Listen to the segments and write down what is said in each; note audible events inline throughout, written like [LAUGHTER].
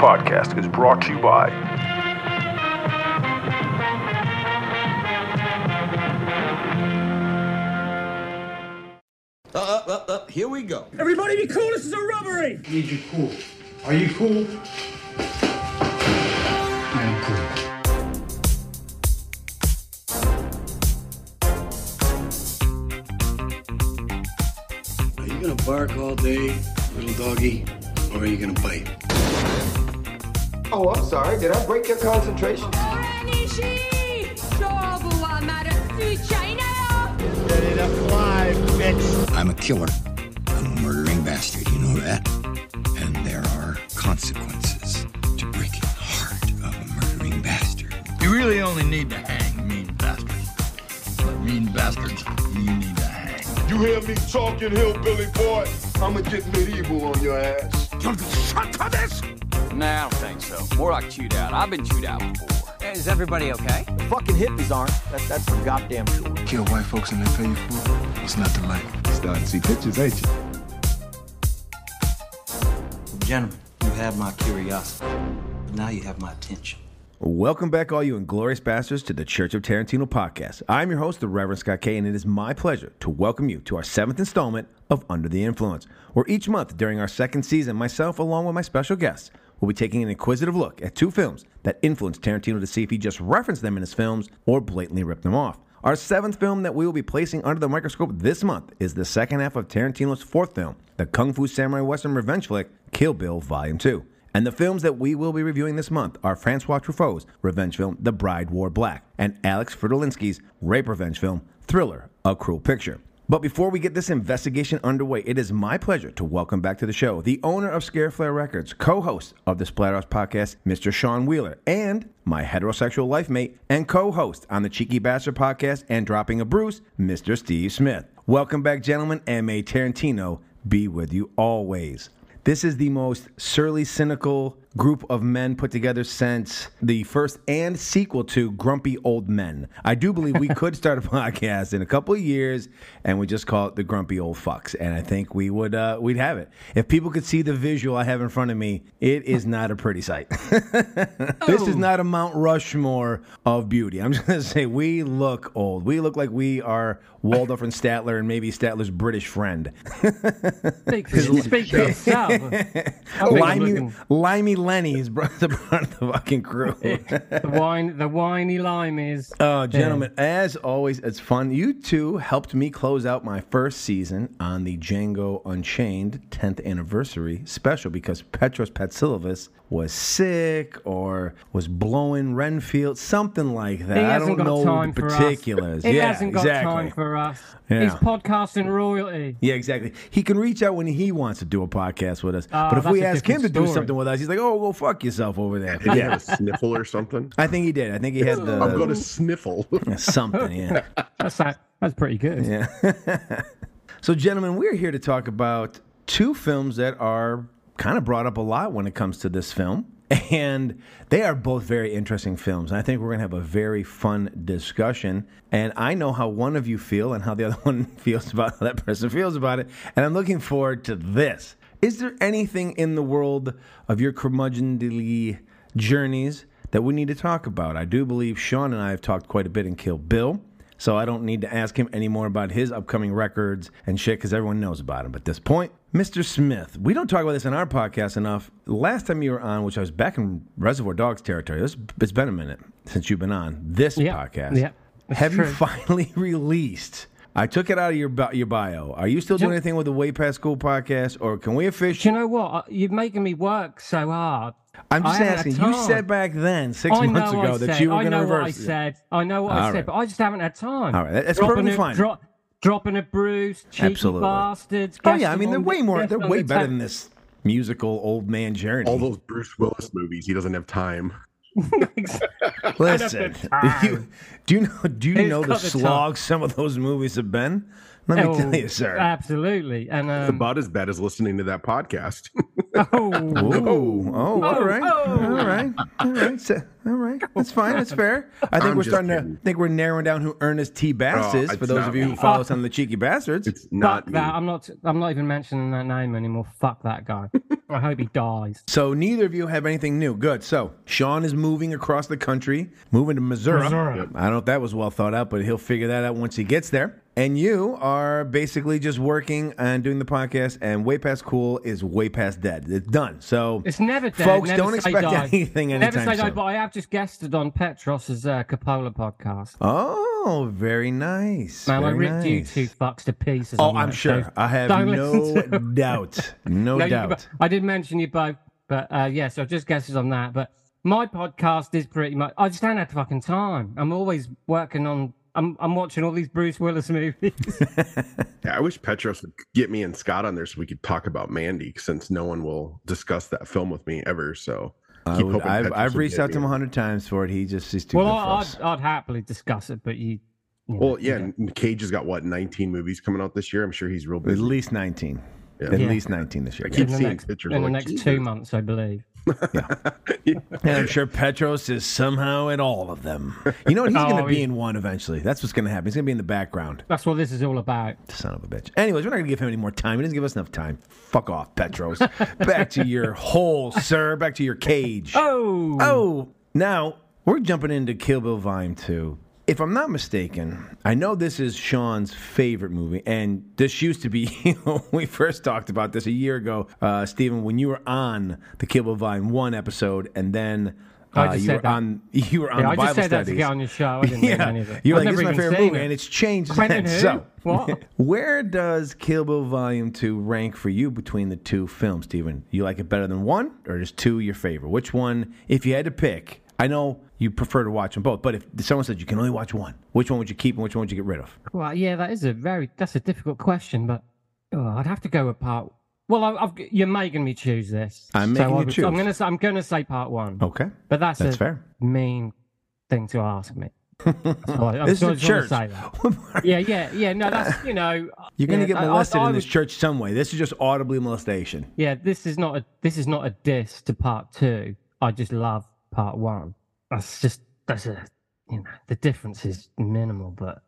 podcast is brought to you by. Uh, uh, uh, uh, here we go. Everybody be cool, this is a robbery! Need you cool. Are you cool? I am cool. Are you gonna bark all day, little doggy, or are you gonna bite? Oh, I'm sorry. Did I break your concentration? Ready to fly, bitch. I'm a killer. I'm a murdering bastard, you know that? And there are consequences to breaking the heart of a murdering bastard. You really only need to hang mean bastards. But mean bastards, you need to hang. You hear me talking, hillbilly boy? I'ma get medieval on your ass. Nah, I don't think so. More like chewed out. I've been chewed out before. Is everybody okay? Fucking hippies aren't. That, that's for goddamn sure. Kill white folks and they pay you for it? What's not to like? Starting to see pictures, ain't you? Gentlemen, you have my curiosity. Now you have my attention. Welcome back, all you inglorious bastards, to the Church of Tarantino podcast. I'm your host, the Reverend Scott K, and it is my pleasure to welcome you to our seventh installment of Under the Influence, where each month during our second season, myself, along with my special guests, will be taking an inquisitive look at two films that influenced Tarantino to see if he just referenced them in his films or blatantly ripped them off. Our seventh film that we will be placing under the microscope this month is the second half of Tarantino's fourth film, the Kung Fu Samurai Western revenge flick, Kill Bill Volume 2. And the films that we will be reviewing this month are Francois Truffaut's revenge film, The Bride Wore Black, and Alex Fridolinski's rape revenge film, Thriller, A Cruel Picture. But before we get this investigation underway, it is my pleasure to welcome back to the show the owner of Scare Flair Records, co-host of the Splatterhouse podcast, Mr. Shon Wheeler, and my heterosexual life mate and co-host on the Cheeky Bastard podcast and Dropping a Bruce, Mr. Steve Smith. Welcome back, gentlemen, and may Tarantino be with you always. This is the most surly, cynical group of men put together since the first and sequel to Grumpy Old Men. I do believe we could start a podcast in a couple of years and we just call it the Grumpy Old Fucks. And I think we would uh, we'd have it. If people could see the visual I have in front of me, it is not a pretty sight. this is not a Mount Rushmore of beauty. I'm just gonna say we look old. We look like we are Waldorf and Statler and maybe Statler's British friend. Speak, for yourself. I think Limey, Limey Lenny is brought [LAUGHS] the part of the fucking crew. [LAUGHS] the wine, the winey lime is. Oh, gentlemen, as always, it's fun. You two helped me close out my first season on the Django Unchained 10th anniversary special because Petros Patsilivas was sick or was blowing Renfield, something like that. He I hasn't don't got know time the for particulars. Us. He yeah, hasn't got exactly. time for us. Yeah. He's podcasting royalty. Yeah, exactly. He can reach out when he wants to do a podcast with us. Ah, but if we ask him to different do something with us, he's like, "Oh, go fuck yourself over there." Did he have a sniffle or something? I think he did. I think he had the I'm going to sniffle. [LAUGHS] something. Yeah. [LAUGHS] That's that, that's pretty good. Yeah. [LAUGHS] so, gentlemen, we're here to talk about two films that are kind of brought up a lot when it comes to this film. [LAUGHS] And they are both very interesting films. And I think we're going to have a very fun discussion. And I know how one of you feel and how the other [LAUGHS] one feels about how that person feels about it. And I'm looking forward to this. Is there anything in the world of your curmudgeonly journeys that we need to talk about? I do believe Shon and I have talked quite a bit in Kill Bill. So I don't need to ask him anymore about his upcoming records and shit because everyone knows about him. But at this point, Mr. Smith, we don't talk about this in our podcast enough. Last time you were on, which I was back in Reservoir Dogs territory, it's, it's been a minute since you've been on this Yeah, podcast. yeah, that's Have you finally [LAUGHS] released? I took it out of your your bio. Are you still doing Do- anything with the Way Past Cool podcast, or can we Do officially? you know what? Uh, You're making me work so hard. I'm just I asking. You said back then, six I months ago, that you were I going to know what I reverse. said. I know what I All said, right. but I just haven't had time. All right, that's Dropping perfectly a, fine. dro- dropping a Bruce, cheeky Absolutely. bastards. Oh yeah, I mean they're way more. They're way the better ta- than this musical old man journey. All those Bruce Willis movies, he doesn't have time. [LAUGHS] Listen, [LAUGHS] [LAUGHS] you, do you know? Do you Who's know the got the time? slog some of those movies have been? Let me Oh, tell you, sir. Absolutely, and It's um, about as bad as listening to that podcast. [LAUGHS] oh, Ooh, oh, all right, all right, all right, so- all right. That's fine. That's fair. I think I'm we're starting kidding. to think we're narrowing down who Ernest T. Bass Oh, is. For those of you who me. follow us on the Cheeky Basterds, It's not fuck me. that. I'm not. I'm not even mentioning that name anymore. Fuck that guy. I hope he dies. So neither of you have anything new. Good. So Shon is moving across the country, moving to Missouri. Missouri. I don't know if that was well thought out, but he'll figure that out once he gets there. And you are basically just working and doing the podcast, and Way Past Cool is way past dead. It's done. So It's never dead. folks, never don't say expect die. anything Never anytime say die, but I have just guested on Petros's uh, Capola podcast. Oh, very nice. Man, I very ripped you two fucks to pieces. Oh, on I'm that, sure. so I have no doubt. No, No, you- doubt. I did mention you both, but uh, yeah, so just guesses on that. But my podcast is pretty much. I just don't have fucking time. I'm always working on. I'm I'm watching all these Bruce Willis movies. [LAUGHS] Yeah, I wish Petros would get me and Scott on there so we could talk about Mandy, since no one will discuss that film with me ever. So I would, I've, I've reached out to him a hundred times for it. He just he's too well, good for I, us. I'd, I'd happily discuss it, but you. you know, Well, yeah, and Cage has got what 19 movies coming out this year. I'm sure he's real busy. At least nineteen. Yeah. At Yeah. least nineteen this year. I keep in the seeing next, pictures. in I'm the like, next Jesus. two months, I believe. Yeah, [LAUGHS] And I'm sure Petros is somehow in all of them. You know what? He's going [LAUGHS] Oh, to be in one eventually. That's what's going to happen. He's going to be in the background. That's what this is all about. Son of a bitch. Anyways, we're not going to give him any more time. He doesn't give us enough time. Fuck off, Petros. [LAUGHS] Back to your hole, sir. Back to your cage. Oh, Oh, now we're jumping into Kill Bill Volume 2. If I'm not mistaken, I know this is Shon's favorite movie, and this used to be [LAUGHS] when we first talked about this a year ago, uh, Stephen, when you were on the Bill Volume 1 episode, and then I uh, just you were on [LAUGHS] you were on yeah, the I Bible just said that to get on your show. I didn't yeah, any of it. you're I've like, this is my favorite movie, it. and it's changed. So, What? [LAUGHS] where does Kill Bill Volume 2 rank for you between the two films, Stephen? You like it better than one, or is two your favorite? Which one, if you had to pick, I know you prefer to watch them both, but if someone said you can only watch one, which one would you keep and which one would you get rid of? Well, yeah, that is a very that's a difficult question, but oh, I'd have to go with part. Well, I, I've, you're making me choose this. I'm so making I you would- choose. I'm gonna say I'm gonna say part one. Okay. but that's, That's a fair. mean thing to ask me. [LAUGHS] That's I'm This is sorry- just wanna church. say that. [LAUGHS] Yeah, yeah, yeah. No, that's you know. You're going to yeah, get I- I- molested I in this church some way. This is just audibly molestation. Yeah, this is not a this is not a diss to part two. I just love part one. That's just that's a you know the difference is minimal, but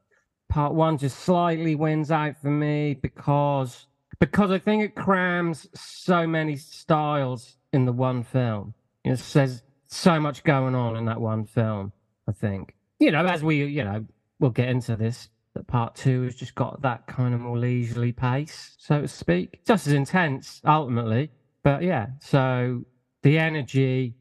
part one just slightly wins out for me because because I think it crams so many styles in the one film. Know, there's so much going on in that one film. I think you know as we you know we'll get into this. That part two has just got that kind of more leisurely pace, so to speak. Just as intense, ultimately. But yeah, so the energy,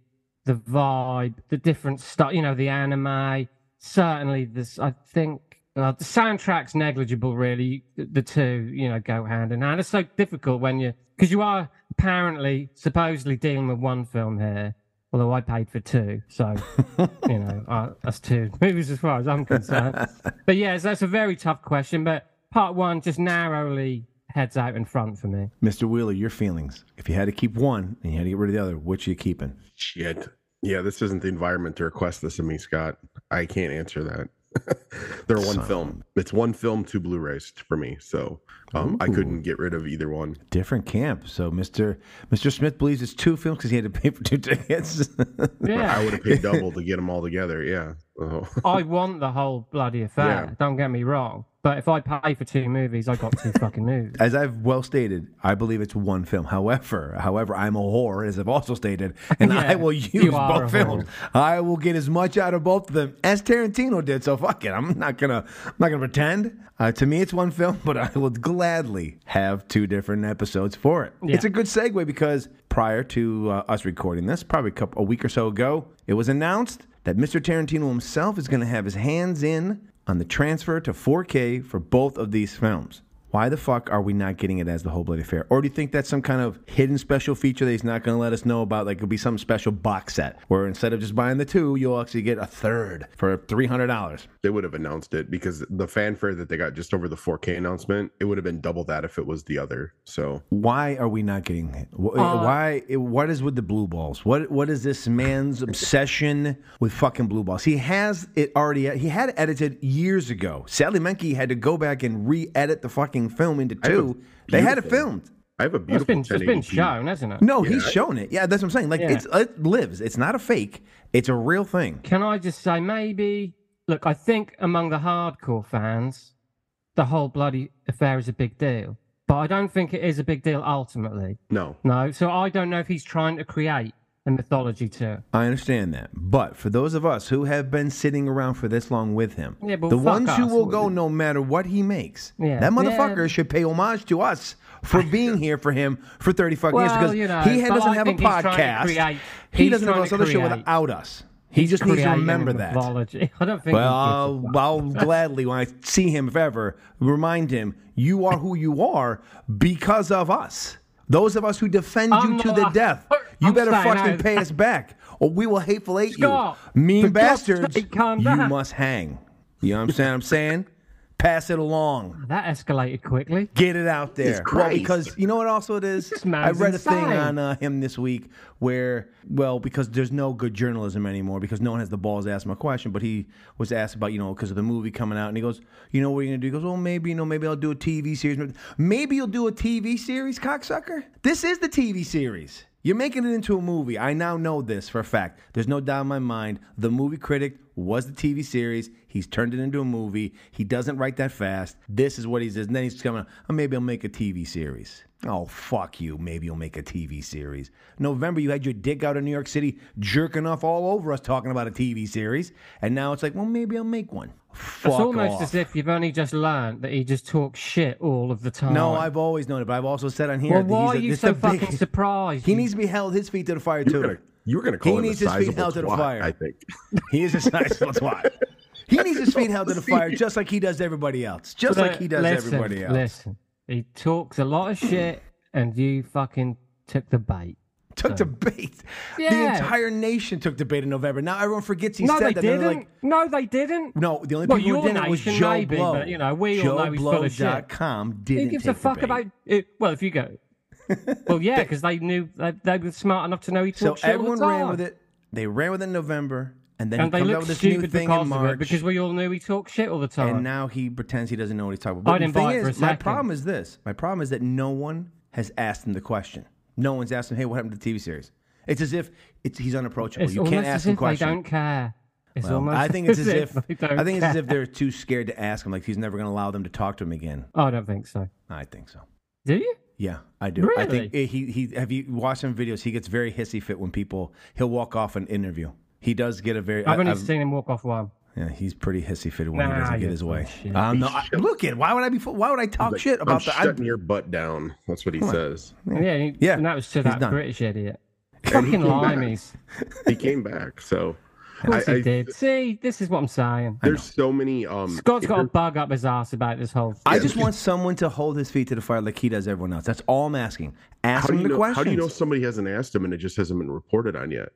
the vibe, the different stuff, you know, the anime. Certainly, this, I think, uh, the soundtrack's negligible, really. The, two, you know, go hand in hand. It's so difficult when you, because you are apparently, supposedly dealing with one film here, although I paid for two. So, [LAUGHS] you know, uh, that's two [LAUGHS] movies as far as I'm concerned. but yeah, so that's a very tough question. But part one just narrowly heads out in front for me. Mr. Wheeler, your feelings. If you had to keep one and you had to get rid of the other, which are you keeping? Shit. Yeah, this isn't the environment to request this of me, Scott. I can't answer that. [LAUGHS] They're one Son. film. It's one film, two Blu-rays for me. So um, I couldn't get rid of either one. Different camp. So Mr. Mr. Smith believes it's two films because he had to pay for two [LAUGHS] tickets. Yeah. I would have paid [LAUGHS] double to get them all together. Yeah. Oh. I want the whole bloody affair. Yeah. Don't get me wrong. But if I pay for two movies, I got two fucking movies. As I've well stated, I believe it's one film. However, however, I'm a whore, as I've also stated, and [LAUGHS] Yeah, I will use both films. I will get as much out of both of them as Tarantino did. So fuck it. I'm not gonna, I'm not gonna pretend. Uh, to me, it's one film, [LAUGHS] but I will gladly have two different episodes for it. Yeah. It's a good segue because prior to uh, us recording this, probably a, couple, a week or so ago, it was announced that Mr. Tarantino himself is going to have his hands in on the transfer to 4K for both of these films. Why the fuck are we not getting it as the whole bloody affair? Or do you think that's some kind of hidden special feature that he's not going to let us know about? Like it'll be some special box set where instead of just buying the two, you'll actually get a third for three hundred dollars. They would have announced it because the fanfare that they got just over the 4K announcement, it would have been double that if it was the other. So Why are we not getting it? Wh- Uh, Why? What is with the blue balls? What What is this man's [LAUGHS] obsession with fucking blue balls? He has it already. He had it edited years ago. Sally Menke had to go back and re-edit the fucking film into I have a two. They had it filmed. I have a beautiful been, it's been 1080p. shown, hasn't it? No, he's I- shown it. Yeah, that's what I'm saying. Like Yeah. it's it lives. It's not a fake. It's a real thing. Can I just say, maybe, look, I think among the hardcore fans, the whole bloody affair is a big deal. but I don't think it is a big deal ultimately. No. No, so I don't know if he's trying to create a mythology too. I understand that. But for those of us who have been sitting around for this long with him, Yeah, the ones who will go no matter what he makes, Yeah. that motherfucker Yeah. should pay homage to us for [LAUGHS] being here for him for 30 fucking years because you know, he doesn't have a think he's trying to podcast. he doesn't have this other show without us. He just needs to remember that. mythology. [LAUGHS] I don't think. Well, a I'll. I'll gladly, when I see him, if ever, remind him you are who you are because of us. Those of us who defend you to the death. You I'm better saying fucking I- pay us back, or we will hateful hate Scott, you. Mean for bastards, sake, you down. must hang. You know what I'm saying? I'm saying, pass it along. that escalated quickly. Get it out there. Jesus Well, because you know what also it is? I read a thing on uh, him this week where, well, because there's no good journalism anymore because no one has the balls to ask him a question, but he was asked about, you know, because of the movie coming out and he goes, you know what you're you going to do? He goes, well, maybe, you know, maybe I'll do a TV series. Maybe you'll do a TV series, cocksucker? This is the TV series. You're making it into a movie. I now know this for a fact. There's no doubt in my mind. The movie critic was the TV series. He's turned it into a movie. He doesn't write that fast. This is what he says. And then he's coming, oh, maybe I'll make a TV series. Oh, fuck you. Maybe you'll make a TV series. November, you had your dick out in New York City jerking off all over us talking about a TV series. And now it's like, well, maybe I'll make one. Fuck It's almost off. as if you've only just learned that he just talks shit all of the time. No, I've always known it, but I've also said on here Well, that why he's are a, you it's so a big- fucking surprised? [LAUGHS] He needs to be held his feet to the fire You were too. gonna, you were gonna call He him needs a his feet sizable held to the fire. I think. He is a [LAUGHS] sizable twat. He needs his feet held to the fire just like he does everybody else. Just like he does listen, everybody else. Listen, he talks a lot of shit, and you fucking took the bait. Took the bait. The entire nation took the bait in November. Now everyone forgets he no, said they that. They're didn't. like, no, they didn't. no, the only Well, people who didn't was Joe maybe, Blow. but, you know, we all know he's full of shit. Who didn't gives take a fuck about it? Well, if you go, [LAUGHS] well, yeah, because they knew they, they were smart enough to know he So shit everyone the ran with it. They ran with it in November, and then and he they comes out with this new stupid thing because in of March. it because we all knew he talked shit all the time. and now he pretends he doesn't know what he's talking about. But the didn't thing buy it a my problem is this. My problem is that no one has asked him the question. No one's asking, "Hey, what happened to the TV series?" It's as if it's, he's unapproachable. it's you can't ask him questions. don't care. It's Well, almost I think it's as if I, I think it's as if they're too scared to ask him. Like he's never going to allow them to talk to him again. Oh, I don't think so. I think so. Do you? Yeah, I do. I think Really? he he. Have you watched some videos? He gets very hissy fit when people. He'll walk off an interview. He does get a very. I've I- only I've- seen him walk off one. Yeah, he's pretty hissy fitted when he doesn't get his way. Um, no, I, look at why would I be? Why would I talk Like, shit I'm about the? I- shutting your butt down. That's what he says. Yeah, he, Yeah, and that was to he's that done. British idiot. He Fucking came back. limeys. He came back. So Of course I- he I- did. See, this is what I'm saying. there's so many. Um, Scott's got a bug up his ass about this whole thing. I just want someone to hold his feet to the fire like he does everyone else. That's all I'm asking. Ask him the know, questions. How do you know somebody hasn't asked him and it just hasn't been reported on yet?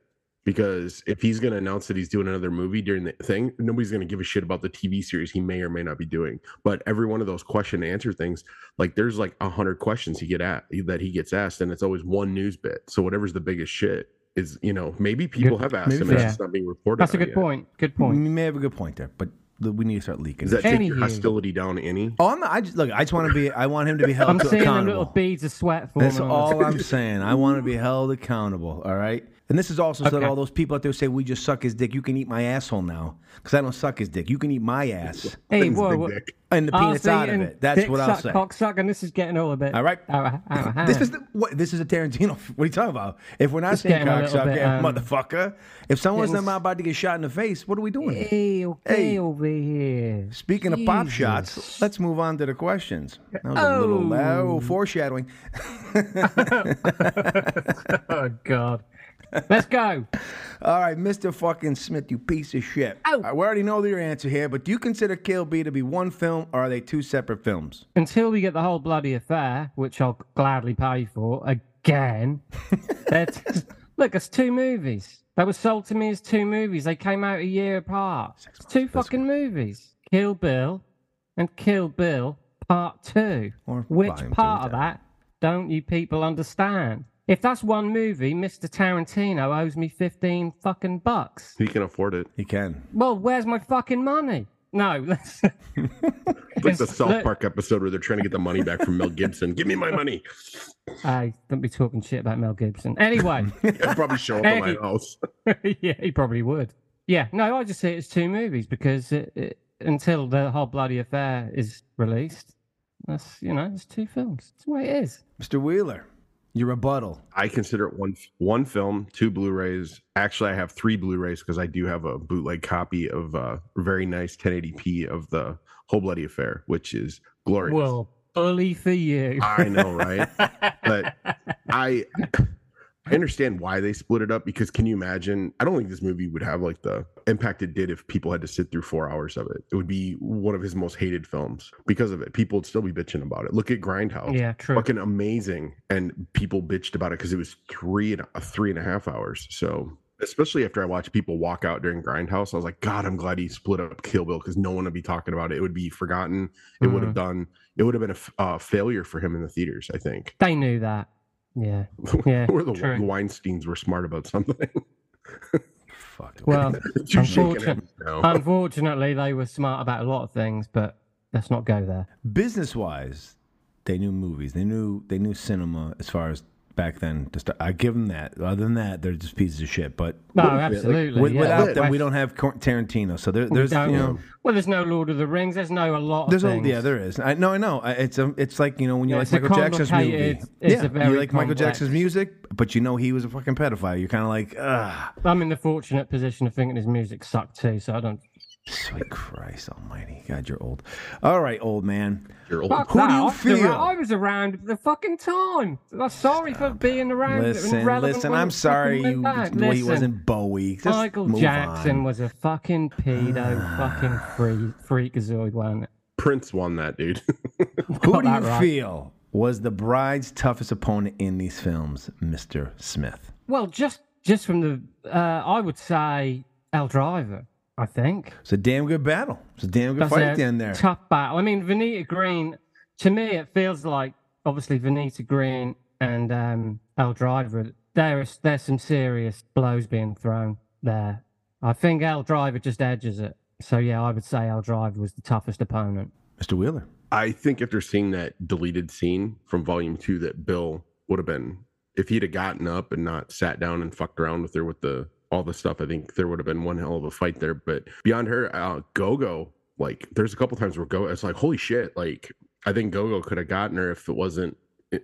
Because if he's going to announce that he's doing another movie during the thing, nobody's going to give a shit about the TV series he may or may not be doing. But every one of those question and answer things, like there's like a hundred questions he get at that he gets asked, and it's always one news bit. So whatever's the biggest shit is, you know, maybe people have asked him, and it's not being reported. That's a good yet. point. Good point. You may have a good point there, but we need to start leaking. Does that take your hostility down any? oh, I'm not, I just look. I just want to be. I want him to be held I'm to seeing them accountable. little beads of sweat forming. That's on all I'm saying. I want to be held accountable. All right. And this is also so that all those people out there say we just suck his dick. You can eat my asshole now because I don't suck his dick. You can eat my ass Hey, Things whoa, whoa. dick. and the peanuts Arse out of it. That's dick what I'll suck, say. Cock suck, and this is getting all a bit. All right. Out of, out. This is the, what, this is a Tarantino. [LAUGHS] What are you talking about? If we're not Just saying getting a little cocksucker, bit, um, motherfucker, if someone's getting not about to get shot in the face, what are we doing? here? Hey, okay Hey. over here. Speaking of pop shots, let's move on to the questions. That was a little Oh. low foreshadowing. [LAUGHS] [LAUGHS] oh God. Let's go. [LAUGHS] All right, Mr. fucking Smith, you piece of shit. Oh. All right, we already know your answer here, but do you consider Kill B to be one film or are they two separate films? Until we get the whole bloody affair, which I'll gladly pay for again. [LAUGHS] that's, look, it's two movies. They were sold to me as two movies. They came out a year apart. It's two fucking movies. Kill Bill and Kill Bill Part Two. Or Which part of that don't you people understand? If that's one movie, Mr. Tarantino owes me fifteen fucking bucks. He can afford it. He can. Well, where's my fucking money? No, [LAUGHS] let's. It's like the It's- South look- Park episode where they're trying to get the money back from Mel Gibson. Give me my money. [LAUGHS] Hey, don't be talking shit about Mel Gibson. Anyway, [LAUGHS] I'll probably show up at my Hey. house. yeah, he probably would. Yeah, no, I just see it as two movies because it, it, until the whole bloody affair is released, That's you know, it's two films. That's the way it is. Mr. Wheeler, your rebuttal. I consider it one one film, two Blu-rays. Actually, I have three Blu-rays because I do have a bootleg copy of a very nice 1080p of the Whole Bloody Affair, which is glorious. Well, bully for you. I know, right? [LAUGHS] but I I understand why they split it up because can you imagine? I don't think this movie would have like the impact it did if people had to sit through four hours of it. It would be one of his most hated films because of it. People would still be bitching about it. Look at Grindhouse. Yeah, true. Fucking amazing. And people bitched about it because it was three and a three and a half hours. So especially after I watched people walk out during Grindhouse, I was like, God, I'm glad he split up Kill Bill because no one would be talking about it. It would be forgotten. It would have done. It would have been a f- uh, failure for him in the theaters. I think. They knew that. Yeah. [LAUGHS] Yeah. or the, true. the Weinsteins were smart about something. Fuck. Well, You shaking unfortunate- unfortunately, they were smart about a lot of things, but let's not go there. Business wise, they knew movies. They knew they knew cinema as far as back then. Start, I give them that. Other than that, they're just pieces of shit. But No, with- absolutely, with- yeah. without them, we don't have Tarantino. So there, there's you know. well, there's no Lord of the Rings. There's no a lot of There's a, things. yeah, there is. I no, I know. I- It's a, it's like you know when you Yeah, like Michael Jackson's movie. yeah, a very you like Michael complex- Jackson's music, but you know he was a fucking pedophile. You're kind of like, ah, I'm in the fortunate position of thinking his music sucked too, so I don't. Sweet Christ Almighty, God, you're old. All right, old man. You're old. Fuck Who that. do you I was feel? around- I was around the fucking time. I'm sorry for being around. Listen, irrelevant listen. when I'm sorry you. went back. Well, he wasn't Bowie. Just Michael Jackson on. was a fucking pedo, [SIGHS] fucking free, freakazoid, wasn't it? Prince won that, dude. [LAUGHS] Who do you right. feel was the bride's toughest opponent in these films, Mister Smith? Well, just just from the, uh, I would say Elle Driver. I think It's a damn good battle. It's a damn good That's fight a at the end there. Tough battle. I mean, Vernita Green. To me, it feels like obviously Vernita Green and um, Elle Driver. There's there's some serious blows being thrown there. I think Elle Driver just edges it. So yeah, I would say Elle Driver was the toughest opponent. Mr. Wheeler. I think after seeing that deleted scene from Volume Two, that Bill would have been if he'd have gotten up and not sat down and fucked around with her with the all the stuff. I think there would have been one hell of a fight there. But beyond her, uh, Gogo, like there's a couple times where Go, it's like holy shit. Like I think Gogo could have gotten her if it wasn't,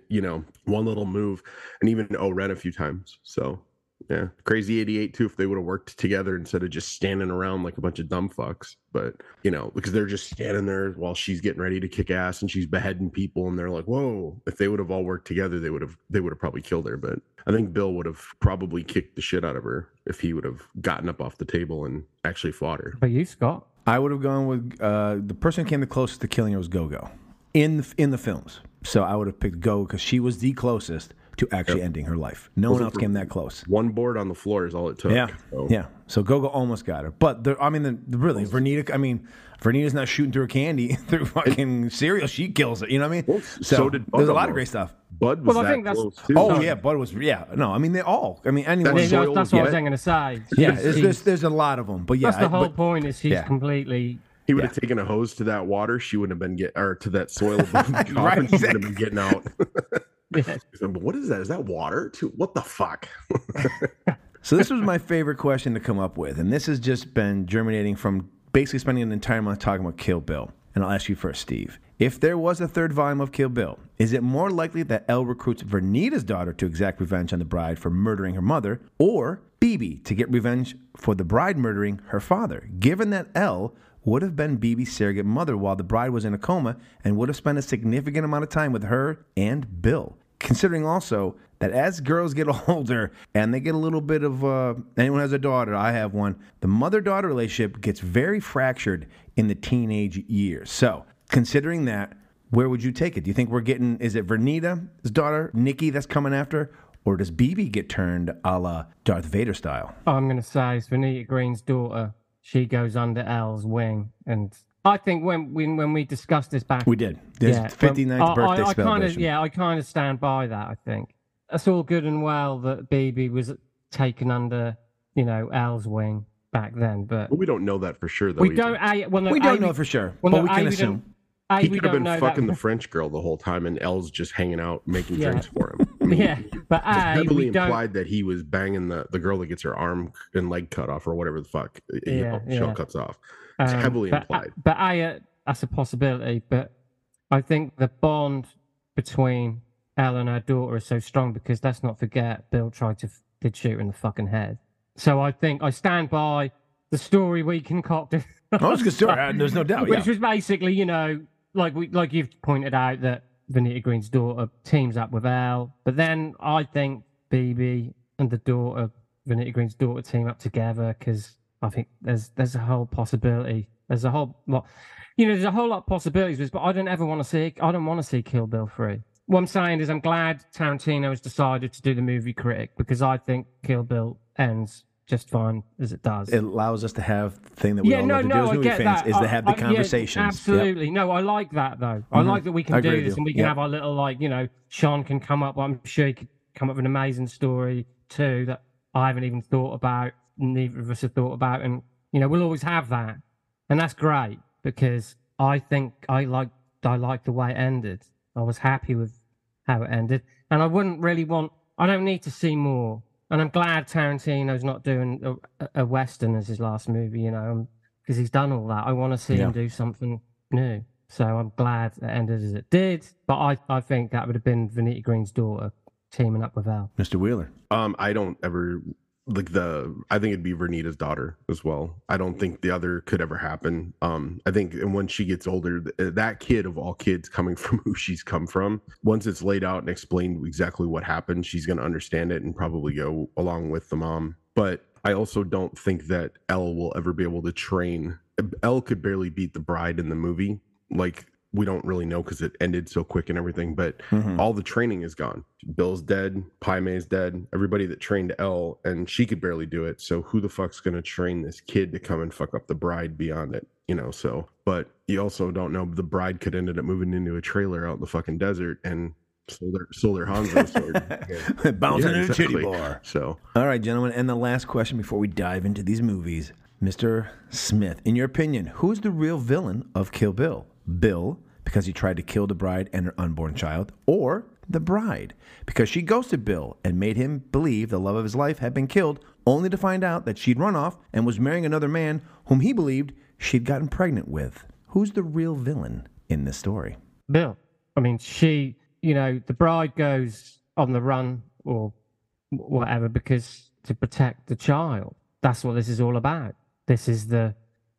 you know, one little move, and even O-Ren a few times. So yeah, crazy 88 too if they would have worked together instead of just standing around like a bunch of dumb fucks. But you know, because they're just standing there while she's getting ready to kick ass and she's beheading people, and they're like, "Whoa!" If they would have all worked together, they would have they would have probably killed her. But I think Bill would have probably kicked the shit out of her if he would have gotten up off the table and actually fought her. But you, Scott, I would have gone with uh, the person who came the closest to killing her was Gogo in the, in the films. So I would have picked Go because she was the closest to actually ending her life. No one Wasn't else came that close. One board on the floor is all it took. Yeah, So- yeah. So Gogo almost got her, but there, I mean, the, the- really, Vernita. I mean, Vernita's not shooting through candy [LAUGHS] through fucking cereal. She kills it. You know what I mean? so did Bud there's a lot of great stuff. Bud was Well, I that think that's- close too. Oh yeah, Bud was yeah. No, I mean they all. I mean anyone. That's that's, that's what I was get- going to say. yeah, there's, there's there's a lot of them, but yeah, that's the I- whole but- point. Is he's yeah. completely. He would have taken a hose to that water. She wouldn't have been get or to that soil above the [LAUGHS] coffin. She would have been getting out. [LAUGHS] [LAUGHS] What is that? Is that water? To what the fuck? [LAUGHS] So this was my favorite question to come up with, and this has just been germinating from basically spending an entire month talking about Kill Bill. And I'll ask you first, Steve. If there was a third volume of Kill Bill, is it more likely that Elle recruits Vernita's daughter to exact revenge on the bride for murdering her mother, or Bibi to get revenge for the bride murdering her father? Given that Elle would have been Bibi's surrogate mother while the bride was in a coma and would have spent a significant amount of time with her and Bill considering also that as girls get [LAUGHS] older and they get a little bit of uh, anyone has a daughter i have one the mother-daughter relationship gets very fractured in the teenage years. So considering that where would you take it? Do you think we're getting is it vernita's daughter nikki that's coming after or does bb get turned a la darth vader style? I'm going to say it's Vernita Green's daughter. She goes under Elle's wing, and I think when when when we discussed this back, we did there's yeah, 59th I- birthday I, I kind of celebration yeah, I kind of stand by that. I think that's all good and well that BB was taken under you know Elle's wing back then, but But we don't know that for sure, though. we either. don't. A, well, no, we don't know for sure well, but no, we can don't- assume A, He could have been fucking that. the French girl the whole time, and Elle's just hanging out making Yeah. drinks for him. I mean, yeah, but It's A, heavily we don't. implied that he was banging the, the girl that gets her arm and leg cut off or whatever the fuck you Yeah, know, shell yeah. cuts off. It's um, heavily but, implied. But A, uh, that's a possibility. But I think the bond between Elle and her daughter is so strong because let's not forget Bill tried to did shoot her in the fucking head. So I think I stand by the story we concocted. [LAUGHS] Oh, it's a good story. Uh, There's no doubt. Which Yeah. was basically, you know, like we like you've pointed out that Vernita Green's daughter teams up with Elle, but then I think BB and the daughter, Vernita Green's daughter, team up together because I think there's there's a whole possibility. There's a whole lot, you know, there's a whole lot of possibilities. with But I don't ever want to see. I don't want to see Kill Bill three. What I'm saying is, I'm glad Tarantino has decided to do the movie critic because I think Kill Bill ends just fine as it does. It allows us to have the thing that we yeah, all no, love to do as I movie fans that. is I- to have the I- yeah, conversations. Yep. absolutely. No, I like that though. I Mhm. like that we can I do this and we can Yep. have our little like, you know, Shon can come up. I'm sure he could come up with an amazing story too that I haven't even thought about. Neither of us have thought about, and you know, we'll always have that, and that's great because I think I like I like the way it ended. I was happy with how it ended, and I wouldn't really want. I don't need to see more, and I'm glad Tarantino's not doing a, a western as his last movie. You know, because he's done all that. I want to see Yeah. him do something new. So I'm glad it ended as it did. But I, I think that would have been Vernita Green's daughter teaming up with Elle. Mr. Wheeler. Um, I don't ever like the. I think it'd be Vernita's daughter as well. I don't think the other could ever happen. Um, I think, and when she gets older, th- that kid of all kids, coming [LAUGHS] from who she's come from, once it's laid out and explained exactly what happened, she's gonna understand it and probably go along with the mom. But I also don't think that Elle will ever be able to train. Elle could barely beat the bride in the movie. Like we don't really know because it ended so quick and everything. But Mhm. all the training is gone. Bill's dead. Pai Mei's dead. Everybody that trained Elle and she could barely do it. So who the fuck's gonna train this kid to come and fuck up the bride beyond it? You know. So, but you also don't know. The bride could ended up moving into a trailer out in the fucking desert and sold their sold their Hanzo [LAUGHS] sword. [LAUGHS] Bouncing Yeah, in a titty exactly. bar. So All right, gentlemen, and the last question before we dive into these movies. Mr. Smith, in your opinion, who's the real villain of Kill Bill? Bill, because he tried to kill the bride and her unborn child, or the bride, because she ghosted Bill and made him believe the love of his life had been killed, only to find out that she'd run off and was marrying another man whom he believed she'd gotten pregnant with? Who's the real villain in this story? Bill. I mean, she, you know, the bride goes on the run or whatever because to protect the child. That's what this is all about. This is the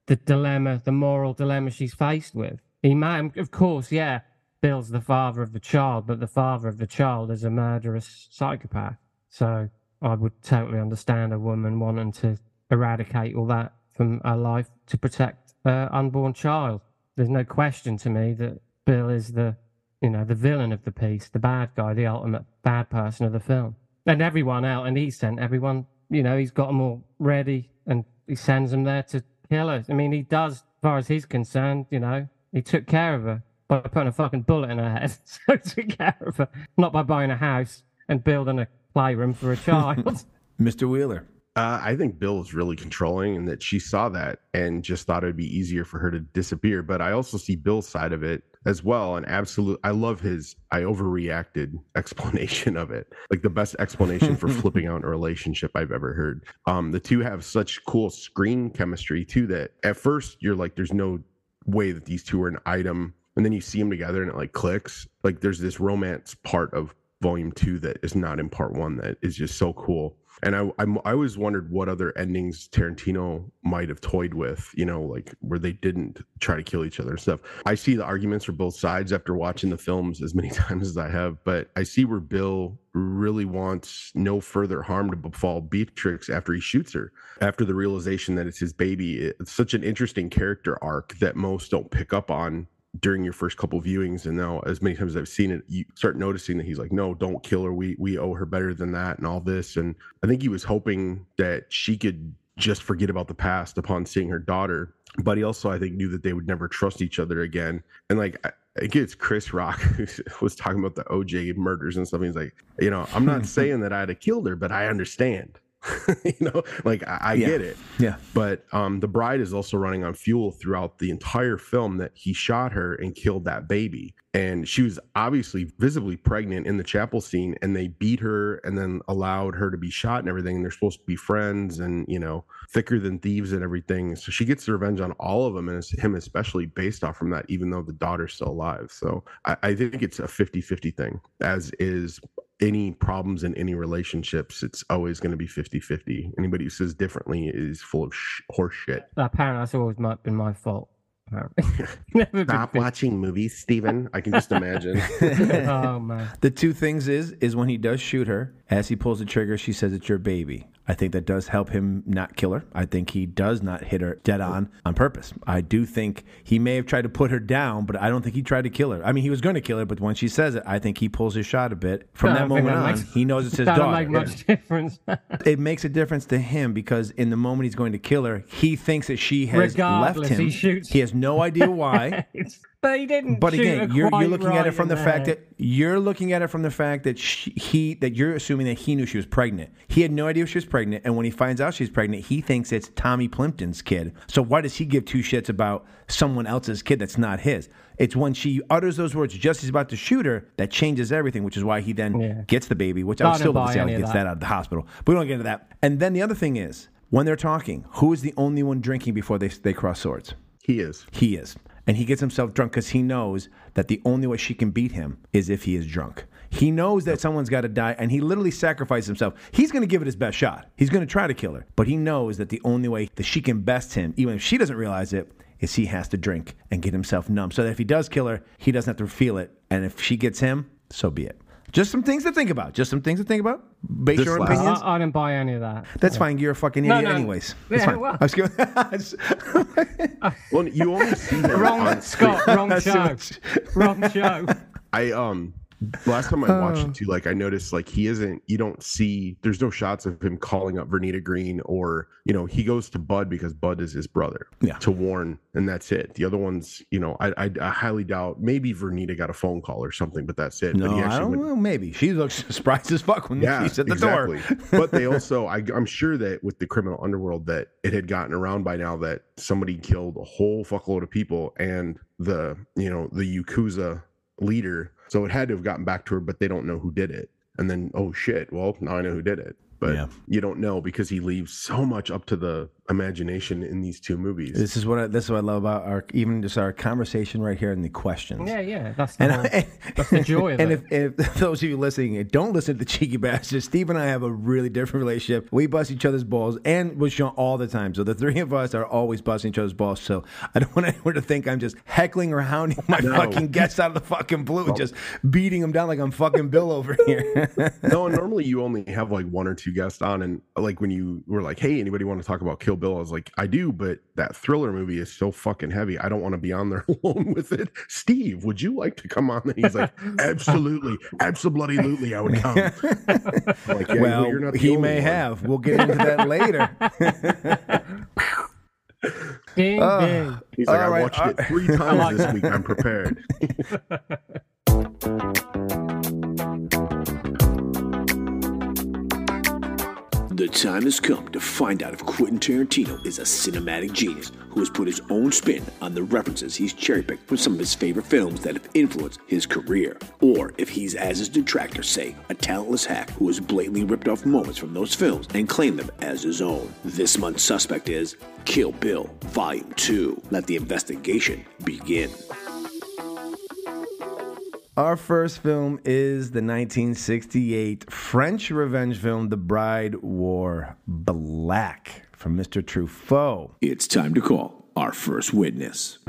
the dilemma, the moral dilemma she's faced with. He might, um, of course, yeah, Bill's the father of the child, but the father of the child is a murderous psychopath. So I would totally understand a woman wanting to eradicate all that from her life to protect her unborn child. There's no question to me that Bill is the, you know, the villain of the piece, the bad guy, the ultimate bad person of the film. And everyone out, and he sent everyone, you know, he's got them all ready and he sends them there to kill her. I mean, he does, as far as he's concerned, you know, he took care of her by putting a fucking bullet in her head. [LAUGHS] so he took care of her, not by buying a house and building a playroom for a child. [LAUGHS] Mr. Wheeler. Uh, I think Bill is really controlling and that she saw that and just thought it'd be easier for her to disappear. But I also see Bill's side of it as well. And absolute, I love his I overreacted [LAUGHS] explanation of it. Like the best explanation for flipping out a relationship I've ever heard. Um, the two have such cool screen chemistry too that at first you're like, there's no way that these two are an item. And then you see them together and it like clicks. Like there's this romance part of volume two that is not in part one that is just so cool. And I, I'm, I always wondered what other endings Tarantino might have toyed with, you know, like where they didn't try to kill each other and stuff. I see the arguments for both sides after watching the films as many [LAUGHS] times as I have, but I see where Bill really wants no further harm to befall Beatrix after he shoots her, after the realization that it's his baby. It's such an interesting character arc that most don't pick up on during your first couple viewings and now as many times as i've seen it you start noticing that he's like no don't kill her we we owe her better than that and all this and i think he was hoping that she could just forget about the past upon seeing her daughter but he also i think knew that they would never trust each other again and like I, I it's Chris Rock [LAUGHS] who was talking about the OJ murders and stuff. He's like, you know, I'm not [LAUGHS] saying that I'd have killed her, but I understand. [LAUGHS] you know, like I, I Yeah. get it. Yeah. But um, the bride is also running on fuel throughout the entire film that he shot her and killed that baby. And she was obviously visibly pregnant in the chapel scene, and they beat her and then allowed her to be shot and everything. And they're supposed to be friends and, you know, thicker than thieves and everything. So she gets revenge on all of them, and it's him especially based off from that, even though the daughter's still alive. So I, I think it's a 50 50 thing, as is any problems in any relationships. It's always going to be 50 50. Anybody who says differently is full of sh- horse shit. Apparently, that's always my, been my fault. Apparently. [LAUGHS] Never been Stop watching movies, Steven. I can just imagine. [LAUGHS] oh man. The two things is is when he does shoot her, as he pulls the trigger, she says it's your baby. I think that does help him not kill her. I think he does not hit her dead on on purpose. I do think he may have tried to put her down, but I don't think he tried to kill her. I mean, he was going to kill her, but when she says it, I think he pulls his shot a bit. From I that moment that on, makes- he knows it's his Doesn't daughter. make much difference. [LAUGHS] it makes a difference to him because in the moment he's going to kill her, he thinks that she has Regardless, left him. he shoots. He has no idea why. [LAUGHS] but he didn't. But again, her you're, quite you're looking at it from the in fact that you're looking at it from the fact that she, he that you're assuming that he knew she was pregnant. He had no idea she was pregnant, and when he finds out she's pregnant, he thinks it's Tommy Plympton's kid. So why does he give two shits about someone else's kid that's not his? It's when she utters those words just as he's about to shoot her that changes everything, which is why he then Yeah. gets the baby, which I I would didn't still love to see how he gets that. that out of the hospital. But we don't get into that. And then the other thing is when they're talking, who is the only one drinking before they they cross swords? he is. He is. And he gets himself drunk because he knows that the only way she can beat him is if he is drunk. He knows that someone's got to die, and he literally sacrifices himself. He's going to give it his best shot. He's going to try to kill her, but he knows that the only way that she can best him, even if she doesn't realize it, is he has to drink and get himself numb. So that if he does kill her, he doesn't have to feel it. And if she gets him, so be it. Just some things to think about. Just some things to think about. Base This your last- opinions. I, I didn't buy any of that. That's fine. You're a fucking idiot, no. anyways. That's Yeah, fine. well. I was going- [LAUGHS] [LAUGHS] Well, you only see [LAUGHS] him Wrong, on Scott. Wrong show. Wrong show. I um last time I watched Oh. it too, like I noticed like he isn't you don't see there's no shots of him calling up Vernita Green or you know, he goes to Bud because Bud is his brother. Yeah. To warn, and that's it. The other ones, you know, I I, I highly doubt maybe Vernita got a phone call or something, but that's it. No, but he I don't went- know. Maybe she looks [LAUGHS] surprised as fuck when yeah, she's at the exactly. door. but they [LAUGHS] also, I, I'm sure that with the criminal underworld, that it had gotten around by now that somebody killed a whole fuckload of people, and the you know the yakuza leader. So it had to have gotten back to her, but they don't know who did it. And then, oh shit, well now I know who did it. But Yeah. you don't know because he leaves so much up to the imagination in these two movies. This is what I, this is what I love about our even just our conversation right here and the questions. Yeah, yeah. That's the, And, whole, I- that's the joy of [LAUGHS] and it. if, if [LAUGHS] those of you listening eh, don't listen to the cheeky [LAUGHS] bastards, Steve and I have a really different relationship. We bust each other's balls and with Shon all the time. So the three of us are always busting each other's balls. So I don't want anyone to think I'm just heckling or hounding my No. fucking guests out of the fucking blue, just beating them down like I'm fucking Bill over here. no, and normally you only have like one or two guests on, and like when you were like, "Hey, anybody want to talk about Kill Bill?" I was like, "I do," but that thriller movie is so fucking heavy. I don't want to be on there [LAUGHS] alone with it. Steve, would you like to come on? And he's like, [LAUGHS] "Absolutely, absolutely, I would come." [LAUGHS] I'm like, yeah, well, you're not he may one. have. We'll get into that later. Ding, Oh. ding. He's like, All "I right, watched uh, it three times this week. I'm prepared." The time has come to find out if Quentin Tarantino is a cinematic genius who has put his own spin on the references he's cherry picked from some of his favorite films that have influenced his career, or if he's, as his detractors say, a talentless hack who has blatantly ripped off moments from those films and claimed them as his own. This month's suspect is Kill Bill Volume 2. Let the investigation begin. Our first film is the 1968 French revenge film, The Bride Wore Black, from Mr. Truffaut. It's time to call our first witness.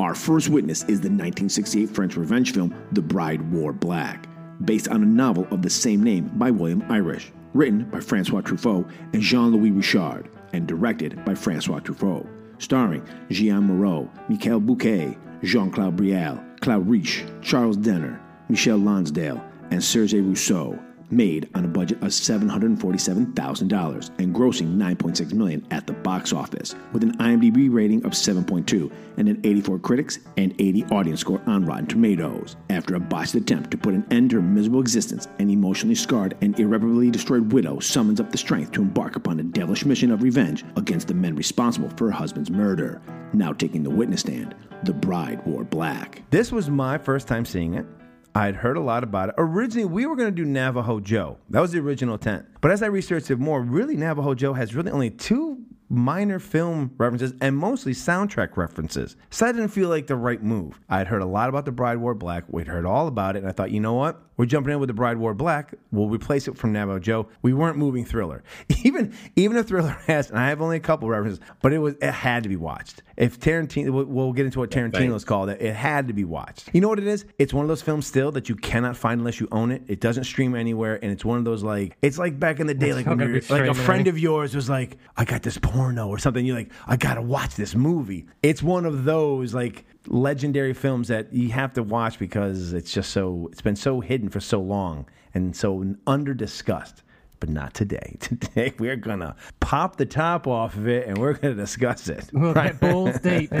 Our first witness is the 1968 French revenge film The Bride Wore Black, based on a novel of the same name by William Irish, written by Francois Truffaut and Jean Louis Richard, and directed by Francois Truffaut, starring Jeanne Moreau, Michael Bouquet, Jean Claude Brialy, Claude Rich, Charles Denner, Michel Lonsdale, and Serge Rousseau. Made on a budget of $747,000 and grossing 9.6 million at the box office, with an IMDb rating of 7.2 and an 84 critics and 80 audience score on Rotten Tomatoes. After a botched attempt to put an end to her miserable existence, an emotionally scarred and irreparably destroyed widow summons up the strength to embark upon a devilish mission of revenge against the men responsible for her husband's murder. Now taking the witness stand, the bride wore black. This was my first time seeing it. I'd heard a lot about it. Originally, we were going to do Navajo Joe. That was the original intent. But as I researched it more, really, Navajo Joe has really only two minor film references and mostly soundtrack references. So I didn't feel like the right move. I'd heard a lot about The Bride Wore Black. We'd heard all about it. And I thought, you know what? We're jumping in with The Bride Wore Black. We'll replace it from Navajo Joe. We weren't moving Thriller. [LAUGHS] Even even if Thriller has, and I have only a couple references, but it was it had to be watched. If Tarantino, we'll, we'll get into what Tarantino's called it. It had to be watched. You know what it is? It's one of those films still that you cannot find unless you own it. It doesn't stream anywhere, and it's one of those like it's like back in the day, It's like when you're, like a friend of yours was like, I got this porno or something. You're like, I gotta watch this movie. It's one of those like legendary films that you have to watch because it's just so it's been so hidden for so long and so under discussed. But not today. [LAUGHS] Today we're gonna pop the top off of it and we're gonna discuss it. We'll get balls deep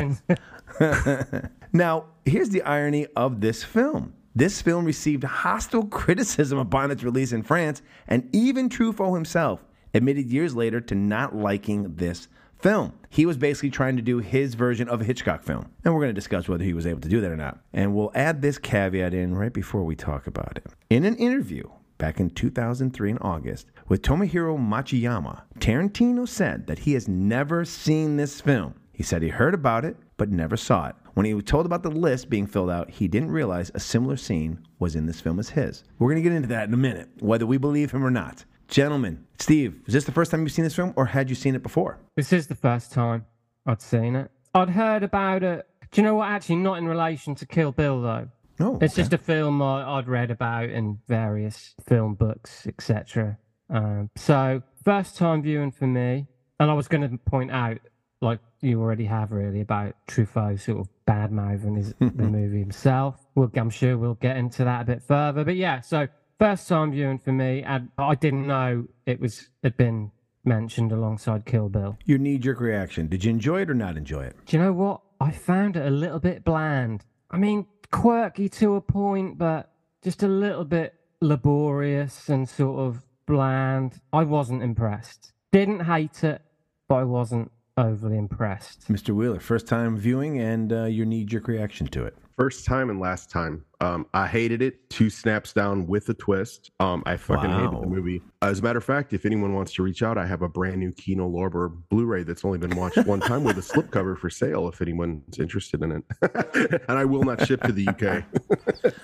[LAUGHS] now, here's the irony of this film. This film received hostile criticism upon its release in France, and even Truffaut himself admitted years later to not liking this film. He was basically trying to do his version of a Hitchcock film, and we're going to discuss whether he was able to do that or not. And we'll add this caveat in right before we talk about it. In an interview back in 2003 in August with Tomohiro Machiyama, Tarantino said that he has never seen this film. He said he heard about it, but never saw it. When he was told about the list being filled out, he didn't realize a similar scene was in this film as his. We're going to get into that in a minute, whether we believe him or not. Gentlemen, Steve, is this the first time you've seen this film, or had you seen it before? This is the first time I'd seen it. I'd heard about it. Do you know what? Actually, not in relation to Kill Bill, though. No. It's just a film I, I'd read about in various film books, etc. Um, so, first time viewing for me. And I was going to point out, like you already have, really, about Truffaut sort of bad mouthing his, the [LAUGHS] movie himself. We'll, I'm sure we'll get into that a bit further. But yeah, so first time viewing for me, and I didn't know it was had been mentioned alongside Kill Bill. Your knee jerk reaction. Did you enjoy it or not enjoy it? Do you know what? I found it a little bit bland. I mean, quirky to a point, but just a little bit laborious and sort of bland. I wasn't impressed. Didn't hate it, but I wasn't overly impressed. Mr. Wheeler, first time viewing and uh, your knee jerk reaction to it. First time and last time. Um, I hated it. Two snaps down with a twist. Um, I fucking hated the movie. As a matter of fact, if anyone wants to reach out, I have a brand new Kino Lorber Blu-ray that's only been watched one time with a [LAUGHS] slipcover for sale. If anyone's interested in it, [LAUGHS] and I will not ship to the UK.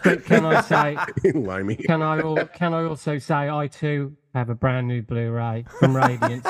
But can I say? [LAUGHS] Limey. Can I? al- Can I also say I too have a brand new Blu-ray from Radiance,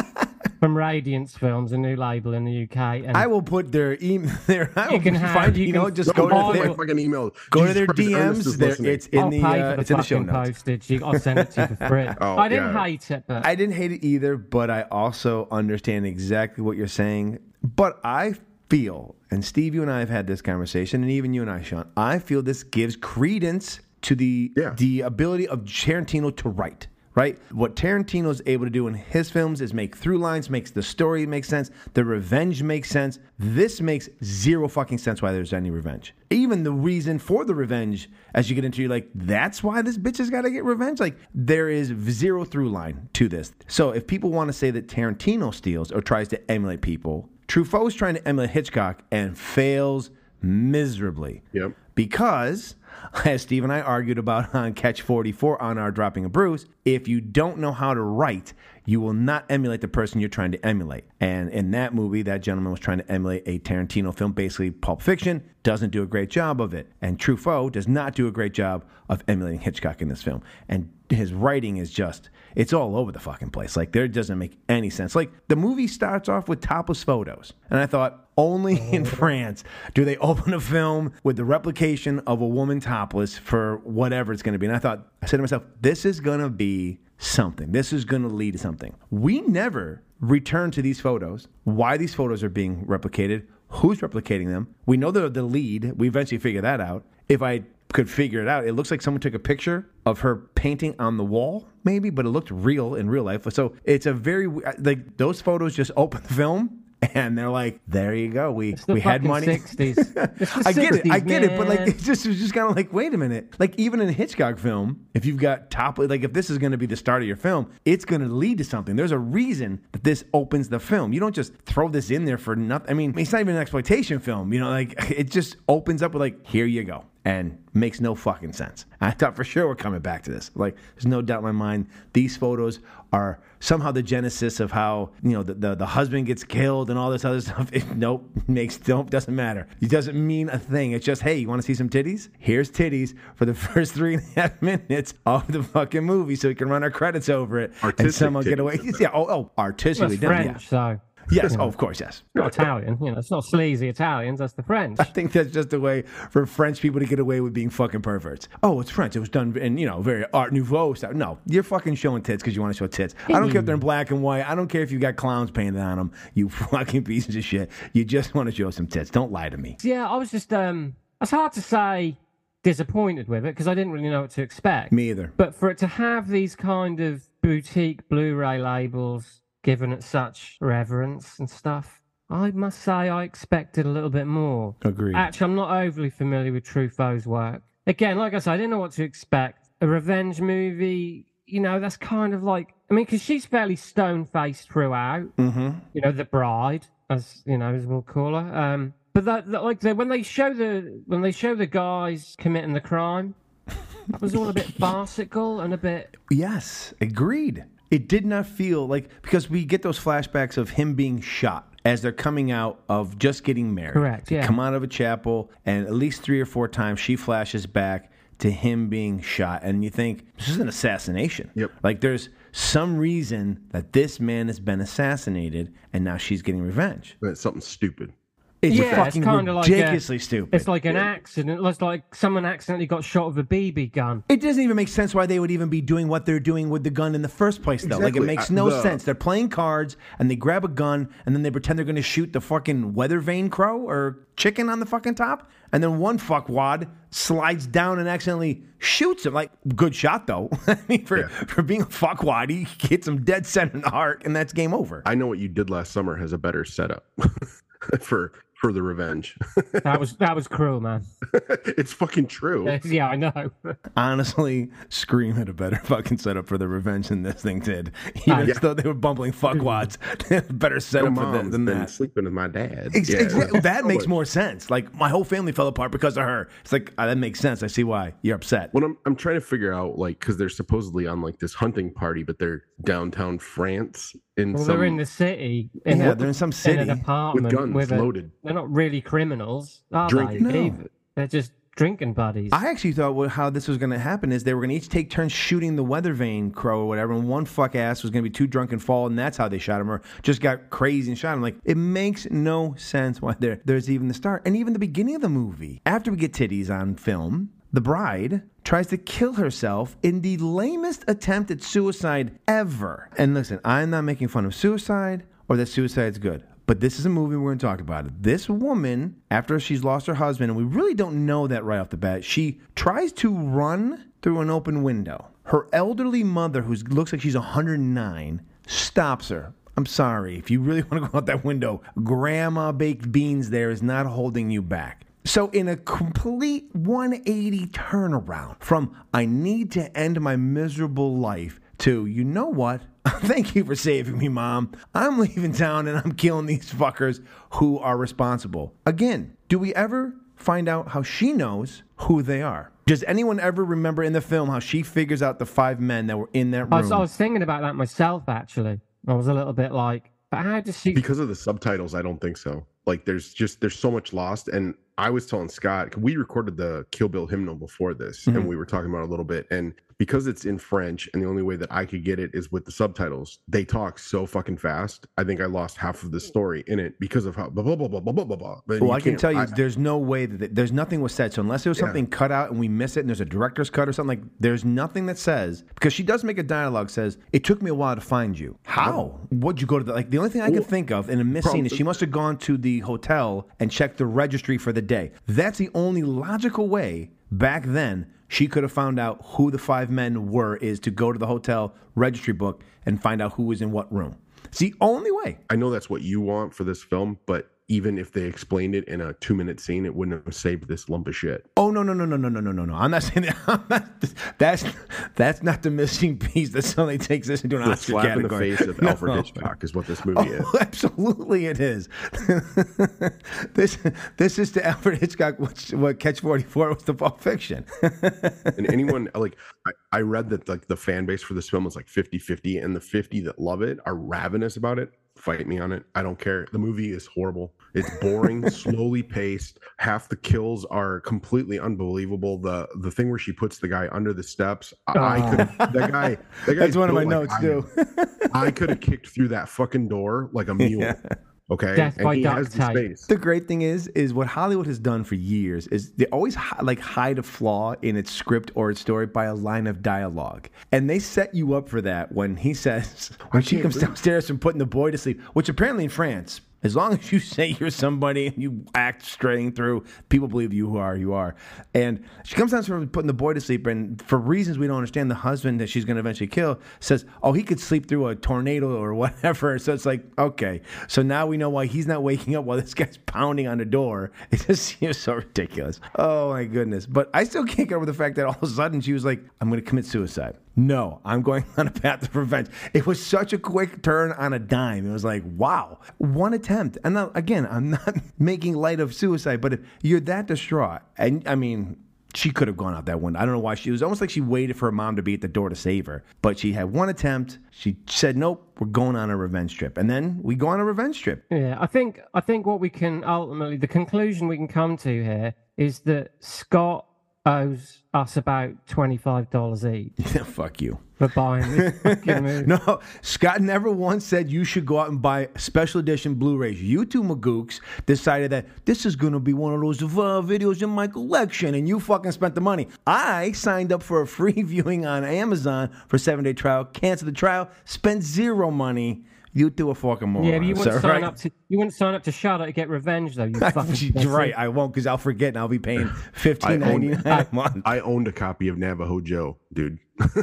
from Radiance Films, a new label in the UK. And I will put their email there. I You will can have- find, you you know, can- just go go to to their, fucking email. go to their Christ, Ernest DMs. There, it's in I'll the pay uh, for it's in the show notes. postage. You- I'll send it to you for free. Oh, I didn't yeah. hate it, but I didn't hate it either, but I also understand exactly what you're saying. But I feel, and Steve, you and I have had this conversation, and even you and I, Shon, I feel this gives credence to the Yeah. the ability of Tarantino to write. Right? What Tarantino is able to do in his films is make through lines, makes the story make sense, the revenge makes sense. This makes zero fucking sense why there's any revenge. Even the reason for the revenge, as you get into, you're like, that's why this bitch has got to get revenge. Like, there is zero through line to this. So if people want to say that Tarantino steals or tries to emulate people, Truffaut Truffaut's trying to emulate Hitchcock and fails miserably. Yep. Because, [LAUGHS] as Steve and I argued about on Catch 44 on our Dropping a Bruce, if you don't know how to write, you will not emulate the person you're trying to emulate. And in that movie, that gentleman was trying to emulate a Tarantino film, basically Pulp Fiction, doesn't do a great job of it. And Truffaut does not do a great job of emulating Hitchcock in this film. And his writing is just, it's all over the fucking place. Like, there doesn't make any sense. Like, the movie starts off with topless photos. And I thought, only [LAUGHS] in France do they open a film with the replication of a woman topless for whatever it's going to be. And I thought, I said to myself, this is going to be something. This is going to lead to something. We never return to these photos, why these photos are being replicated, who's replicating them. We know they're the lead. We eventually figure that out. If I could figure it out, it looks like someone took a picture of her painting on the wall, maybe, but it looked real in real life. So it's a very like those photos just open the film [LAUGHS] and they're like, "There you go. We we had money." [LAUGHS] 60s. I get it. I 60s, get it. But like, it it's just was just kind of like, wait a minute. Like even in a Hitchcock film, if you've got top, like if this is going to be the start of your film, it's going to lead to something. There's a reason that this opens the film. You don't just throw this in there for nothing. I mean, it's not even an exploitation film. You know, like [LAUGHS] it just opens up with like, here you go. And makes no fucking sense. I thought for sure we're coming back to this. Like, there's no doubt in my mind. These photos are somehow the genesis of how you know the, the, the husband gets killed and all this other [LAUGHS] stuff. It, nope, [LAUGHS] makes nope doesn't matter. It doesn't mean a thing. It's just hey, you want to see some titties? Here's titties for the [LAUGHS] first three and a half minutes of the fucking movie, so we can run our credits over it and somehow get away. Yeah. Oh, oh, artistically That's done. French, so Yeah. Yes. Oh, of course. Yes. not Italian. You know, it's not sleazy Italians. That's the French. I think that's just a way for French people to get away with being fucking perverts. Oh, it's French. It was done in, you know, very Art Nouveau style. No, you're fucking showing tits because you want to show tits. I don't care if they're in black and white. I don't care if you got clowns painted on them. You [LAUGHS] fucking pieces of shit. You just want to show some tits. Don't lie to me. Yeah, I was just um it's hard to say disappointed with it because I didn't really know what to expect. Me either. But for it to have these kind of boutique Blu-ray labels given it such reverence and stuff, I must say I expected a little bit more. Agreed. Actually, I'm not overly familiar with Truffaut's work. Again, like I said, I didn't know what to expect. A revenge movie, you know, that's kind of like I mean, because she's fairly stone-faced throughout. Mm-hmm. You know, the bride, as you know, as we'll call her. Um, but that, that like the, when they show the when they show the guys committing the crime, that was all a bit farcical and a bit. Yes, agreed. It did not feel like because we get those flashbacks of him being shot as they're coming out of just getting married. Correct, They yeah. Come out of a chapel, and at least three or four times she flashes back to him being shot, and you think this is an assassination. Yep. Like there's some reason that this man has been assassinated, and now she's getting revenge. But it's something stupid. It's yeah, fucking it's kind of like a- ridiculously stupid. It's like an accident. It's like someone accidentally got shot with a BB gun. It doesn't even make sense why they would even be doing what they're doing with the gun in the first place, though. Like, it Exactly. makes Uh, no the- sense. They're playing cards and they grab a gun and then they pretend they're going to shoot the fucking weather vane crow or chicken on the fucking top. And then one fuckwad slides down and accidentally shoots him. Like, good shot, though. [LAUGHS] I mean, for, for being a fuckwad, he hits him dead center in the heart and that's game over. I know what you did last summer has a better setup [LAUGHS] for for the revenge. [LAUGHS] That was that was cruel, man. it's fucking true. [LAUGHS] yeah, I know. Honestly, Scream had a better [LAUGHS] fucking setup for the revenge than this thing did. Even Yeah. though they were bumbling fuckwads, they had a better setup for that than been that. sleeping with my dad. Ex- Yeah. ex- that makes more sense. Like my whole family fell apart because of her. It's like uh, that makes sense. I see why you're upset. When I'm I'm trying to figure out like because they're supposedly on like this hunting party, but they're downtown France in Well, some they're in the city. Yeah, a- they're in some in city an apartment with guns a- loaded. They're not really criminals, are Drinking. they? No. They're just drinking buddies. I actually thought well, how this was going to happen is they were going to each take turns shooting the weather vane crow or whatever, and one fuck ass was going to be too drunk and fall, and that's how they shot him, or just got crazy and shot him. Like it makes no sense why there there's even the start, and even the beginning of the movie. After we get titties on film, the bride tries to kill herself in the lamest attempt at suicide ever. And listen, I'm not making fun of suicide or that suicide's good. But this is a movie we're going to talk about. This woman, after she's lost her husband, and we really don't know that right off the bat, she tries to run through an open window. Her elderly mother, who looks like she's 109, stops her. I'm sorry. If you really [LAUGHS] want to go out that window, Grandma Baked Beans there is not holding you back. So, in a complete 180 turnaround from I need to end my miserable life to, you know what? [LAUGHS] Thank you for saving me, Mom. I'm leaving town and I'm killing these fuckers who are responsible. Again, do we ever find out how she knows who they are? Does anyone ever remember in the film how she figures out the five men that were in that room? I was, I was thinking about that myself, actually. I was a little bit like, but how does she? because of the subtitles i don't think so like there's just there's so much lost and i was telling scott we recorded the kill bill hymnal before this Mhm. and we were talking about a little bit and because it's in French and the only way that I could get it is with the subtitles. They talk so fucking fast. I think I lost half of the hmm. story in it because of how blah blah blah blah blah blah blah. blah. Well, I can tell you, I- there's no way that there's nothing was said. So unless there was Yeah. something cut out and we miss it, and there's a director's cut or something like, there's nothing that says because she does make a dialogue says it took me a while to find you. How? What'd you go to the like? The only thing I can think of in a missing scene is she must have gone to the hotel and checked the registry for the day. That's the only logical way back then she could have found out who the five men were is to go to the hotel registry book and find out who was in what room. It's the only way. I know that's what you want for this film, but even if they explained it in a two minute scene, it wouldn't have saved this lump of shit. Oh no no no no no no no no no! I'm not saying that. [LAUGHS] I'm not, that's that's not the missing piece that suddenly takes this into an The Oscar slap in the face of [LAUGHS] No. Alfred Hitchcock is what this movie oh, is. Oh, [LAUGHS] absolutely, it is. this this is to Alfred Hitchcock what, what Catch Forty Four was to Pulp Fiction. and anyone like I, I read that like the fan base for this film is like 50-50 and the 50 that love it are ravenous about it fight me on it i don't care the movie is horrible it's boring [LAUGHS] slowly paced half the kills are completely unbelievable the the thing where she puts the guy under the steps i, I could that guy that [LAUGHS] That's one of my like notes I too. [LAUGHS] i could have kicked through that fucking door like a mule okay Death and by he has the tape. space The great thing is, is what Hollywood has done for years is they always hi- like hide a flaw in its script or its story by a line of dialogue, and they set you up for that when he says when she comes believe- downstairs from putting the boy to sleep, which apparently in France. As long as you [LAUGHS] say you're somebody and you act straying through, people believe you who are, you are. And she comes down from putting the boy to sleep, and for reasons we don't understand, the husband that she's going to eventually kill says, "Oh, he could sleep through a tornado or [LAUGHS] whatever." So it's like, okay, so now we know why he's not waking up while this guy's pounding on the door. [LAUGHS] It just seems so ridiculous. Oh my goodness! But I still can't get over the fact that all of a sudden she was like, "I'm going to commit suicide." No, I'm going [LAUGHS] on a path of revenge. It was such a quick turn on a dime. It was like, wow, one attempt. And now, again, I'm [LAUGHS] not making light of suicide, but if you're that distraught, and I mean, she could have gone out that window. I don't know why she was almost like she waited for her mom to be at the door to save her. But she had one attempt. She said, "Nope, we're going on a revenge trip." And then we go on a revenge trip. Yeah, I think I think what we can ultimately the conclusion we can come to here is that Scott owes us about twenty five dollars each Yeah, [LAUGHS] Fuck you. for buying this [LAUGHS] fucking movie. No, Scott never once said you should go out and buy special edition Blu-rays. You two magooks decided that this is going to be one of those uh, videos in my collection, and you fucking spent the money. I signed up for a free [LAUGHS] viewing on Amazon for seven day trial, canceled the trial, spent zero money. You two are fucking morons. Yeah, but you wouldn't all sign right? up to you wouldn't sign up to Shudder to get revenge though. You [LAUGHS] fucking You're right. I won't because I'll forget and I'll be paying [LAUGHS] I fifteen ninety owned, nine a month. I owned a copy of Navajo Joe, dude. [LAUGHS]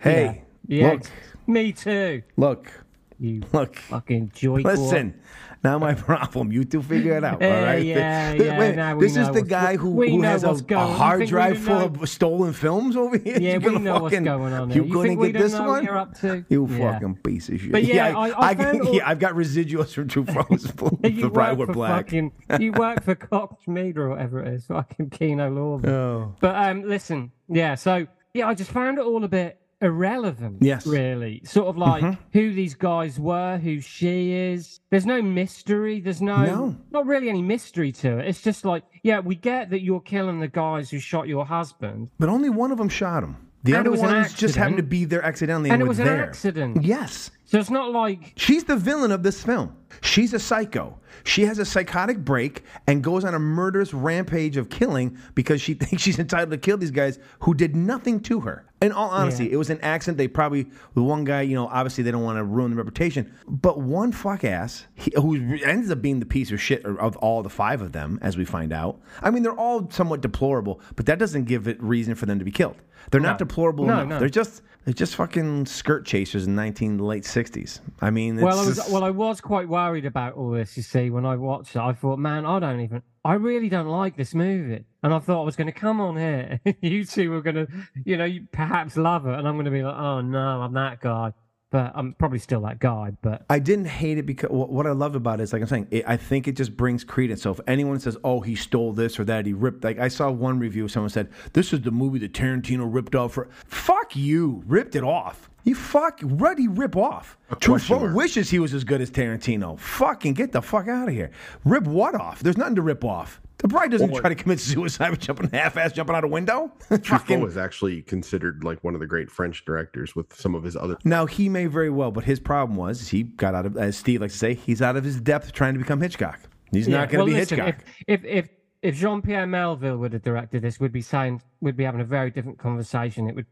Hey, Yeah, look, me too. look, You look. fucking joy. Listen, not my [LAUGHS] problem. You two figure it out. All right. yeah, Th- yeah, wait, we this is the guy who, who has a, a. You hard drive full know? of stolen films over here. Yeah, [LAUGHS] we know what's fucking- going on You here. You gonna get this one? you're up to? [LAUGHS] You Yeah. fucking piece of shit. But yeah, I, I- I can- all- yeah, I've got residuals from True Frozen. you the work were black. fucking. You work for Cox Media or whatever it is. Fucking Kino Lorber. Oh. But um, listen, yeah. So yeah, I just found it all a bit irrelevant. Yes. Really, sort of like Mhm. who these guys were, who she is. There's no mystery. There's no, No. not really any mystery to it. It's just like, yeah, we get that you're killing the guys who shot your husband, But only one of them shot him. The And other was ones just happened to be there accidentally. and it was an there. accident. Yes. So it's not like She's the villain of this film. She's a psycho. She has a psychotic break and goes on a murderous rampage of killing because she [LAUGHS] thinks she's entitled to kill these guys who did nothing to her. In all honesty, Yeah. it was an accident. They probably, the one guy, you know, obviously they don't want to ruin the reputation, but one fuck ass he, who ends up being the piece of shit of all the five of them, as we find out. I mean, they're all somewhat deplorable, but that doesn't give it reason for them to be killed. They're not deplorable No, enough. no. They're just they're just fucking skirt chasers in nineteen late sixties. I mean, it's Well, I was just- well, I was quite worried about all this. You see, when I watched it, I thought, man, I don't even, I really don't like this movie, and I thought I was going to come on here. [LAUGHS] you two were going to, you know, perhaps love it, and I'm going to be like, oh no, I'm that guy, but I'm probably still that guy. But I didn't hate it because what I loved about it is like I'm saying, it, I think it just brings credence. So if anyone says, "Oh, he stole this or that," he ripped. Like I saw one review, someone said, "This is the movie that Tarantino ripped off." For fuck you, ripped it off. You fuck, what did rip off? True question wishes he was as good as Tarantino. Fucking get the fuck out of here. Rip what off? There's nothing to rip off. The bride doesn't Well, try to commit suicide by jumping half-ass, jumping out a window. [LAUGHS] Truffaut Fucking. is actually considered like one of the great French directors with some of his other. Now he may very well, but his problem was he got out of, as Steve likes to say, he's out of his depth trying to become Hitchcock. He's Yeah, not going to well, be listen, Hitchcock. If, if if if Jean Pierre Melville would have directed this, we'd be saying we'd be having a very different conversation. It would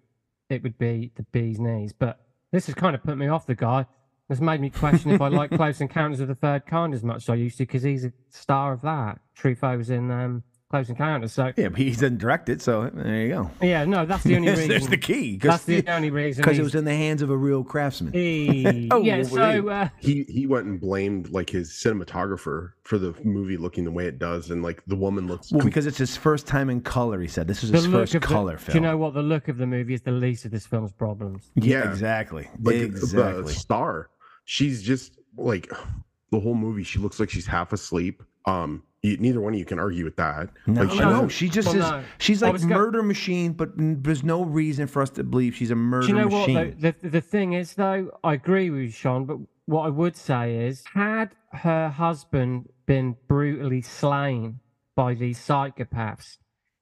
it would be the bee's knees. But this has kind of put me off the guy. It's made me question if I like Close Encounters of the Third Kind as much as I used to, because he's a star of that. Truffaut was in um, Close Encounters, so Yeah, but he doesn't direct it, so there you go. yeah, no, that's the [LAUGHS] only reason. There's the key. That's the only reason. Because it he's- was in the hands of a real craftsman. He- [LAUGHS] Oh, yeah, wait. so uh, He he went and blamed like his cinematographer for the movie looking the way it does, and like the woman looks. Well, because it's his first time in color, he said. This is the his look first of the- color film. Do you know what the look of the movie is? The least of this film's problems. yeah, exactly. like exactly. the star. She's just like [SIGHS] the whole movie. She looks like she's half asleep. Um, you, neither one of you can argue with that. No, like, she no, doesn't- she just Well, is. no. She's I like was go- murder machine, but there's no reason for us to believe she's a murder Do you know machine. what? Though? The, the thing is, though, I agree with you, Shon, but what I would say is, had her husband been brutally slain by these psychopaths,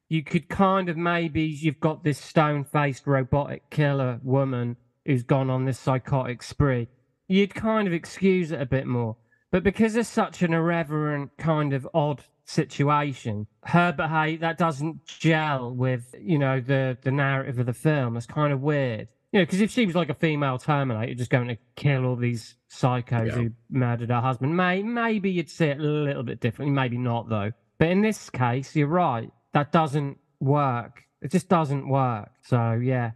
you could kind of maybe you've got this stone faced robotic killer woman who's gone on this psychotic spree. You'd kind of excuse it a bit more. But because it's such an irreverent, kind of odd situation, her behavior that doesn't gel with, you know, the the narrative of the film. It's kind of weird. You know, because if she was like a female Terminator, just going to kill all these psychos Yeah. who murdered her husband, may maybe you'd see it a little bit differently. Maybe not though. But in this case, you're right. That doesn't work. It just doesn't work. So yeah,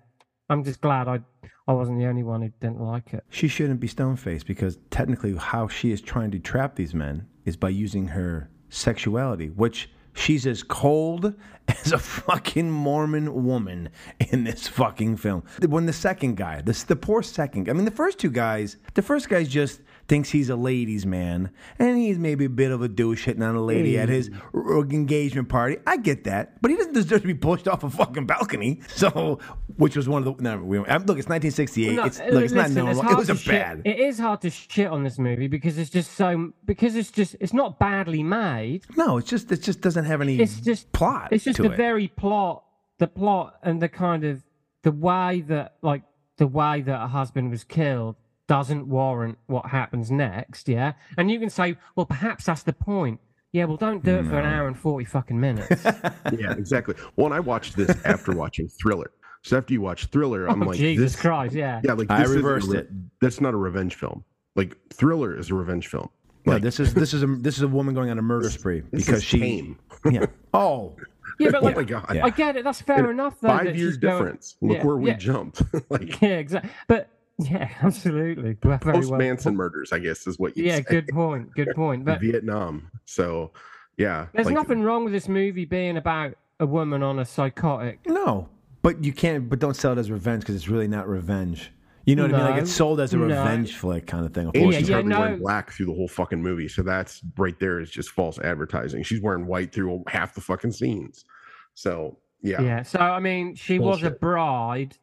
I'm just glad I I wasn't the only one who didn't like it. She shouldn't be stone faced because technically, how she is trying to trap these men is by using her sexuality, which she's as cold [LAUGHS] as a fucking Mormon woman in this fucking film. When the second guy, this the poor second, I mean, the first two guys, the first guy's just thinks he's a ladies' man and he's maybe a bit of a douche hitting on a lady at his hmm. r- engagement party. I get that, but he doesn't deserve to be pushed off a fucking balcony. [LAUGHS] So, which was one of the no, we, look, it's 1968. No, it's look, it's not normal. It hard was a shit- bad. It is hard to shit on this movie because it's just so because it's just it's not badly made. No, it's just it just doesn't have any It's just plot. It's just the it. very plot, the plot, and the kind of the way that like the way that a husband was killed doesn't warrant what happens next. Yeah, and you can say, well, perhaps that's the point. Yeah, well, don't do it for an hour and forty fucking minutes. [LAUGHS] yeah, exactly. Well, and I watched this after watching Thriller. So after you watch Thriller, I'm Oh, like, Jesus this, Christ, yeah. yeah, like I this isn't reversed re- it. That's not a revenge film. Like Thriller is a revenge film. No, Like, this is this is a this is a woman going on a murder spree this because is she. tame. [LAUGHS] Yeah. Oh. Yeah, but oh like, my god, Yeah. I get it. That's fair And enough. Though, five years she's going- difference. Look Yeah, where we yeah. jumped. [LAUGHS] like Yeah, exactly. But yeah, [LAUGHS] absolutely. Very post well. Manson murders, I guess, is what you Yeah, say. good point. Good point. But Vietnam. So yeah, there's like, nothing wrong with this movie being about a woman on a psychotic. No, but you can't. But don't sell it as revenge because it's really not revenge. You know what I mean? Like it's sold as a no. revenge flick kind of thing. And Yeah, she's yeah, hardly no. wearing black through the whole fucking movie. So that's right there is just false advertising. She's wearing white through half the fucking scenes. So yeah. Yeah. So I mean, she was a bride,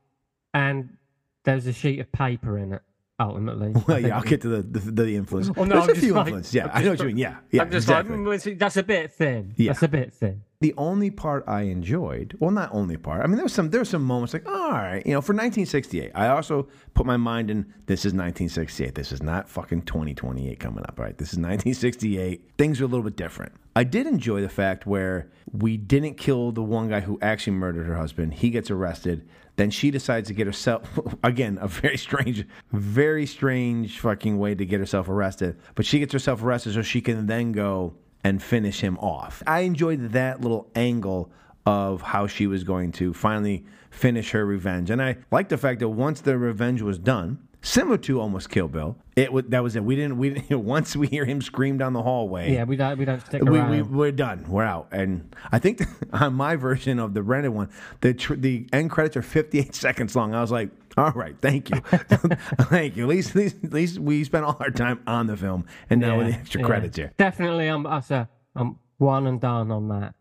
and there was a sheet of paper in it. Ultimately. [LAUGHS] I Well, think yeah, I'll get to the the, the influence. Well, no, There's I'm a few like- influence. Yeah, I'm I know what you mean. Yeah, yeah, I'm just exactly. like, that's a bit thin. Yeah. That's a bit thin. the only part I enjoyed, well, not only part. I mean, there was some there were some moments like, all right, you know, for 1968. I also put my mind in this is 1968. This is not fucking 2028 coming up, right? This is 1968. Things are a little bit different. I did enjoy the fact where we didn't kill the one guy who actually murdered her husband. He gets arrested. Then she decides to get herself [LAUGHS] again a very strange, very strange fucking way to get herself arrested. But she gets herself arrested so she can then go and finish him off. I enjoyed that little angle of how she was going to finally finish her revenge, and I like the fact that once the revenge was done, similar to almost Kill Bill, it was that was it. We didn't we didn't, [LAUGHS] once we hear him scream down the hallway. Yeah, we don't we don't stick We, around. we, we're done. We're out. And I think [LAUGHS] on my version of the rented one, the tr- the end credits are 58 [LAUGHS] seconds long. I was like, all right, thank you. thank you. At least, at, least, at least we spent all our time on the film and now with the extra yeah. credits here. Definitely, I'm us a I'm one and done on that.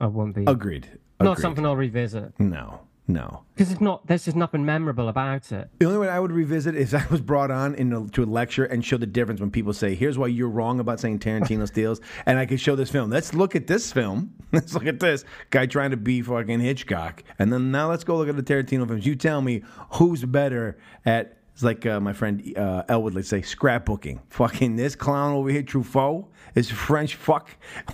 I wouldn't be Agreed. Not Agreed. something I'll revisit. No, No. Because it's not. There's just nothing memorable about it. The only way I would revisit is [LAUGHS] I was brought on in a, to a lecture and show the difference when people say, "Here's why you're wrong about saying Tarantino [LAUGHS] steals," and I could show this film. Let's look at this film. [LAUGHS] let's look at this guy trying to be fucking Hitchcock, and then now let's go look at the Tarantino films. You tell me who's better at. It's like uh, my friend uh, Elwood, let's say, scrapbooking. Fucking this clown over here, Truffaut, is French fuck,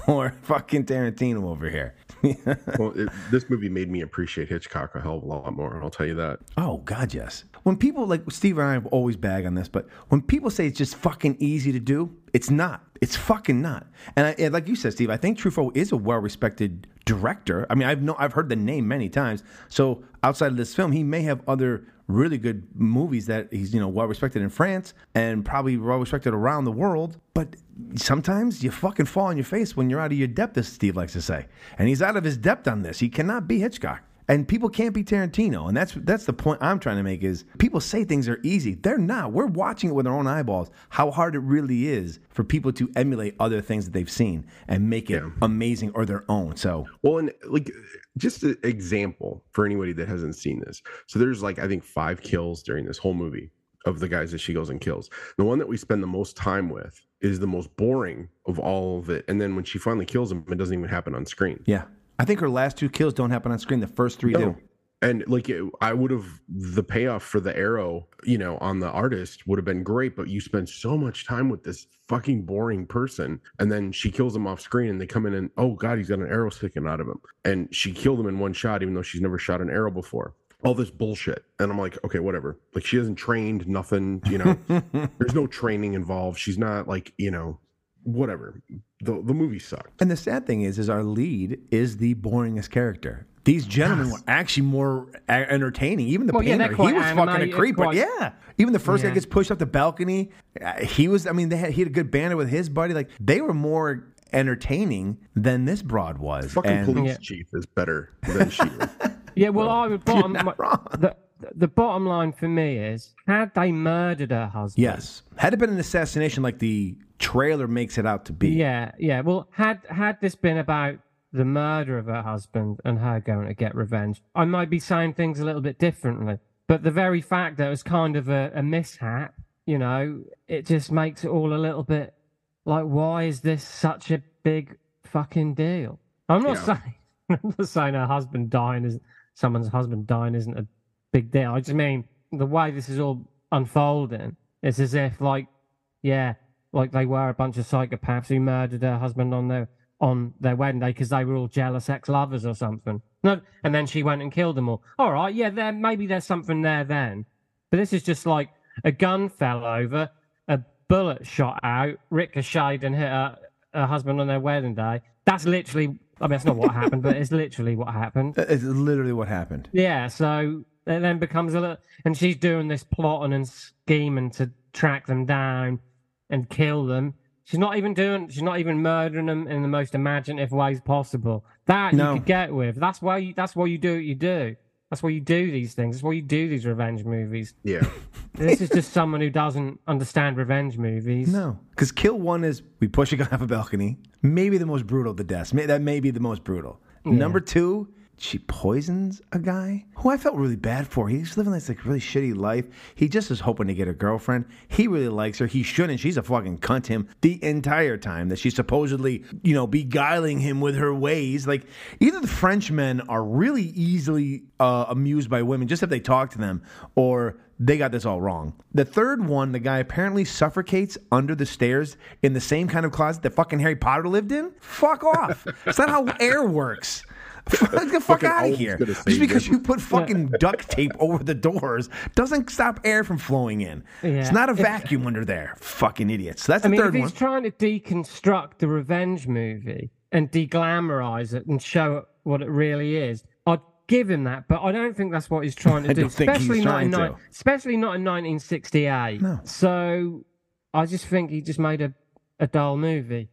or fucking Tarantino over here. [LAUGHS] well, it, this movie made me appreciate Hitchcock a hell of a lot more. I'll tell you that. Oh God, yes. When people like Steve and I have always bag on this, but when people say it's just fucking easy to do, it's not. It's fucking not. And, I, and like you said, Steve, I think Truffaut is a well-respected director. I mean, I've no, I've heard the name many times. So outside of this film, he may have other really good movies that he's you know well respected in France and probably well respected around the world. But sometimes you fucking fall on your face when you're out of your depth, as Steve likes to say. And he's out of his depth on this. He cannot be Hitchcock. And people can't be Tarantino. And that's that's the point I'm trying to make is people say things are easy. They're not. We're watching it with our own eyeballs, how hard it really is for people to emulate other things that they've seen and make it yeah. amazing or their own. So Well and like just an example for anybody that hasn't seen this. So there's like I think five kills during this whole movie of the guys that she goes and kills. The one that we spend the most time with is the most boring of all of it. And then when she finally kills him, it doesn't even happen on screen. Yeah. I think her last two kills don't happen on screen. The first three no. do. And like I would have the payoff for the arrow, you know, on the artist would have been great, but you spend so much time with this fucking boring person, and then she kills him off screen, and they come in and oh god, he's got an arrow sticking out of him, and she killed him in one shot, even though she's never shot an arrow before all this bullshit. And I'm like, okay, whatever. Like she hasn't trained, nothing, you know. [LAUGHS] there's no training involved. She's not like, you know, whatever. The the movie sucked. And the sad thing is is our lead is the boringest character. These gentlemen yes. were actually more entertaining. Even the well, painter, yeah, he was fucking a creep. Quite, but yeah, even the first yeah. guy gets pushed up the balcony, uh, he was. I mean, they had he had a good banner with his buddy. Like they were more entertaining than this broad was. Fucking and, police yeah. chief is better than she was. [LAUGHS] Yeah, well, I would bottom the, the bottom line for me is had they murdered her husband? Yes. Had it been an assassination like the trailer makes it out to be. Yeah, yeah. Well, had had this been about the murder of her husband and her going to get revenge, I might be saying things a little bit differently. But the very fact that it was kind of a, a mishap, you know, it just makes it all a little bit like, why is this such a big fucking deal? I'm not yeah. saying [LAUGHS] I'm not saying her husband dying is someone's husband dying isn't a big deal. I just mean the way this is all unfolding. It's as if like, yeah, like they were a bunch of psychopaths who murdered her husband on their on their wedding day because they were all jealous ex-lovers or something. No, and then she went and killed them all. All right, yeah, there maybe there's something there then, but this is just like a gun fell over, a bullet shot out, ricocheted and hit her, her husband on their wedding day. That's literally I mean, that's not what happened, but it's literally what happened. [LAUGHS] It's literally what happened. Yeah, so it then becomes a little, and she's doing this plotting and scheming to track them down and kill them. She's not even doing, she's not even murdering them in the most imaginative ways possible. That no. you could get with. That's why you, that's why you do what you do. That's why you do these things. That's why you do these revenge movies. Yeah. [LAUGHS] this is just someone who doesn't understand revenge movies. No, because kill one is we push a [LAUGHS] guy off a balcony. Maybe the most brutal of the deaths. That may be the most brutal. Yeah. Number two she poisons a guy who I felt really bad for. He's living this like really shitty life. He just is hoping to get a girlfriend. He really likes her. He shouldn't. She's a fucking cunt him the entire time that she's supposedly, you know, beguiling him with her ways. Like either the Frenchmen are really easily uh, amused by women just if they talk to them, or they got this all wrong. The third one, the guy apparently suffocates under the stairs in the same kind of closet that fucking Harry Potter lived in. Fuck off. It's not how air works. [LAUGHS] Get the fuck out of here. Just because you put fucking duct tape over the doors doesn't stop air from flowing in. Yeah. It's not a vacuum under there. Fucking idiots. That's the I mean, third if one. he's trying to deconstruct the revenge movie and deglamorize it and show it what it really is, I'd give him that. But I don't think that's what he's trying to [LAUGHS] do. especially not in to. especially not in 1968. No. So I just think he just made a, a dull movie.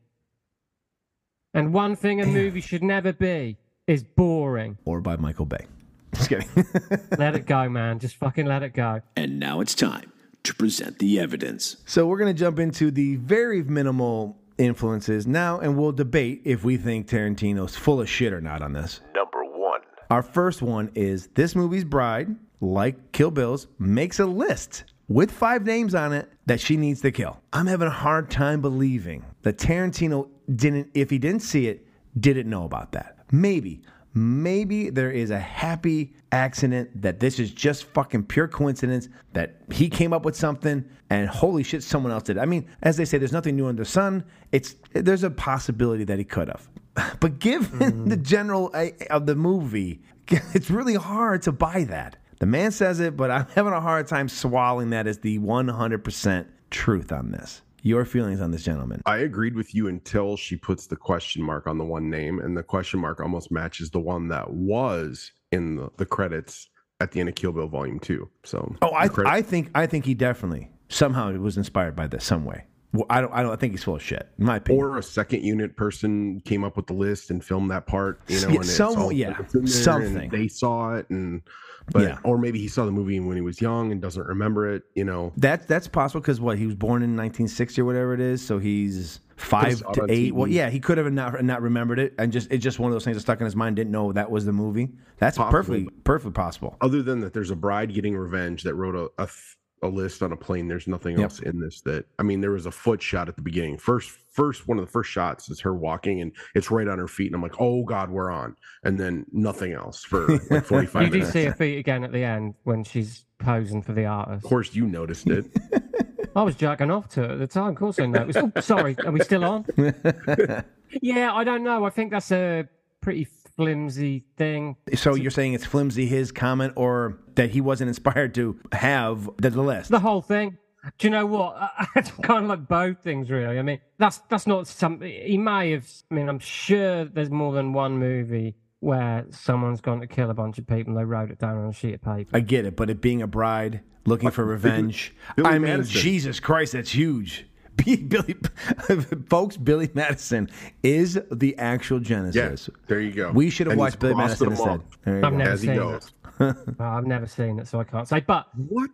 And one thing a movie should never be is boring. Or by Michael Bay. [LAUGHS] Just kidding. [LAUGHS] let it go, man. Just fucking let it go. And now it's time to present the evidence. So we're going to jump into the very minimal influences now, and we'll debate if we think Tarantino's full of shit or not on this. Number one. Our first one is this movie's bride, like Kill Bill's, makes a list with five names on it that she needs to kill. I'm having a hard time believing that Tarantino didn't, if he didn't see it, didn't know about that. Maybe. Maybe there is a happy accident that this is just fucking pure coincidence that he came up with something and holy shit, someone else did. I mean, as they say, there's nothing new under the sun. It's there's a possibility that he could have, [LAUGHS] but given the general uh, of the movie, [LAUGHS] it's really hard to buy that. The man says it, but I'm having a hard time swallowing that as the 100% truth on this. Your feelings on this gentleman? I agreed with you until she puts the question mark on the one name, and the question mark almost matches the one that was in the, the credits at the end of Kill Bill Volume Two. So, oh, I, credit- I think I think he definitely somehow was inspired by this some way. Well, I don't I don't think he's full of shit. In my opinion, or a second unit person came up with the list and filmed that part. You know, Yeah, and it's some- yeah, it's in and something. they saw it, and but Yeah. or maybe he saw the movie when he was young and doesn't remember it. You know, That that's possible because what he was born in 1960 or whatever it is, so he's five to eight. Well, yeah, he could have not not remembered it, and just it's just one of those things that stuck in his mind. Didn't know that was the movie. That's Possibly. perfectly perfectly possible. other than that, there's a bride getting revenge that wrote a a, a list on a plane. There's nothing Yep. else in this that I mean, there was a foot shot at the beginning. First, first one of the first shots is her walking, and it's right on her feet, and I'm like, oh god, we're on. And then nothing else for like [LAUGHS] 45 You do minutes. see her feet again at the end when she's posing for the artist. Of course, you noticed it. [LAUGHS] I was jacking off to it at the time. Of course I noticed. Oh, sorry. Are we still on? [LAUGHS] yeah, I don't know. I think that's a pretty flimsy thing. So you're saying it's flimsy his comment, or that he wasn't inspired to have the, the list? The whole thing. Do you know what? It's kind of like both things, really. I mean, that's that's not something he may have. I mean, I'm sure there's more than one movie where someone's gone to kill a bunch of people and they wrote it down on a sheet of paper. I get it, but it being a bride looking uh, for revenge, Billy I mean, Madison. Jesus Christ, that's huge. [LAUGHS] Billy, [LAUGHS] folks, Billy Madison is the actual Genesis. there you go. We should have And watched Billy Madison instead. There you I've go. never As he seen goes. it. [LAUGHS] I've never seen it, so I can't say. But What?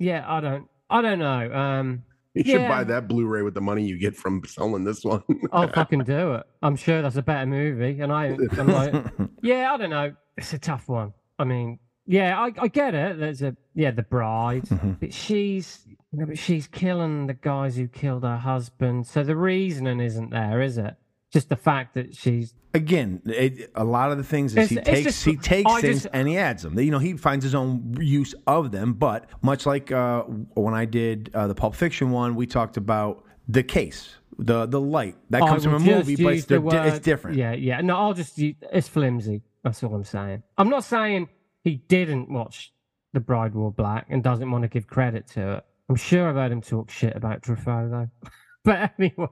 yeah, I don't. I don't know. Um, You should Yeah. buy that Blu-ray with the money you get from selling this one. I'll [LAUGHS] fucking do it. I'm sure that's a better movie. And I, I'm like, [LAUGHS] yeah, I don't know. It's a tough one. I mean, yeah, I, I get it. There's a yeah, the bride, Mm-hmm. but she's you know, but she's killing the guys who killed her husband. So the reasoning isn't there, is it? Just the fact that she's Again, it, a lot of the things is he takes just- he takes I things just- and he adds them. You know, he finds his own use of them. But much like uh, when I did uh, the Pulp Fiction one, we talked about the case, the the light that comes from a movie, but it's, the they're it's different. Yeah, yeah. No, I'll just use, it's flimsy. That's all I'm saying. I'm not saying he didn't watch The Bride Wore Black and doesn't want to give credit to it. I'm sure I've heard him talk shit about Truffaut though. [LAUGHS] [LAUGHS] but anyway,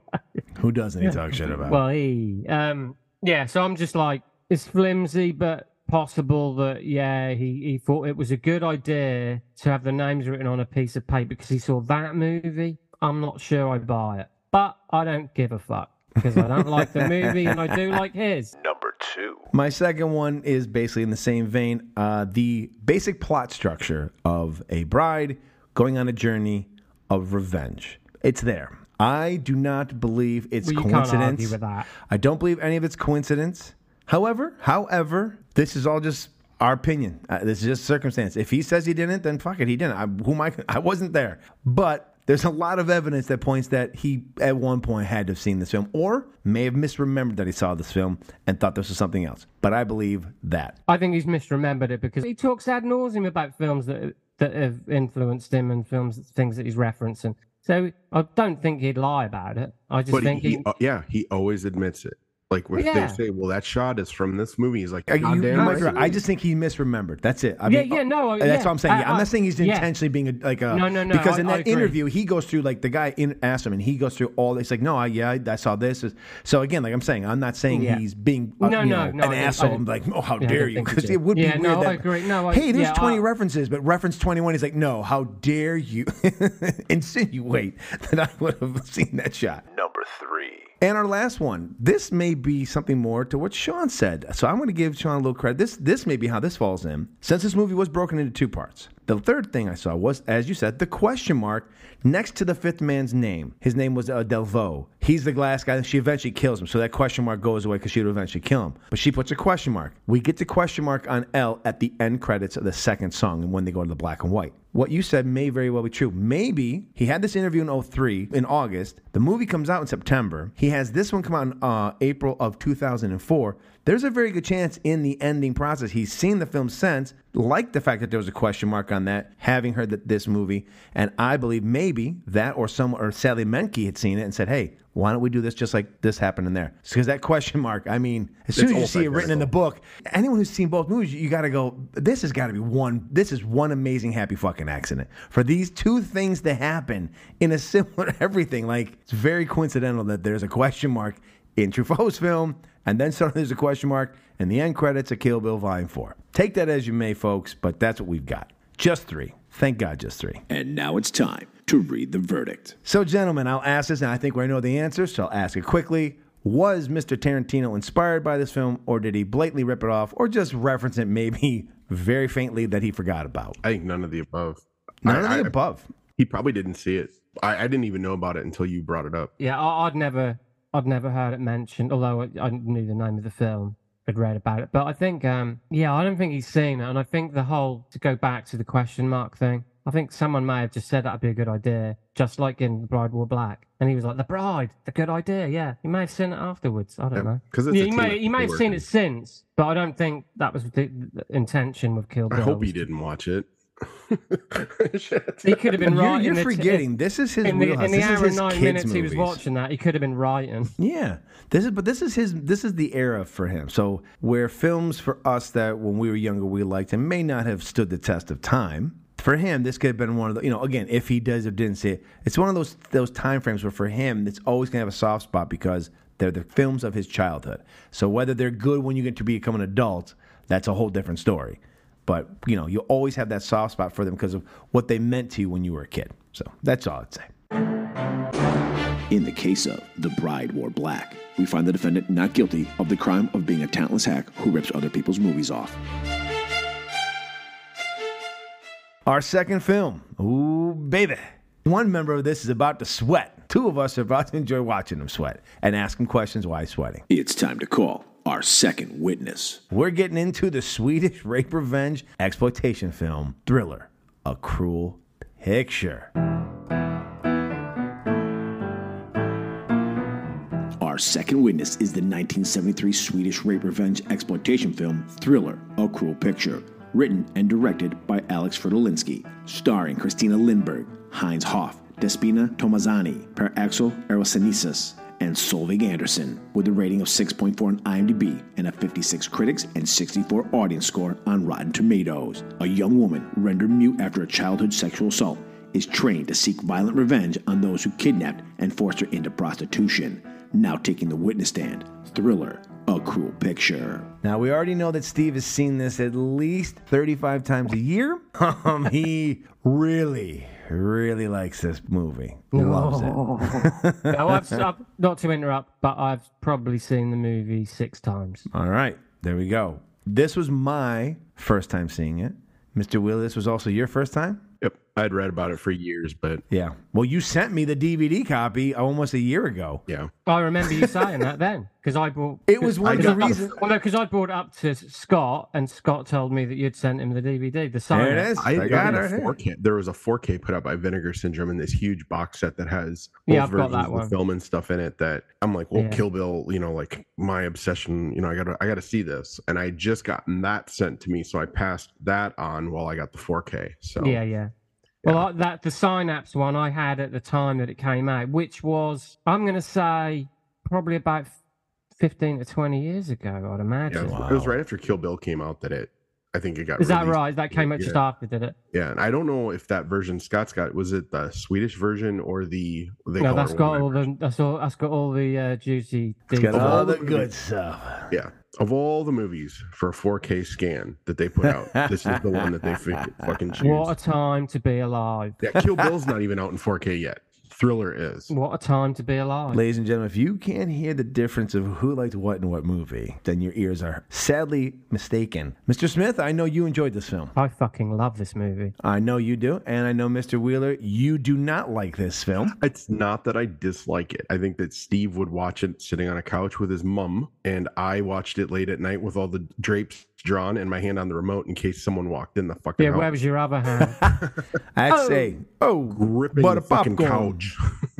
Who doesn't he talk shit [LAUGHS] about? well, he, um, yeah. So I'm just like, it's flimsy, but possible that yeah, he he thought it was a good idea to have the names written on a piece of paper because he saw that movie. I'm not sure I buy it, but I don't give a fuck because I don't like the movie and I do like his. [LAUGHS] Number two. My second one is basically in the same vein. Uh, the basic plot structure of a bride going on a journey of revenge. It's there. I do not believe it's Well, coincidence. argue with that. I don't believe any of it's coincidence. However, however, this is all just our opinion. Uh, this is just circumstance. If he says he didn't, then fuck it, he didn't. I, who am I? I wasn't there. But there's a lot of evidence that points that he at one point had to have seen this film, or may have misremembered that he saw this film and thought this was something else. But I believe that. I think he's misremembered it because he talks ad nauseum about films that that have influenced him and films things that he's referencing. So I don't think he'd lie about it. I just but think he, he, yeah, he always admits it. Like if Yeah. they say, "Well, that shot is from this movie," he's like, Uh, "God you- you damn right right. I just think he misremembered. That's it. I Yeah, mean, yeah, no, uh, that's yeah. what I'm saying. I, I'm not saying he's yeah. intentionally being a, like a No, no, no, Because I- in that interview, he goes through like the guy in asked him, and he goes through all. It's like, no, I, yeah, I, I saw this. So again, like I'm saying, I'm not saying Yeah. he's being uh, No, no, know, no, an I asshole. I I'm like, oh, how yeah, dare you? Because it would be Yeah, weird. no, that, I agree. No, I- hey, there's yeah, 20 I- references, but reference 21. He's like, no, how dare you [LAUGHS] insinuate [LAUGHS] that I would have seen that shot? Number three. And our last one, this may be something more to what Shon said. So I'm going to give Shon a little credit. This this may be how this falls in. Since this movie was broken into two parts, The third thing I saw was, as you said, the question mark next to the fifth man's name. His name was uh, Delvaux. He's the glass guy. She eventually kills him, so that question mark goes away because she would eventually kill him. But she puts a question mark. We get the question mark on Elle at the end credits of the second song and when they go to the black and white. What you said may very well be true. Maybe he had this interview in 03 in August. The movie comes out in September. He has this one come out in uh, April of 2004. There's a very good chance in the ending process he's seen the film since, liked the fact that there was a question mark on that, having heard that this movie, and I believe maybe that or some or Sally Menke had seen it and said, "Hey, why don't we do this just like this happened in there?" Because that question mark, I mean, as soon It's as you see it written in the book, anyone who's seen both movies, you got to go. This has got to be one. This is one amazing happy fucking accident for these two things to happen in a [LAUGHS] similar everything. Like it's very coincidental that there's a question mark in Truffaut's film, and then suddenly there's a question mark in the end credits of Kill Bill Volume Four. Take that as you may, folks, but that's what we've got. Just three. Thank God, just three. And now it's time to read the verdict. So, gentlemen, I'll ask this, and I think we know the answer, so I'll ask it quickly. Was Mr. Tarantino inspired by this film, or did he blatantly rip it off, or just reference it maybe [LAUGHS] very faintly that he forgot about? I think none of the above. None I- of the I- above. He probably didn't see it. I, I didn't even know about it until you brought it up. Yeah, I, I'd never, I'd never heard it mentioned. Although I, I knew the name of the film, I'd read about it. But I think, um, yeah, I don't think he's seen it. And I think the whole to go back to the question mark thing. I think someone may have just said that'd be a good idea, just like in The Bride Wore Black. And he was like, "The Bride, the good idea." Yeah, he may have seen it afterwards. I don't Yeah, know. 'cause it's yeah, a he team may, he may have seen it since, but I don't think that was the, the intention with Kill Bill. I hope he didn't watch it. [LAUGHS] He could have been You're- you're in the- forgetting, this is his in the, wheelhouse. in the This is hour and nine kids' minutes he was watching that. He could have been writing. Yeah, this is but this is his this is the era for him. So where films for us that when we were younger we liked and may not have stood the test of time. For him, this could have been one of the you know again if he does or didn't see it, it's one of those those time frames where for him it's always gonna have a soft spot because they're the films of his childhood. So whether they're good when you get to become an adult, that's a whole different story. But you know you always have that soft spot for them because of what they meant to you when you were a kid. So that's all I'd say. In the case of The Bride Wore Black, we find the defendant not guilty of the crime of being a talentless hack who rips other people's movies off. Our second film. Ooh, baby. One member of this is about to sweat. Two of us are about to enjoy watching him sweat and ask him questions why he's sweating. It's time to call our second witness. We're getting into the Swedish rape revenge exploitation film Thriller, A Cruel Picture. Our second witness is the 1973 Swedish rape revenge exploitation film Thriller, A Cruel Picture, written and directed by Alex Fridolinski, starring Christina Lindberg, Heinz Hopf, Despina Tomazani, Per Axel Arosenius, and Solveig Andersson, with a rating of 6.4 on IMDb and a 56 critics and 64 audience score on Rotten Tomatoes. A young woman rendered mute after a childhood sexual assault is trained to seek violent revenge on those who kidnapped and forced her into prostitution. Now taking the witness stand, Thriller, A Cruel Picture. Now, we already know that Steve has seen this at least 35 times a year. [LAUGHS] Um, he really, really likes this movie. He Loves it. [LAUGHS] no, I've, I've, not to interrupt, but I've probably seen the movie six times. All right, there we go. This was my first time seeing it. Mr. Will, this was also your first time? Yep. I'd read about it for years, but Yeah. Well, you sent me the DVD copy almost a year ago. yeah. I remember you saying that then, because I brought. [LAUGHS] It was [LAUGHS] one of the I- reasons- Well, no, because I brought it up to Scott, and Scott told me that you'd sent him the DVD. The sign. There it is. I, I got got it a right 4K. There was a 4K put out by Vinegar Syndrome in this huge box set that has Yeah, I've got that one. the film and stuff in it. That I'm like, well, Yeah. Kill Bill, you know, like my obsession. You know, I gotta, I gotta see this, and I just gotten that sent to me, so I passed that on while I got the 4K. So Yeah, yeah. Well, I, that the Synapse one I had at the time that it came out, which was I'm going to say probably about fifteen to twenty years ago, I'd imagine. yeah, imagine. it was right after Kill Bill came out that it. I think it got. Is that released. right? That came out just Yeah. after, did it? Yeah, and I don't know if that version Scott's got was it the Swedish version or the they no, call that's it got all the that's all that's got all the uh, juicy It's got details. all the good stuff. Yeah, of all the movies for a 4K scan that they put out, this is the one that they fucking choose. [LAUGHS] What a time to be alive! Yeah, Kill Bill's not even out in 4K yet. Thriller is. What a time to be alive. Ladies and gentlemen, if you can't hear the difference of who liked what in what movie, then your ears are sadly mistaken. Mr. Smith, I know you enjoyed this film. I fucking love this movie. I know you do, and I know Mr. Wheeler, you do not like this film. It's not that I dislike it. I think that Steve would watch it sitting on a couch with his mum, and I watched it late at night with all the drapes drawn and my hand on the remote in case someone walked in the fucking Yeah, house. where was your other [LAUGHS] hand? I'd Oh. say, oh, oh gripping but the a fucking popcorn. couch. [LAUGHS]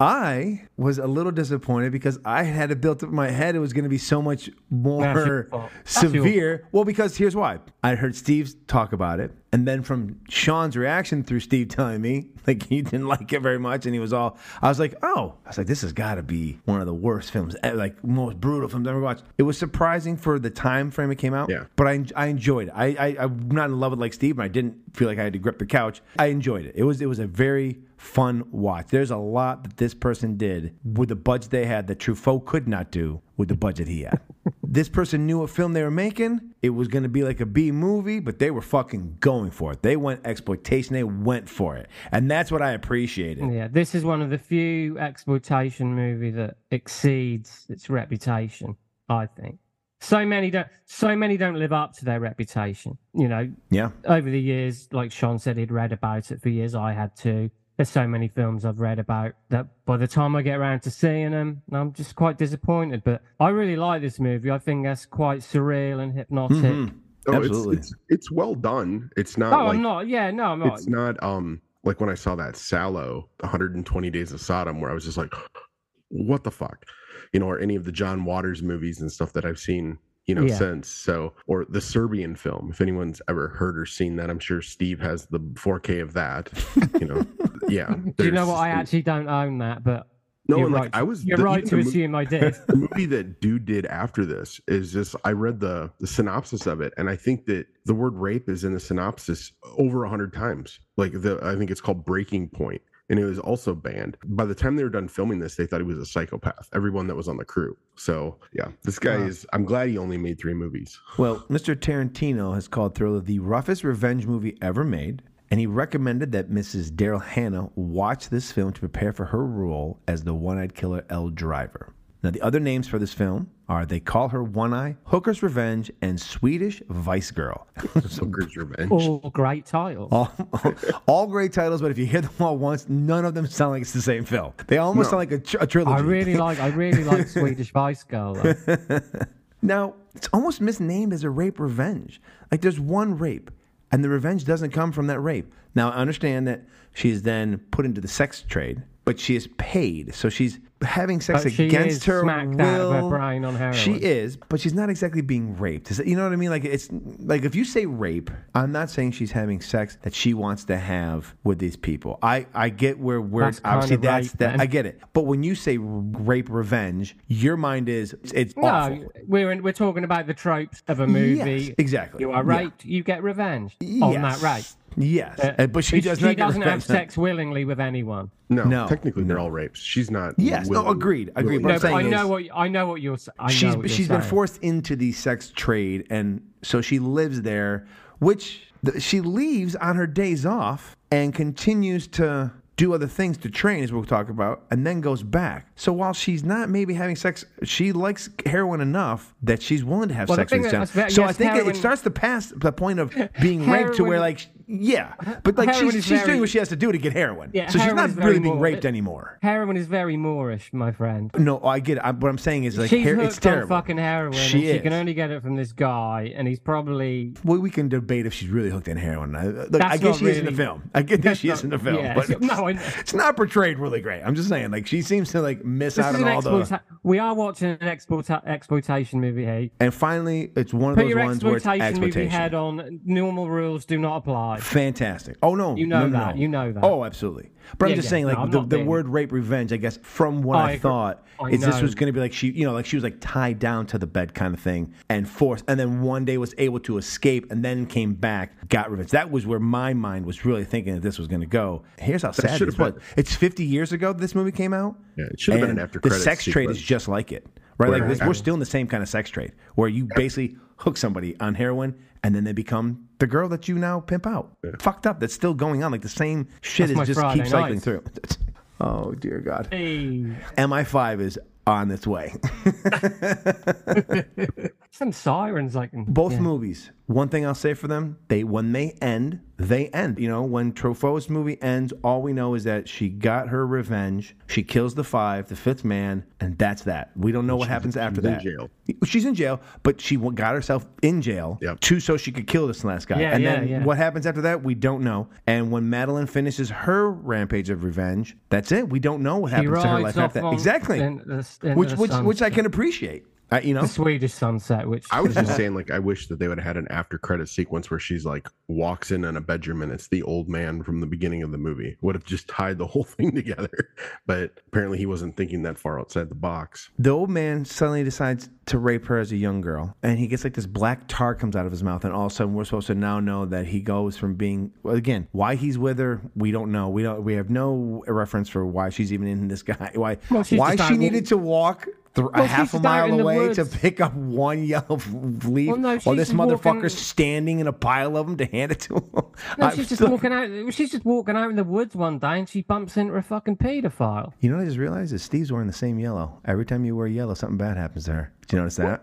I was a little disappointed because I had it built up in my head it was going to be so much more fault. Uh, severe. Well, because here's why. I heard Steve talk about it, and then from Shon's reaction through Steve telling me like he didn't [LAUGHS] like it very much, and he was all, I was like, oh, I was like, this has got to be one of the worst films, like most brutal films I've ever watched. It was surprising for the time frame it came out, Yeah. but I I enjoyed it. I, I I'm not in love with like Steve, and I didn't feel like I had to grip the couch. I enjoyed it. It was it was a very fun watch. There's a lot that this person did with the budget they had that Truffaut could not do with the budget he had. [LAUGHS] this person knew what film they were making. It was going to be like a B movie, but they were fucking going for it. They went exploitation. They went for it, and that's what I appreciated. Yeah, this is one of the few exploitation movie that exceeds its reputation. I think so many don't. So many don't live up to their reputation. You know, Yeah. over the years, like Shon said, he'd read about it for years. I had too. There's so many films I've read about that by the time I get around to seeing them, I'm just quite disappointed. But I really like this movie. I think that's quite surreal and hypnotic. Mhm. Oh, Absolutely. It's, it's it's well done. It's not Oh, like I'm not. Yeah, no, I'm not. it's not um like when I saw that Salò, 120 Days of Sodom, where I was just like, what the fuck, you know, or any of the John Waters movies and stuff that I've seen, you know, Yeah. since. So, or the Serbian film, if anyone's ever heard or seen that, I'm sure Steve has the 4K of that. You know, [LAUGHS] yeah. [LAUGHS] Do you know what? I actually don't own that, but No, you're and right. like I was. You're the- right to the mo- assume I [LAUGHS] did. the movie that dude did after this is just I read the the synopsis of it, and I think that the word rape is in the synopsis over a hundred times. Like the I think it's called Breaking Point, and it was also banned. By the time they were done filming this, they thought he was a psychopath. Everyone that was on the crew. So yeah, this guy Wow. is. I'm glad he only made three movies. Well, Mr. Tarantino has called Thriller the roughest revenge movie ever made, and he recommended that Mrs. Daryl Hannah watch this film to prepare for her role as the one eyed killer Elle Driver. Now, the other names for this film are They Call Her One Eye, Hooker's Revenge, and Swedish Vice Girl. [LAUGHS] Hooker's Revenge. All great titles. all, [LAUGHS] all great titles, but if you hear them all once, none of them sound like it's the same film. They almost No. sound like a, tr- a trilogy. I really like. I really like [LAUGHS] Swedish Vice Girl. Though. Now, it's almost misnamed as a rape revenge. Like there's one rape, and the revenge doesn't come from that rape. Now, I understand that she's then put into the sex trade, but she is paid. So she's having sex But against her will. her brain on heroin. She is, but she's not exactly being raped. That- You know what I mean? Like it's like if you say rape, I'm not saying she's having sex that she wants to have with these people. I I get where we're That's obviously that's rape, that then. I get it. But when you say rape revenge, your mind is it's awful. No, we're in, we're talking about the tropes of a movie. Yes, exactly. You are Yeah. raped, you get revenge on that Yes. rape. Yes, Uh, but she does she not doesn't have sex willingly with anyone. No, No, technically they're all rapes. She's not. Yes, no, agreed, agreed. willing No, I'm but I know is- what I know what you're. s- I know she's what you're she's been saying. forced into the sex trade, and so she lives there, which th- she leaves on her days off and continues to do other things to train, as we'll talk about, and then goes back. So while she's not maybe having sex, she likes heroin enough that she's willing to have Well, sex with thing this that- gentleman. that's So very- I think it- it starts to pass the point of [LAUGHS] being raped to where, like, yeah, but like she's, she's very- doing what she has to do to get heroin. Yeah, so she's not really being raped anymore. Heroin is very moreish, my friend. No, I get it. I, what I'm saying is like She's her- hooked it's terrible. on fucking heroin, She she can only get it from this guy, and he's probably Well, we can debate if she's really hooked on heroin. I, look, I guess she is in the film. I get that she is not- in the film, yeah, but it's- [LAUGHS] no, I- it's not portrayed really great. I'm just saying, like she seems to like miss out on all the. exploita- We are watching an exploita- exploitation movie here. And finally, it's one of Put those ones where it's exploitation movie head on. Normal rules do not apply. Fantastic. Oh no, You know no, no, that, no. you know that. Oh, absolutely. But I'm just yeah, saying, like I'm the, the being- word rape revenge. I guess from what I I, thought I is this was going to be like she, you know, like she was like tied down to the bed kind of thing and forced, and then one day was able to escape and then came back, got revenge. That was where my mind was really thinking that this was going to go. Here's how sad should it is. have What? It's 50 years ago this movie came out. Yeah, it should have been an after The credits sex trade is just like it, right? Like this, we're still in the same kind of sex trade where you basically hook somebody on heroin and then they become the girl that you now pimp out. Fucked up. That's still going on. Like the same shit That's is just keep cycling nights. through. [LAUGHS] Oh dear God. Hey. MI5 is on its way. [LAUGHS] [LAUGHS] Some sirens like Both yeah. movies. One thing I'll say for them, they when they end, they end. You know, when Truffaut's movie ends, all we know is that she got her revenge. She kills the five, the fifth man, and that's that. We don't know what happens after she's in that. jail. She's in jail, but she got herself in jail too, so she could kill this last guy. Yeah, and yeah, then yeah. what happens after that, we don't know. And when Madeline finishes her rampage of revenge, that's it. We don't know what She happens to her life after that. Exactly. in the- in which which which I can appreciate. Uh, you know, the Swedish sunset, which I was just saying, like, I wish that they would have had an after credit sequence where she's like walks in in a bedroom and it's the old man from the beginning of the movie. Would have just tied the whole [LAUGHS] thing together. But apparently, he wasn't thinking that far outside the box. the old man suddenly decides to rape her as a young girl. And he gets like this black tar comes out of his mouth and all of a sudden we're supposed to now know that he goes from being again why he's with her we don't know. We don't we have no reference for why she's even in this guy why Well, why she needed to walk th- Well, a half a mile away to pick up one yellow leaf Well, no, while this motherfucker's walking- standing in a pile of them to hand it to him. No, I'm she's just still- walking out. She's just walking out in the woods one day, and she bumps into a fucking paedophile. you know what I just realized? Is Steve's wearing the same yellow. Every time you wear yellow something bad happens to her did you notice that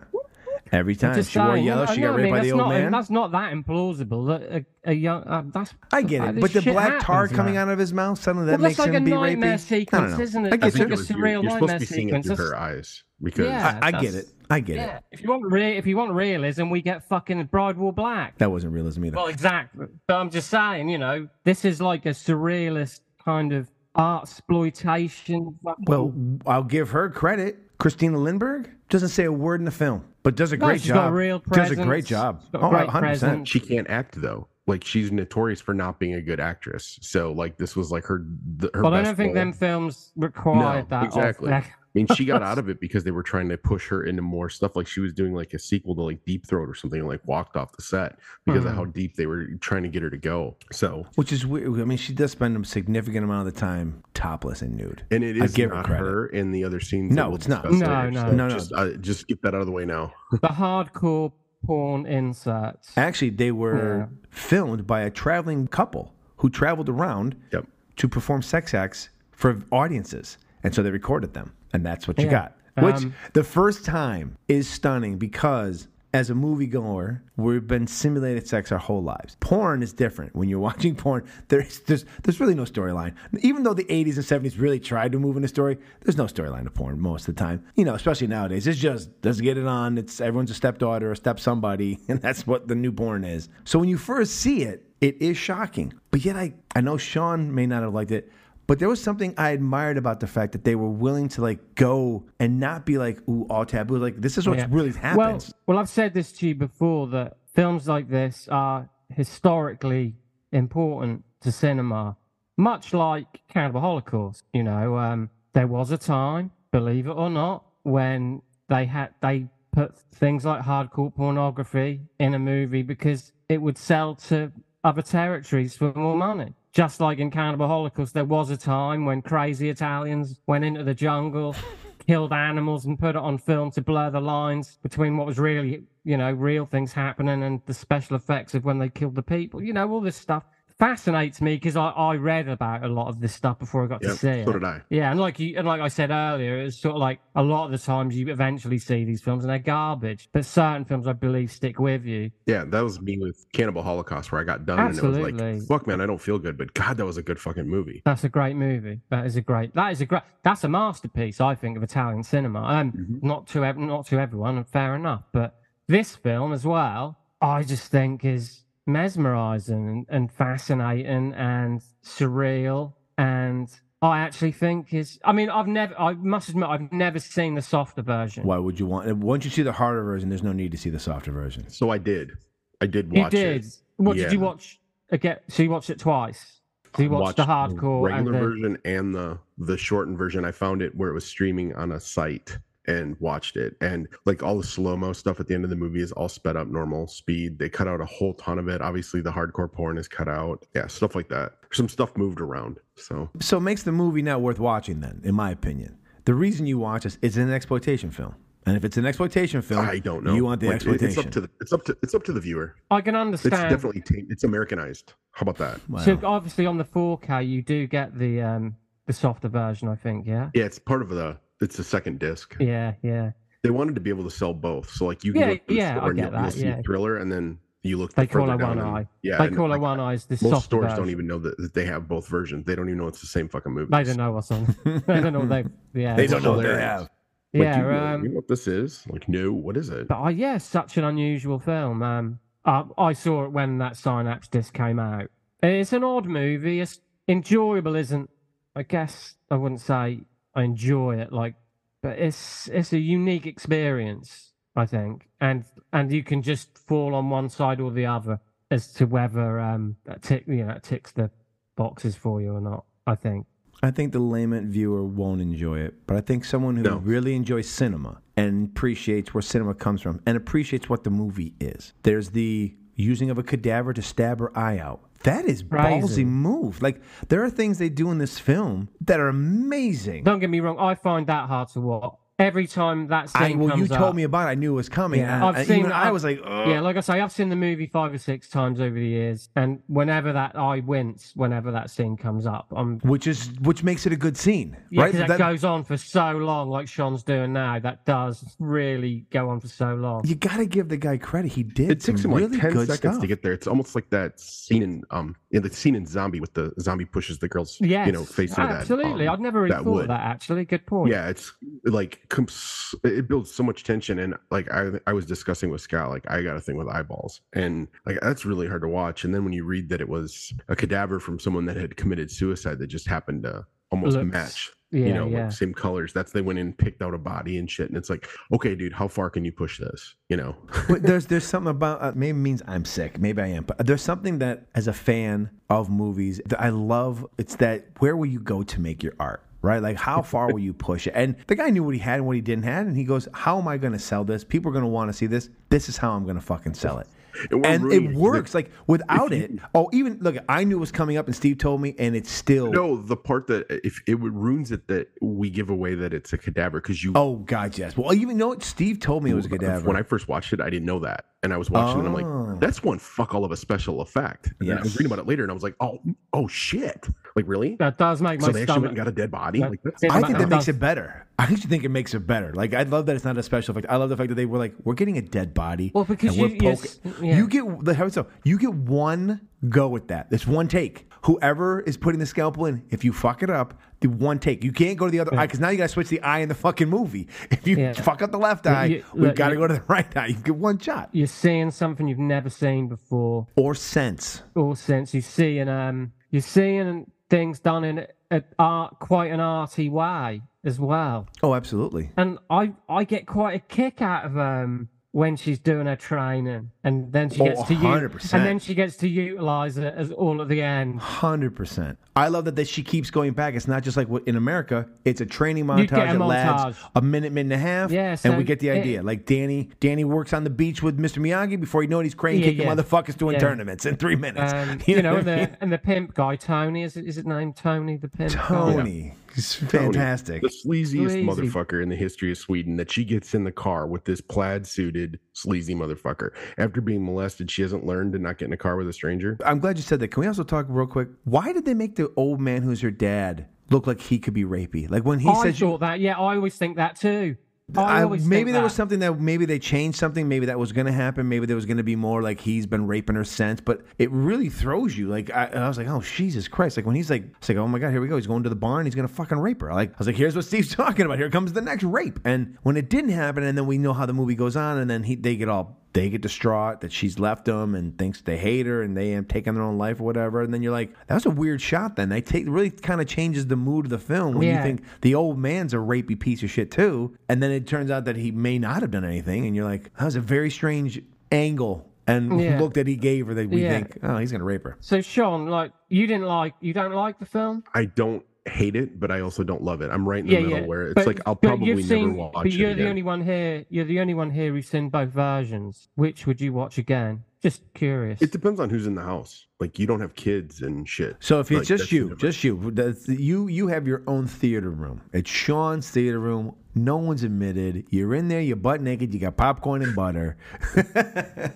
every time she wore yellow she got I raped mean, by the that's old man That's not that implausible. That a, a young. Uh, that's. I get it, this but the shit black tar happens, coming man. out of his mouth suddenly that Well, makes that's like him a be nightmare rapey. I don't sequence, know. isn't it? I get That's you. like a surreal you're supposed nightmare to be seeing it sequence. through That's- her eyes because Yeah. I, I get it. I get Yeah, it. if you want re- if you want realism, we get fucking Bride Wore Black. That wasn't realism either. Well, exactly. But I'm just saying, you know, this is like a surrealist kind of art exploitation. Well, I'll give her credit. Christina Lindberg doesn't say a word in the film, but does a No, great she's got job. real does a great job. She's got Oh, great 100%. presence. she can't act though. Like she's notorious for not being a good actress. So like this was like her the, her But I don't think role. them films required no, that. exactly. their- I mean, she got out [LAUGHS] of it because they were trying to push her into more stuff. Like she was doing like a sequel to like Deep Throat or something, and like walked off the set because of Hmm. how deep they were trying to get her to go. So, Which is weird. I mean, she does spend a significant amount of the time topless and nude. and it is I give her not credit. her in the other scenes. No, we'll it's not. No, later. no. So No, no. Just, uh, just get that out of the way now. [LAUGHS] the hardcore porn inserts. Actually, they were Yeah. filmed by a traveling couple who traveled around Yep. to perform sex acts for audiences. And so they recorded them. And that's what you Yeah. got. Which Um, the first time is stunning because as a moviegoer, we've been simulated sex our whole lives. Porn is different. When you're [LAUGHS] watching porn, there's there's, there's really no storyline. Even though the 80s and 70s really tried to move in a story, there's no storyline to porn most of the time. You know, especially nowadays. It's just let's get it on. It's everyone's a stepdaughter, or step somebody, [LAUGHS] and that's what the new porn is. So when you first see it, it is shocking. But yet I I know Shon may not have liked it. But there was something I admired about the fact that they were willing to like go and not be like, ooh, all taboo. Like this is what Yeah. really happens. Well, well, I've said this to you before that films like this are historically important to cinema, much like Cannibal Holocaust. You know, um, there was a time, believe it or not, when they had they put things like hardcore pornography in a movie because it would sell to other territories for more money. Just like in Cannibal Holocaust, there was a time when crazy Italians went into the jungle, [LAUGHS] killed animals, and put it on film to blur the lines between what was really, you know, real things happening and the special effects of when they killed the people. You know, all this stuff fascinates me because I, I read about a lot of this stuff before I got Yep, to see it. so I. Yeah, and like you, and like I said earlier, it's sort of like a lot of the times you eventually see these films and they're garbage, but certain films I believe stick with you. Yeah, that was me with Cannibal Holocaust, where I got done and it was like, "Fuck, man, I don't feel good." But God, that was a good fucking movie. That's a great movie. That is a great. That is a great. That's a masterpiece, I think, of Italian cinema. Um, Mm-hmm. not to ev- not to everyone, and fair enough. But this film as well, I just think is mesmerizing and, and fascinating and surreal. And I actually think is. I mean, I've never. I must admit, I've never seen the softer version. Why would you want? Once you see the harder version, there's no need to see the softer version. So I did. I did watch. You watch did. it. What did you watch? Again, so you watched it twice. So you watched, the hardcore and regular the, version and the the shortened version. I found it where it was streaming on a site and watched it. And like all the slow mo stuff at the end of the movie is all sped up normal speed. They cut out a whole ton of it. Obviously, the hardcore porn is cut out. Yeah, stuff like that. Some stuff moved around. So So it makes the movie not worth watching. Then, in my opinion, the reason you watch this, it's an exploitation film, and if it's an exploitation film, I don't know. You want the Like, exploitation. It's up to the it's up to it's up to the viewer. I can understand. It's definitely ta- it's Americanized. How about that? So obviously on the 4K you do get the um the softer version, I think. Yeah. Yeah, it's part of the. It's the second disc. Yeah, yeah. They wanted to be able to sell both, so like you can Yeah, look through the yeah, store I and get you'll, you'll that, see yeah. Thriller, and then you look. They call further her down One and- Eye. Yeah, They call her like, One Eye is the Most softer stores don't even know that, that they have both versions. They don't even know it's the same fucking movie. They don't know what's on. [LAUGHS] [LAUGHS] they don't know what they. Yeah. They don't know what they have. Like, Yeah. you, um, you know what this is? Like, no, what is it? But uh, yeah, such an unusual film. Um, uh, I saw it when that Synapse disc came out. It's an odd movie. It's enjoyable, isn't? I guess I wouldn't say I enjoy it, like, but it's it's a unique experience, I think, and and you can just fall on one side or the other as to whether um that tick you know that ticks the boxes for you or not. I think. I think the layman viewer won't enjoy it, but I think someone who really enjoys cinema and appreciates where cinema comes from and appreciates what the movie is. There's the using of a cadaver to stab her eye out. That is ballsy move. Like there are things they do in this film that are amazing. Don't get me wrong. I find that hard to watch. Every time that scene I, well, comes you told up- me about it. I knew it was coming. Yeah, and I've I, seen. even I I've- was like, Ugh. yeah, like I say, I've seen the movie five or six times over the years, and whenever that I wince, whenever that scene comes up, I'm which is which makes it a good scene, yeah, right? 'cause that, That- goes on for so long, like Shon's doing now. That does really go on for so long. you got to give the guy credit. He did. It takes him really like ten seconds stuff. to get there. It's almost like that scene in um in the scene in Zombie with the zombie pushes the girl's Yes, you know face into that. absolutely. um, I'd never really that thought wood. of that. Actually, good point. Yeah, it's like comes, it builds so much tension, and like I I was discussing with Scott, like I got a thing with eyeballs, and like that's really hard to watch. And then when you read that it was a cadaver from someone that had committed suicide that just happened to almost Looks- match, yeah, you know, yeah. like same colors. That's they went in, and picked out a body and shit, and it's like, okay, dude, how far can you push this? You know, [LAUGHS] but there's there's something about uh, maybe it means I'm sick, maybe I am, but there's something that as a fan of movies that I love. It's that where will you go to make your art? Right, like how [LAUGHS] far will you push it? And the guy knew what he had and what he didn't have, and he goes, "How am I going to sell this? People are going to want to see this. This is how I'm going to fucking sell it." [LAUGHS] And And it [LAUGHS] works. Like without it, oh, even look, I knew it was coming up, and Steve told me, and it's still. no, the part that if it ruins it that we give away that it's a cadaver because you Oh God, yes. Well, even though Steve told me it was a uh, cadaver. When I first watched it, I didn't know that, and I was watching it. and I'm Oh. like, "That's one fuck all of a special effect." And then I was reading about it later, and I was like, "Oh, oh shit! Like really? That does make my so they actually went stomach. and got a dead body? That- like I ma- think that that makes it better. I actually think it makes it better. Like I love that it's not a special effect. I love the fact that they were like, we're getting a dead body. Well, because you- yes, yeah. you get the so you get one go with that. It's one take. Whoever is putting the scalpel in, if you fuck it up, the one take. You can't go to the other eye because now you got to switch the eye in the fucking movie. [LAUGHS] If you Yeah. fuck up the left You- eye, you- we've got to go to the [LAUGHS] right eye. You get one shot You're seeing something you've never seen before. or sense. or sense. You're seeing um, you're seeing things done in a art, quite an arty way as well. Oh, absolutely. And I I get quite a kick out of um when she's doing her training, and then she Oh, gets to u- 100%. and then she gets to utilize it as all at the end. Hundred percent. I love that, that she keeps going back. It's not just like what in America. It's a training montage that lasts a minute, minute and a half. Yeah, and we get the it- idea. like Danny, Danny works on the beach with Mr. Miyagi. Before you know it, he's crane Yeah, kicking yeah. motherfuckers doing Yeah. tournaments in three minutes. Um, [LAUGHS] you know, what and the and the pimp guy Tony is it, is it named Tony the pimp? guy? Tony, he's fantastic. the sleaziest Sleazy. motherfucker in the history of Sweden. That she gets in the car with this plaid suited sleazy motherfucker. After being molested, she hasn't learned to not get in a car with a stranger. I'm glad you said that. Can we also talk real quick? Why did they make the old man who's her dad look like he could be rapey? Like when he I says you that. Yeah, I always think that too. I, I, maybe there was something that maybe they changed something. Maybe that was going to happen. Maybe there was going to be more like he's been raping her since. But it really throws you. Like I, I was like, oh Jesus Christ! Like when he's like, it's like, oh my God, here we go. He's going to the barn. He's going to fucking rape her. Like I was like, here's what [LAUGHS] Steve's talking about. Here comes the next rape. And when it didn't happen, and then we know how the movie goes on, and then he they get all they get distraught that she's left them and thinks they hate her and they have taking their own life or whatever. And then you're like, that was a weird shot. Then they take really kind of changes the mood of the film when you think the old man's a rapey piece of shit too, and then it turns out that he may not have done anything, and you're like, that was a very strange angle and [LAUGHS] Yeah. look that he gave her that we Yeah. think, oh, he's gonna rape her. So Shon, like you didn't like you don't like the film? I don't hate it, but I also don't love it. I'm right in the yeah, middle yeah. where it's But- like I'll probably you've never seen, watch But it you're the again. only one here. You're the only one here who's seen both versions. Which would you watch again? Just curious. It depends on who's in the house. Like you don't have kids and shit. So if it's Like, just you, just you, that's, you you have your own theater room. It's Shon's theater room. No one's admitted. You're in there. You're butt naked. You got popcorn and butter. [LAUGHS]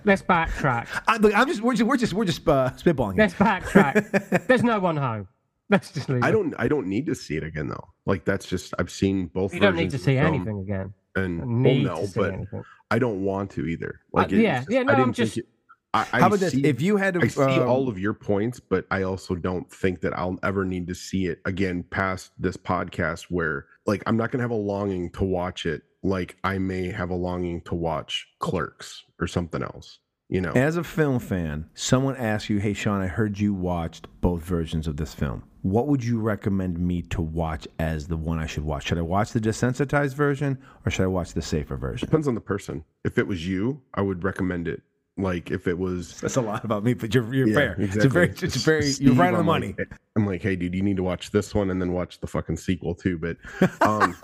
Let's backtrack. I, look, I'm just we're just we're just we're just uh, spitballing. Let's backtrack. There's no one home. Let's just leave I don't. I don't need to see it again though. Like that's just I've seen both. Versions. You don't need to of see anything again. And well, no, but anything. I don't want to either. Uh, Like, it's yeah, just- yeah, no, I I'm didn't think just- it- I, I How about this? If you had to, I see um, all of your points, but I also don't think that I'll ever need to see it again past this podcast. Where like I'm not gonna have a longing to watch it, like I may have a longing to watch Clerks or something else. You know, As a film fan, someone asks you, "Hey, Shon, I heard you watched both versions of this film. What would you recommend me to watch as the one I should watch? Should I watch the desensitized version or should I watch the safer version?" depends on the person. If it was you, I would recommend it. Like if it was That's a lot about me, but you're, you're Yeah, fair. It's a very, it's a very, you're right on the I'm money. like- I'm like, hey, dude, you need to watch this one and then watch the fucking sequel too. But um,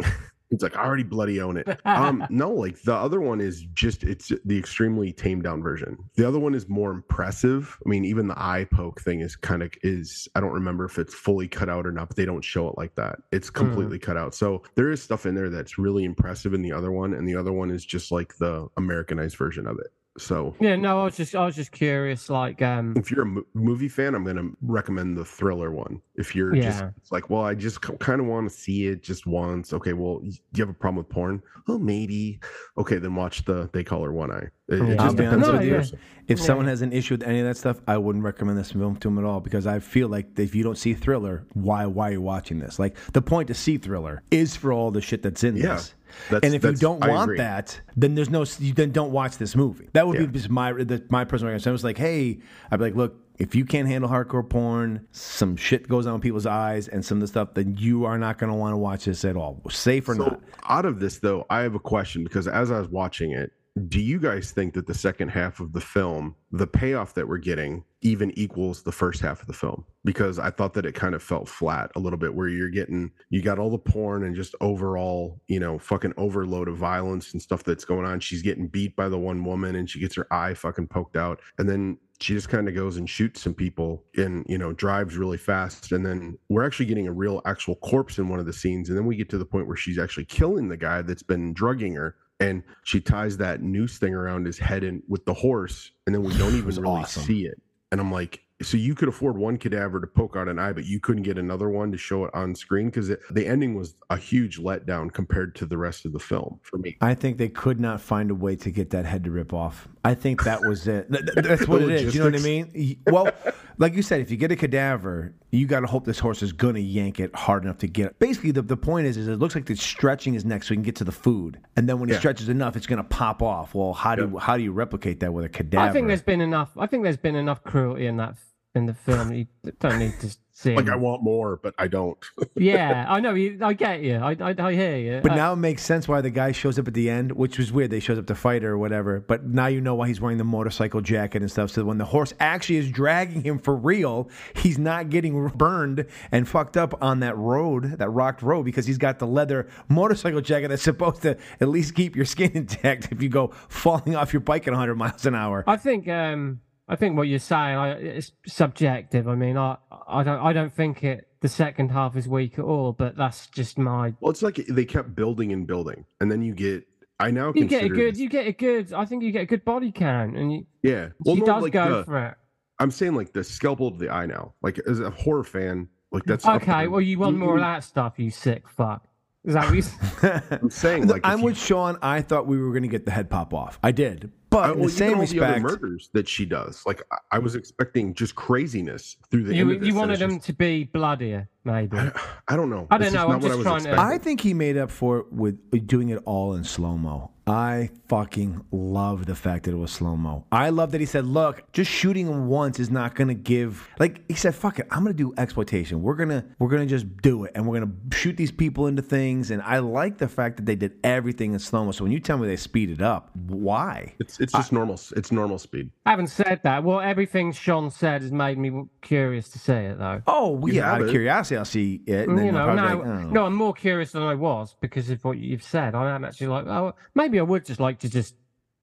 [LAUGHS] it's like I already bloody own it. [LAUGHS] Um, no, like the other one is just it's the extremely tamed down version. The other one is more impressive. I mean, even the eye poke thing is kind of is I don't remember if it's fully cut out or not, but they don't show it like that. It's completely cut out. So there is stuff in there that's really impressive in the other one, and the other one is just like the Americanized version of it. So Yeah, no, I was just I was just curious, like um if you're a mo- movie fan, I'm gonna recommend the thriller one. If you're just Yeah. it's like, well, I just kind of want to see it just once. Okay, well, do you have a problem with porn? Oh, maybe. Okay, then watch the They Call Her One Eye. It, it just depends honest on with the you. person. If someone has an issue with any of that stuff, I wouldn't recommend this film to them at all because I feel like if you don't see Thriller, why why are you watching this? Like the point to see Thriller is for all the shit that's in Yeah. this. That's- and if you don't I want agree. that, then there's no you then don't watch this movie. That would Yeah. be just my the, my personal recommendation. I was like, hey, I'd be like, look, if you can't handle hardcore porn, some shit goes on people's eyes, and some of the stuff, then you are not going to want to watch this at all, safe or So not. out of this though, I have a question because as I was watching it, do you guys think that the second half of the film, the payoff that we're getting, even equals the first half of the film? Because I thought that it kind of felt flat a little bit, where you're getting you got all the porn and just overall, you know, fucking overload of violence and stuff that's going on. She's getting beat by the one woman and she gets her eye fucking poked out, and then she just kind of goes and shoots some people and you know drives really fast and then we're actually getting a real actual corpse in one of the scenes and then we get to the point where she's actually killing the guy that's been drugging her and she ties that noose thing around his head and with the horse and then we don't [SIGHS] even really awesome. see it and i'm like so you could afford one cadaver to poke out an eye but you couldn't get another one to show it on screen because the ending was a huge letdown compared to the rest of the film for me I think they could not find a way to get that head to rip off. I think that was it. Th- th- That's [LAUGHS] what it is. You know what I mean? Well, like you said, if you get a cadaver, you got to hope this horse is going to yank it hard enough to get it. Basically, the, the point is, is it looks like it's stretching his neck so he can get to the food, and then when he Yeah. stretches enough, it's going to pop off. Well, how do you, how do you replicate that with a cadaver? I think there's been enough I think there's been enough cruelty in that in the film. You don't need to see like i want more but i don't [LAUGHS] Yeah, I know you I get you. I I, I hear you. But Uh, now it makes sense why the guy shows up at the end, which was weird. They shows up to fight or whatever. But now you know why he's wearing the motorcycle jacket and stuff. So when the horse actually is dragging him for real, he's not getting burned and fucked up on that road, that rocked road, because he's got the leather motorcycle jacket that's supposed to at least keep your skin [LAUGHS] intact if you go falling off your bike at 100 miles an hour. I think um I think what you're saying I, it's subjective. I mean, I I don't I don't think it the second half is weak at all, but that's just my well it's like they kept building and building and then you get i now you get a consider good you get a good I think you get a good body count and you, yeah she no, does like go the- for it. I'm saying like the scalpel to the eye now. Like as a horror fan, like that's Okay, well you want more of that stuff, you sick fuck. Is that what you [LAUGHS] s- I'm saying like I'm if with Shon. I thought we were going to get the head pop off. I did. But Uh, in well, the even same all the other respect, murders that she does. Like I, I was expecting just craziness through the you end of this, you wanted them just- to be bloodier, maybe. I don't know. I don't know, not I'm what just I was trying to- I think he made up for it with doing it all in slow mo. I fucking love the fact that it was slow mo. I love that he said, "Look, just shooting him once is not going to give." Like he said, "Fuck it, I'm going to do exploitation. We're gonna we're gonna just do it, and we're gonna shoot these people into things." And I like the fact that they did everything in slow mo. So when you tell me they speed it up, why? It's it's just normal. It's normal speed. I haven't said that, well, everything Shon said has made me curious to say it, though. Oh, well, You yeah. Out have of curiosity, I'll see it. And then you know, I'll no, like, oh. no, I'm more curious than I was because of what you've said. I am actually like, oh, maybe I would just like to just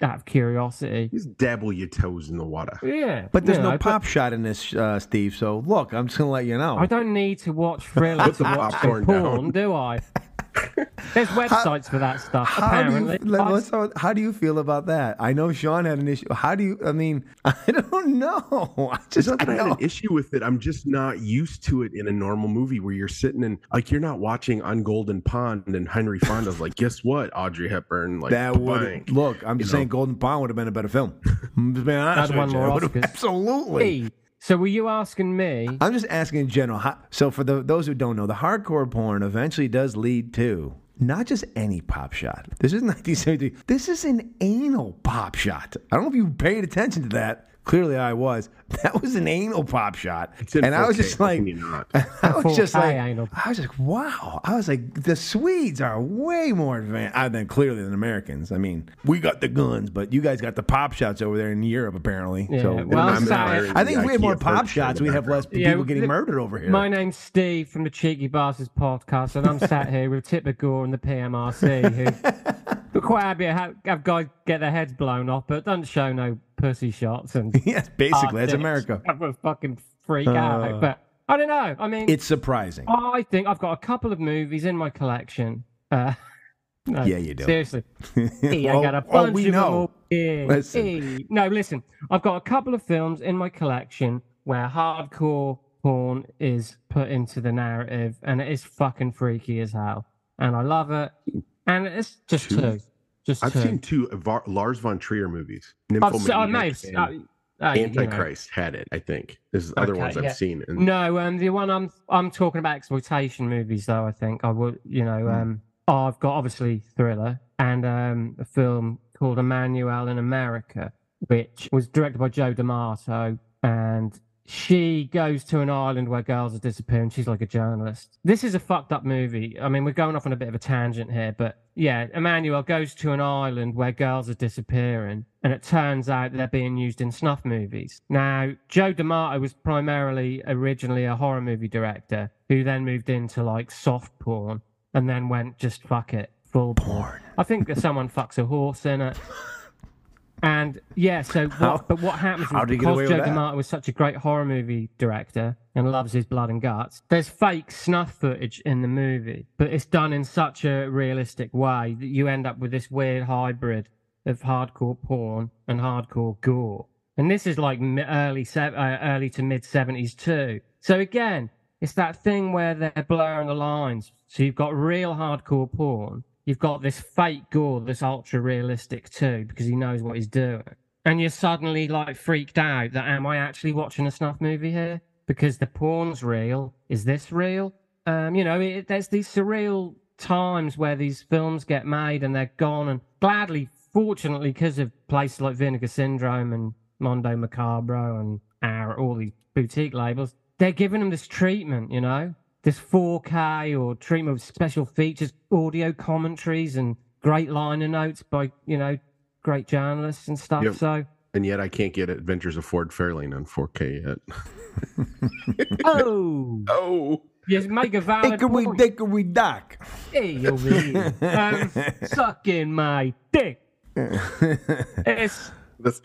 out of curiosity. Just dabble your toes in the water. Yeah, But there's no know, pop shot in this, uh, Steve. So look, I'm just gonna let you know. I don't need to watch thriller Put to watch popcorn some down. porn, do I? [LAUGHS] [LAUGHS] There's websites for that stuff. How do, you, apparently, let- I've- let's talk- how do you feel about that? I know Shon had an issue. How do you? I mean, [LAUGHS] I don't know. I It's just not that I, I had an issue with it. I'm just not used to it in a normal movie where you're sitting and like you're not watching on Golden Pond and Henry Fonda's like, guess what, Audrey Hepburn? Like that bang. would look. I'm You just know? saying, Golden Pond would have been a better film. I'm just being honest Had one with you. more Oscars. Absolutely. Hey, so were you asking me? I'm just asking in general. So for the, those who don't know, the hardcore porn eventually does lead to not just any pop shot. This is [LAUGHS] 1973. This is an anal pop shot. I don't know if you paid attention to that. Clearly, I was. [LAUGHS] That was an anal pop shot, and I was just like, can you not? [LAUGHS] I was just like. I was like, wow. I was like, the Swedes are way more advanced uh, than clearly than Americans. I mean, we got the guns, but you guys got the pop shots over there in Europe, apparently. Yeah, so well, I'm sorry. I think if we had more pop shots, we'd have less background. Yeah, people getting the- murdered over here. My name's Steve from the Cheeky Basterds podcast, and I'm sat here with Tipper Gore and the PMRC, who [LAUGHS] are quite happy to have, have guys get their heads blown off, but don't show no pussy shots. And [LAUGHS] yes, basically, that's dicks. America. [LAUGHS] Would fucking freak Uh, out. But I don't know. I mean, It's surprising. I think I've got a couple of movies in my collection. Uh, [LAUGHS] no, Yeah, you do. Seriously. Hey, I got a oh, bunch we of them know. all here. Listen. Hey. No, listen. I've got a couple of films in my collection where hardcore porn is put into the narrative, and it is fucking freaky as hell. And I love it. And it's just Two? two. Just I've two. seen two Var- Lars von Trier movies. I've se- I Nymphomaniac may have, and uh, uh, you know. Antichrist had it. I think there's other Okay, ones I've seen. And No, um, the one I'm I'm talking about exploitation movies though. I think I would, you know, Hmm. um, oh, I've got obviously thriller and um, a film called Emanuelle in America, which was directed by Joe D'Amato, and she goes to an island where girls are disappearing. She's like a journalist. This is a fucked up movie. I mean, we're going off on a bit of a tangent here, but yeah, Emanuelle goes to an island where girls are disappearing, and it turns out they're being used in snuff movies. Now, Joe D'Amato was primarily originally a horror movie director who then moved into like soft porn and then went just fuck it, full porn. I think that someone fucks a horse in it. And yeah, so [LAUGHS] How- what, but what happens how is did he get away because Joe? D'Amato was such a great horror movie director and loves his blood and guts, there's fake snuff footage in the movie, but it's done in such a realistic way that you end up with this weird hybrid of hardcore porn and hardcore gore. And this is like early uh, early to mid 70s too. So again, it's that thing where they're blurring the lines. So you've got real hardcore porn. You've got this fake gore that's ultra realistic too, because he knows what he's doing. And you're suddenly like freaked out that am I actually watching a snuff movie here? Because the porn's real. Is this real? Um, you know, it, there's these surreal times where these films get made and they're gone. And gladly, fortunately, because of places like Vinegar Syndrome and Mondo Macabro and our, all these boutique labels, they're giving them this treatment, you know, this 4K or treatment with special features, audio commentaries, and great liner notes by, you know, great journalists and stuff. Yep. So, and yet I can't get Adventures of Ford Fairlane on 4K yet. [LAUGHS] oh, [LAUGHS] oh, you make a valid Dickory point. dickory dock. Hey, over here. um, [LAUGHS] sucking my dick. It's That's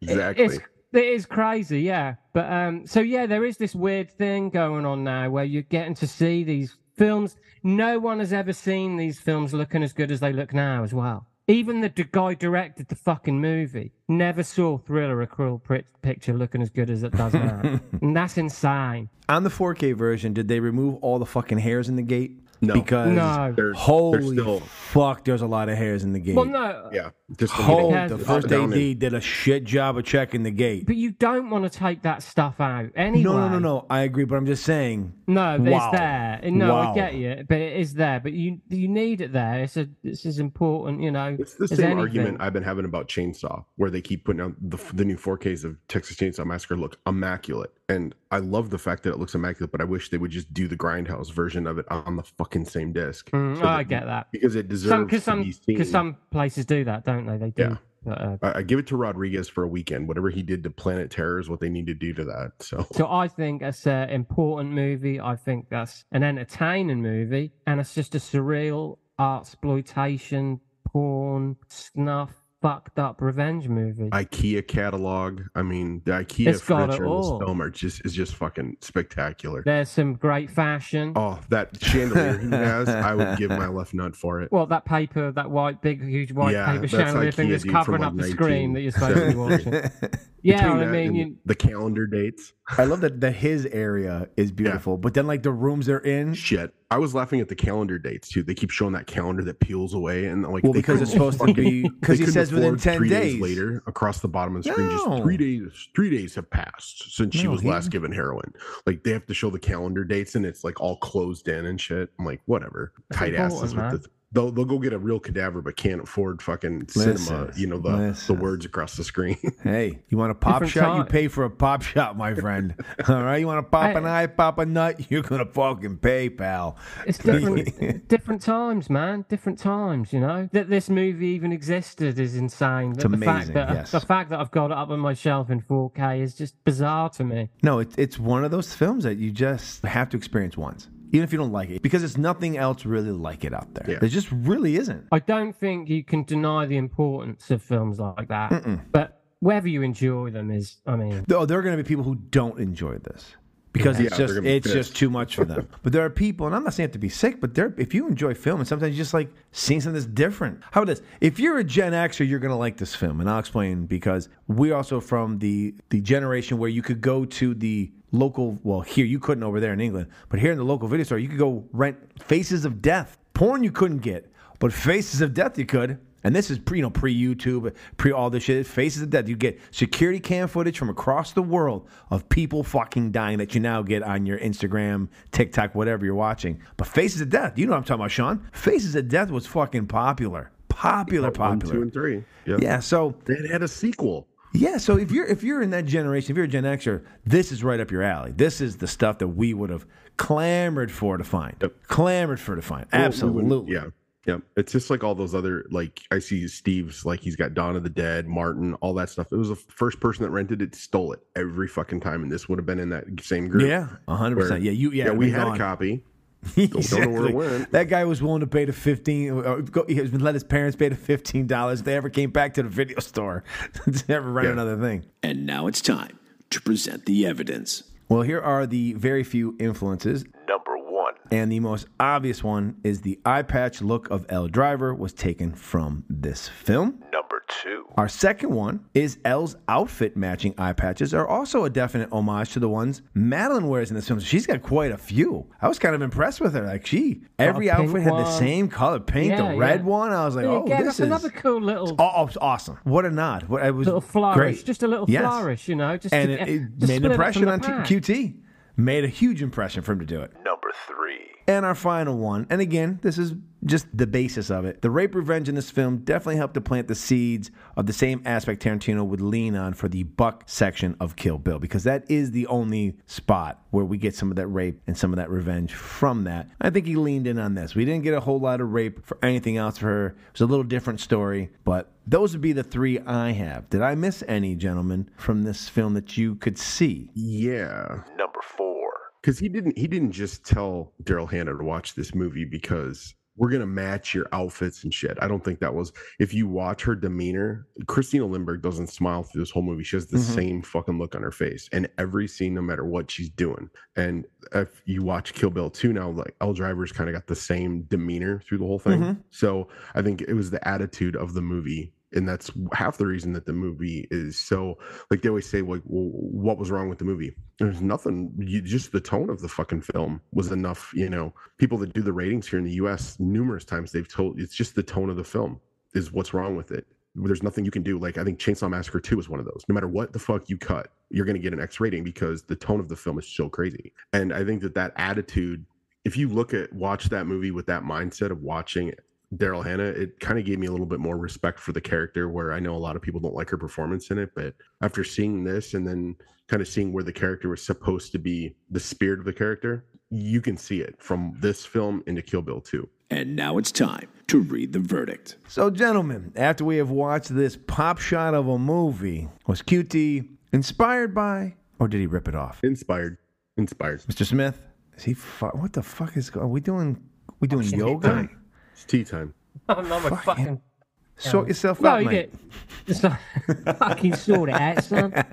exactly. It's, it is crazy, yeah. But um, so yeah, there is this weird thing going on now where you're getting to see these films. No one has ever seen these films looking as good as they look now, as well. Even the d- guy directed the fucking movie never saw Thriller, a cruel Pri- picture, looking as good as it does now, [LAUGHS] and that's insane. On the 4K version, did they remove all the fucking hairs in the gate? No. Because No. They're- holy they're still- fuck, there's a lot of hairs in the gate. Well, no, yeah, just Hold, little the first AD in- did a shit job of checking the gate. but you don't want to take that stuff out anyway. No, no, no, no. I agree, but I'm just saying. No, but Wow. it's there. No, Wow. I get you, but it is there. But you you need it there. It's a it's as important, you know. It's the same anything. argument I've been having about Chainsaw, where they keep putting out the, the new 4Ks of Texas Chainsaw Massacre look immaculate. And I love the fact that it looks immaculate, but I wish they would just do the Grindhouse version of it on the fucking same disc. Mm, So I that- get that. Because it deserves because some because some places do that, don't they? They do. Yeah. But, uh, I, I give it to Rodriguez for a weekend. Whatever he did to Planet Terror is what they need to do to that. So so I think it's an important movie. I think that's an entertaining movie, and it's just a surreal art exploitation, porn, snuff fucked up revenge movie. IKEA catalog. I mean, the IKEA It's furniture in this film are just is just fucking spectacular. There's some great fashion. Oh, that chandelier he [LAUGHS] has, I would give my left nut for it. Well, that paper, that white, big, huge white Yeah, paper chandelier thing IKEA, that's dude, covering from, up like, the screen that you're supposed to be watching. [LAUGHS] 1970. Yeah, I mean, you, the calendar dates. I love that the his area is beautiful, but then like the rooms they're in. Shit, I was laughing at the calendar dates too. They keep showing that calendar that peels away, and like Well, because it's supposed to be- [LAUGHS] 'cause he says within 10 three days. later across the bottom of the screen. No. Just three days. Three days have passed since she No, was he- last given heroin. Like they have to show the calendar dates, and it's like all closed in and shit. I'm like, whatever. Tight asses with the. They'll, they'll go get a real cadaver, but can't afford fucking cinema. You know the listen. the words across the screen. [LAUGHS] Hey, you want a pop Different shot? You pay for a pop shot, my friend. [LAUGHS] All right, you want to pop an eye, pop a nut? [LAUGHS] You're gonna fucking pay, pal. it's different, different times, man. Different times. You know that this movie even existed is insane. It's the fact amazing, that yes. the fact that I've got it up on my shelf in 4K is just bizarre to me. No, it, it's one of those films that you just have to experience once, even if you don't like it, because there's nothing else really like it out there. Yeah. There just really isn't. I don't think you can deny the importance of films like that. But whether you enjoy them is, I mean, Though there are going to be people who don't enjoy this because Yeah, it's they're just be it's just too much for them. [LAUGHS] but there are people, and I'm not saying it to be sick, but there if you enjoy film, and sometimes you just like seeing something that's different. How about this? If you're a Gen Xer, you're going to like this film, and I'll explain because we're also from the the generation where you could go to the local. Well, here you couldn't over there in England, but here in the local video store, you could go rent Faces of Death. Porn you couldn't get, but Faces of Death you could. And this is pre, you know, pre YouTube, pre all this shit. Faces of Death. You get security cam footage from across the world of people fucking dying that you now get on your Instagram, TikTok, whatever you're watching. But Faces of Death, you know what I'm talking about, Shon. Faces of Death was fucking popular, popular, One, popular. two, and three. Yep. Yeah. So They had a sequel. Yeah, so if you're if you're in that generation, if you're a Gen Xer, this is right up your alley. This is the stuff that we would have clamored for to find. Clamored for to find. Well, we Absolutely. yeah. Yeah. It's just like all those other like I see Steve's like he's got Dawn of the Dead, Martin, all that stuff. It was the first person that rented it, stole it every fucking time, and this would have been in that same group. Yeah, hundred percent. Yeah, you. Yeah, we we had gone. a copy. Don't know where it Exactly. went. That guy was willing to pay the fifteen. Or go, he has let his parents pay the fifteen dollars. If they ever came back to the video [LAUGHS] store to ever rent Yeah. another thing. And now it's time to present the evidence. Well, here are the very few influences. Number one. And the most obvious one is the eye patch look of Elle Driver was taken from this film. Number two. Our second one is Elle's outfit matching eye patches are also a definite homage to the ones Madeline wears in this film. She's got quite a few. I was kind of impressed with her. Like she, every Got a outfit had the same color, pink, Yeah, the red yeah. one. I was like, There oh, this that's is another cool little Oh, it's awesome! What a nod! What it was little flourish, great. just a little Yes. flourish, you know, just and to, it, it just made an impression on T- pack. QT. Made a huge impression for him to do it. Number three. And our final one, and again, this is just the basis of it. The rape revenge in this film definitely helped to plant the seeds of the same aspect Tarantino would lean on for the buck section of Kill Bill, because that is the only spot where we get some of that rape and some of that revenge from that. I think he leaned in on this. We didn't get a whole lot of rape for anything else for her. It was a little different story, but those would be the three I have. Did I miss any, gentlemen, from this film that you could see? Yeah. Number four. Because he didn't he didn't just tell Daryl Hannah to watch this movie because we're gonna match your outfits and shit. I don't think that was if you watch her demeanor, Christina Lindberg doesn't smile through this whole movie. She has the Mhm. same fucking look on her face and every scene, no matter what she's doing. And if you watch Kill Bill 2 now, like Elle Driver's kind of got the same demeanor through the whole thing. Mhm. So I think it was the attitude of the movie. And that's half the reason that the movie is so like they always say, like, well, what was wrong with the movie? There's nothing. You, just the tone of the fucking film was enough. You know, people that do the ratings here in the U.S. numerous times they've told it's just the tone of the film is what's wrong with it. There's nothing you can do. Like I think Chainsaw Massacre 2 is one of those. No matter what the fuck you cut, you're gonna get an X rating because the tone of the film is so crazy. And I think that that attitude, if you look at watch that movie with that mindset of watching Daryl Hannah, it kind of gave me a little bit more respect for the character. Where I know a lot of people don't like her performance in it, but after seeing this and then kind of seeing where the character was supposed to be, the spirit of the character, you can see it from this film into Kill Bill 2. And now it's time to read the verdict. So, gentlemen, after we have watched this pop shot of a movie, was QT inspired by, or did he rip it off? Inspired. Inspired. Mr. Smith, is he? Fu- what the fuck is? Are we doing? We doing yoga? It's tea time. [LAUGHS] I'm not a Fucking- fucking Sort yourself no, out, he mate. did. It's like, [LAUGHS] fucking sort it out, son. [LAUGHS]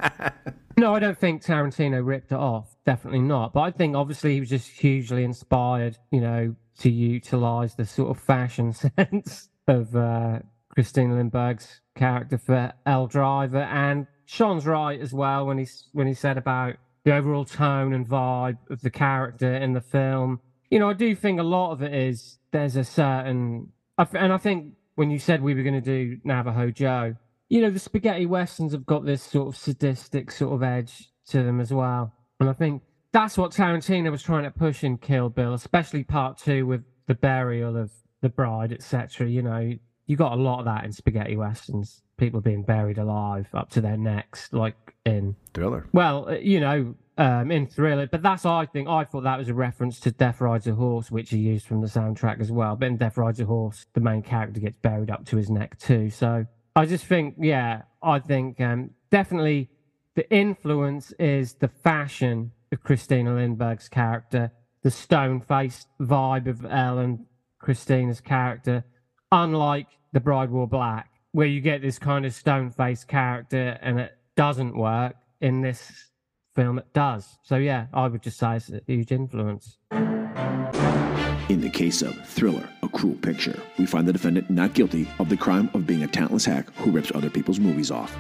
No, I don't think Tarantino ripped it off. Definitely not. But I think obviously he was just hugely inspired, you know, to utilize the sort of fashion sense of uh, Christina Lindberg's character for Elle Driver. And Shon's right as well when he when he said about the overall tone and vibe of the character in the film. You know, I do think a lot of it is there's a certain, and I think when you said we were going to do Navajo Joe, you know, the spaghetti westerns have got this sort of sadistic sort of edge to them as well. And I think that's what Tarantino was trying to push in Kill Bill, especially part two with the burial of the bride, etc. You know, you got a lot of that in spaghetti westerns. People being buried alive up to their necks, like in Thriller. Well, uh, you know, um, in Thriller, but that's I think I thought that was a reference to Death Rides a Horse, which he used from the soundtrack as well. But in Death Rides a Horse, the main character gets buried up to his neck too. So I just think, yeah, I think um, definitely the influence is the fashion of Christina Lindberg's character, the stone faced vibe of Ellen, Christina's character, unlike The Bride Wore Black, where you get this kind of stone faced character and it doesn't work. In this film, it does. So, yeah, I would just say it's a huge influence. In the case of Thriller, a cruel picture, we find the defendant not guilty of the crime of being a talentless hack who rips other people's movies off.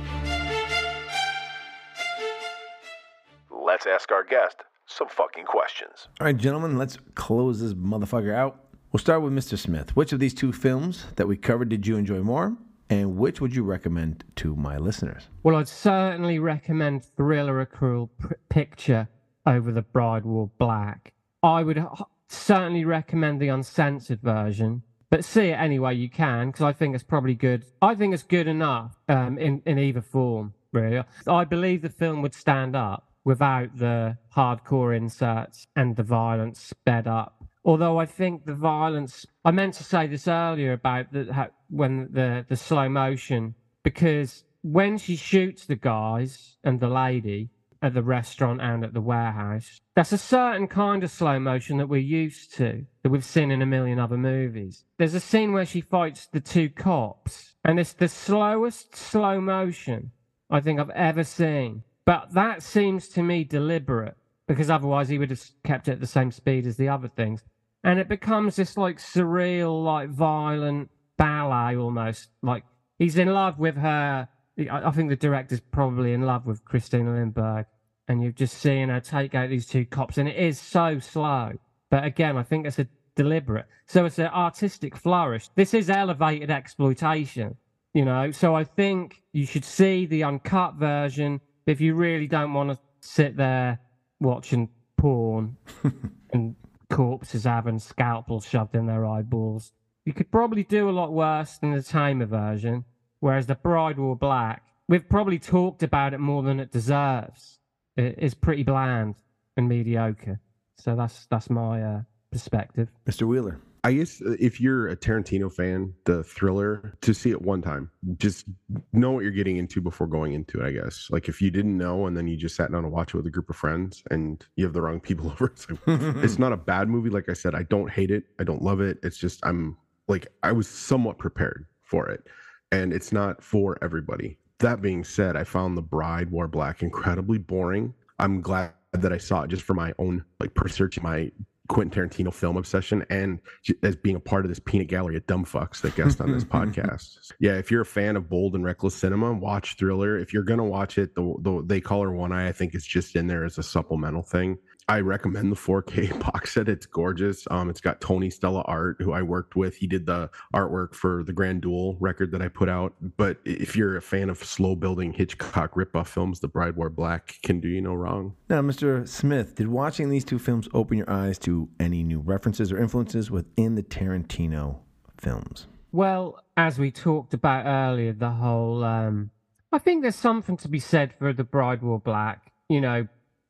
Let's ask our guest some fucking questions. All right, gentlemen, let's close this motherfucker out. We'll start with Mr. Smith. Which of these two films that we covered did you enjoy more? And which would you recommend to my listeners? Well, I'd certainly recommend Thriller, a cruel P- picture over The Bride Wore Black. I would certainly recommend the uncensored version, but see it any way you can because I think it's probably good. I think it's good enough um, in in either form. Really, I believe the film would stand up without the hardcore inserts and the violence sped up. Although I think the violence, I meant to say this earlier about the how, when the the slow motion because when she shoots the guys and the lady at the restaurant and at the warehouse, that's a certain kind of slow motion that we're used to, that we've seen in a million other movies. There's a scene where she fights the two cops, and it's the slowest slow motion I think I've ever seen. But that seems to me deliberate, because otherwise he would have kept it at the same speed as the other things. And it becomes this like surreal, like violent ballet almost. Like he's in love with her. I I think the director's probably in love with Christina Lindberg, and you're just seeing her take out these two cops, and it is so slow. But again, I think it's a deliberate. So it's an artistic flourish. This is elevated exploitation, you know. So I think you should see the uncut version if you really don't want to sit there watching porn [LAUGHS] and corpses having scalpels shoved in their eyeballs. You could probably do a lot worse than the Tamer version, whereas the Bride Wore Black, we've probably talked about it more than it deserves. It is pretty bland and mediocre. So that's that's my uh, perspective. Mr. Wheeler. I guess uh, if you're a Tarantino fan, the thriller, to see it one time, just know what you're getting into before going into it. I guess, like if you didn't know and then you just sat down to watch it with a group of friends and you have the wrong people [LAUGHS] over, it's, like, it's [LAUGHS] not a bad movie. Like I said, I don't hate it, I don't love it. It's just I'm like I was somewhat prepared for it, and it's not for everybody. That being said, I found The Bride Wore Black incredibly boring. I'm glad that I saw it just for my own like research, my Quentin Tarantino film obsession and as being a part of this peanut gallery of dumb fucks that guest on this [LAUGHS] podcast. Yeah, if you're a fan of bold and reckless cinema, watch Thriller. If you're gonna watch it, the, the they call her one eye. I think it's just in there as a supplemental thing. I recommend the 4K [LAUGHS] box set. It's gorgeous. Um, it's got Tony Stella art, who I worked with. He did the artwork for the Grand Duel record that I put out. But if you're a fan of slow building Hitchcock ripoff films, The Bride Wore Black can do you no wrong. Now, Mr. Smith, did watching these two films open your eyes to any new references or influences within the Tarantino films? Well, as we talked about earlier, the whole um I think there's something to be said for the bride wore black, you know,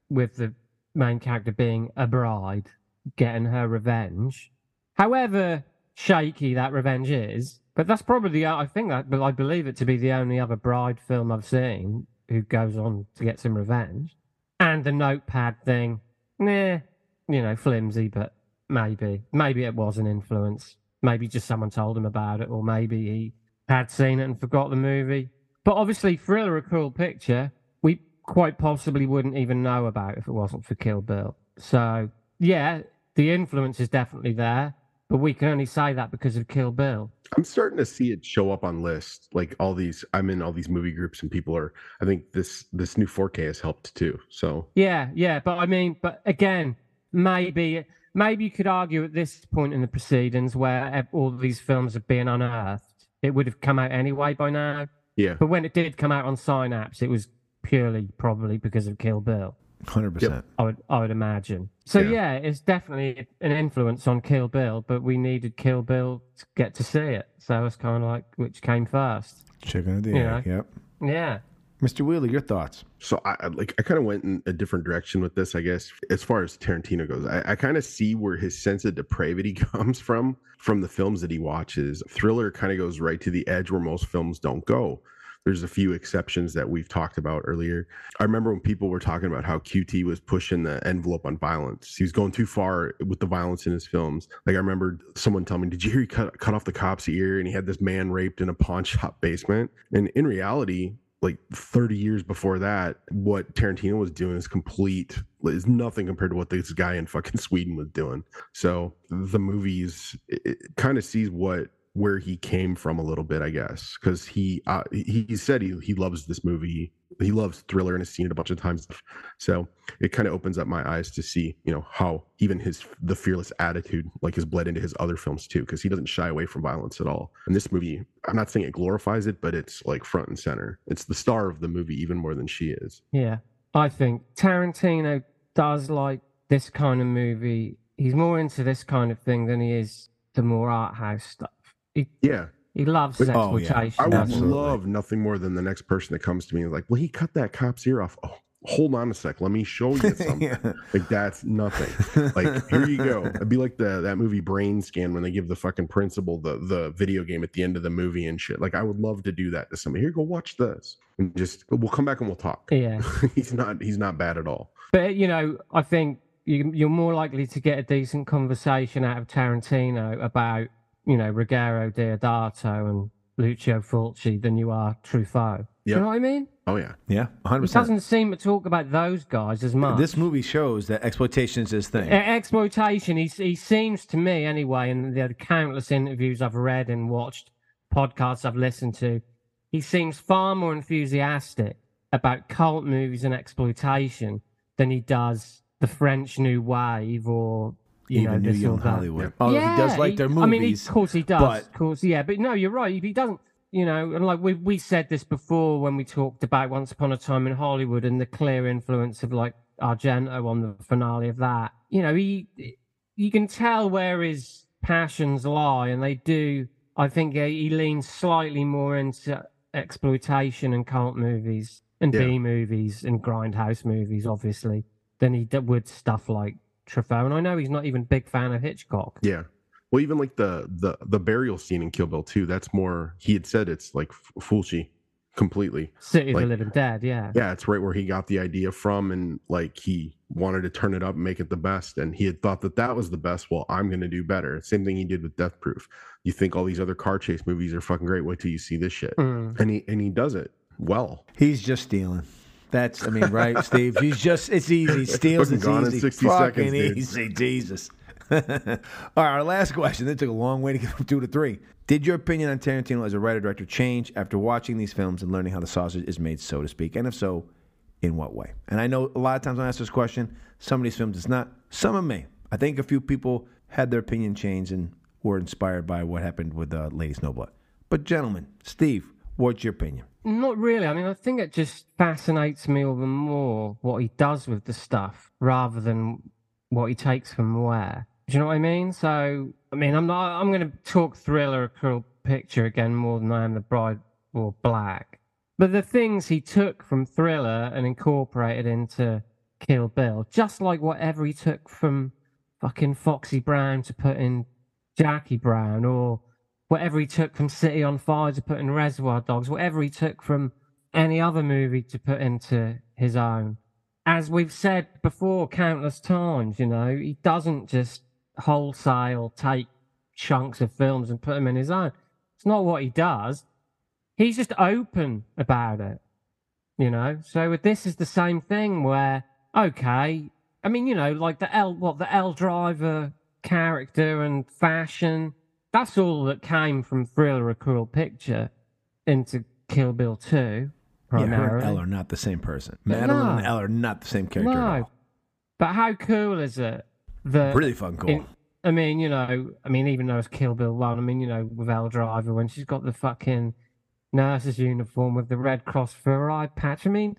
with the main character being a bride getting her revenge. However shaky that revenge is, but that's probably I think that but I believe it to be the only other bride film I've seen who goes on to get some revenge. And the notepad thing, nah, you know, flimsy, but maybe. Maybe it was an influence. Maybe just someone told him about it, or maybe he had seen it and forgot the movie. But obviously, Thriller, a cool picture, we quite possibly wouldn't even know about if it wasn't for Kill Bill. So, yeah, the influence is definitely there, but we can only say that because of Kill Bill. I'm starting to see it show up on lists. Like all these, I'm in all these movie groups, and people are. I think this this new 4K has helped too. So Yeah, yeah, but I mean, but again, maybe maybe you could argue at this point in the proceedings where all these films are being unearthed, it would have come out anyway by now. yeah, But when it did come out on Synapse, it was purely probably because of Kill Bill. Hundred percent. I would I would imagine. So Yeah. yeah. it's definitely an influence on Kill Bill, but we needed Kill Bill to get to see it. So it's kind of like which came first. Chicken or the Yeah. egg. Yep. Yeah. Mr. Wheeler, your thoughts? so I I- like I kind of went in a different direction with this. I guess as far as Tarantino goes, I, I kind of see where his sense of depravity [LAUGHS] comes from from the films that he watches. Thriller kind of goes right to the edge where most films don't go. There's a few exceptions that we've talked about earlier. I remember when people were talking about how QT was pushing the envelope on violence. He was going too far with the violence in his films. Like I remember someone telling me, "Did you hear he cut cut off the cop's ear and he had this man raped in a pawn [LAUGHS] shop basement?" And in reality, like 30 years before that, what Tarantino was doing is complete is nothing compared to what this guy in fucking Sweden was doing. So the movies it, kind of sees what where he came from a little bit, I guess, because he uh, he said he he loves this movie. He loves Thriller and has seen it a bunch of times. So it kind of opens up my eyes to see, you know, how even his the fearless attitude like has bled into his other films too, because he doesn't shy away from violence at all. And this movie, I'm not saying it glorifies it, but it's like front and center. It's the star of the movie even more than she is. Yeah. I think Tarantino does like this kind of movie. He's more into this kind of thing than he is the more art house stuff. He, Yeah. he loves But- Oh, yeah. I would doesn't love nothing more than the next person that comes to me and is like, well, he cut that cop's ear off. Oh, hold on a sec. Let me show you [LAUGHS] something. Yeah. Like that's nothing. Like here you go. It'd be like the that movie Brain Scan when they give the fucking principal the the video game at the end of the movie and shit. Like I would love to do that to somebody. Here, go watch this, and just we'll come back and we'll talk. Yeah. [LAUGHS] he's not he's not bad at all. But you know, I think you, you're more likely to get a decent conversation out of Tarantino about you know Ruggero Deodato and Lucio Fulci than you are Truffaut. Do Yep. you know what I mean? Oh yeah, Yeah, 100%. doesn't seem to talk about those guys as much. This movie shows that exploitation is his thing. Exploitation. He he seems to me anyway, in the countless interviews I've read and watched, podcasts I've listened to, he seems far more enthusiastic about cult movies and exploitation than he does the French New Wave or you Even know New this or Young that. Hollywood. Although he does like their movies. I mean, he- of course he does. but- of course, yeah. But no, you're right. He doesn't. You know, and like we we said this before when we talked about Once Upon a Time in Hollywood and the clear influence of like Argento on the finale of that. You know, he you can tell where his passions lie, and they do. I think he he leans slightly more into exploitation and cult movies and Yeah. B movies and grindhouse movies, obviously, than he would stuff like Truffaut. And I know he's not even a big fan of Hitchcock. yeah. Well, even like the the the burial scene in Kill Bill 2, that's more. He had said it's like F- Fulci completely. City of Like- the Living Dead, yeah. yeah it's right where he got the idea from and like he wanted to turn it up and make it the best and he had thought that that was the best well i'm going to do better same thing he did with death proof you think all these other car chase movies are fucking great wait till you see this shit Mm. and he and he does it well He's just stealing. That's, I mean, right, Steve? He's just, it's easy. [LAUGHS] Steals, it's easy. 60 Fucking seconds, easy. Jesus. [LAUGHS] All right, our last question. That took a long way to get from two to three. Did your opinion on Tarantino as a writer director change after watching these films and learning how the sausage is made, so to speak? And if so, in what way? And I know a lot of times when I ask this question, some of these films it's not, some of may. I think a few people had their opinion changed and were inspired by what happened with uh, Lady Snowblood. But, gentlemen, Steve, what's your opinion? Not really. I mean, I think it just fascinates me all the more what he does with the stuff rather than what he takes from where. Do you know what I mean? So, I mean, I'm not. I'm going to talk thriller, a cool picture again more than I am the bride wore black. But the things he took from thriller and incorporated into Kill Bill, just like whatever he took from fucking Foxy Brown to put in Jackie Brown, or whatever he took from City on Fire to put in Reservoir Dogs, whatever he took from any other movie to put into his own. As we've said before countless times, you know, he doesn't just wholesale take chunks of films and put them in his own. It's not what he does. he's just open about it, you know. So with this is the same thing where okay, I mean, you know, like the Elle what the Elle driver character and fashion, that's all that came from Thriller: A Cruel Picture into Kill Bill Two. Yeah, her Primarily. and Elle are not the same person. No. Madeline and Elle are not the same character No. But how cool is it that Really fun cool. I mean, you know, I mean, even though it's Kill Bill one, I mean, you know, with Elle Driver when she's got the fucking nurse's uniform with the Red Cross for her eye patch. I mean,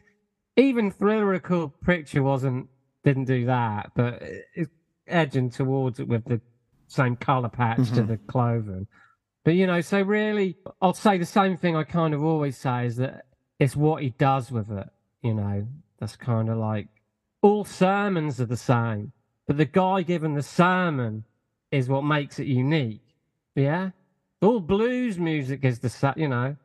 even Thriller: A Cool Picture wasn't didn't do that, but it's edging towards it with the same color patch to Mhm. the clothing. But you know, so really, I'll say the same thing I kind of always say is that it's what he does with it. You know, that's kind of like all sermons are the same, but the guy giving the sermon is what makes it unique. Yeah, all blues music is the same. You know,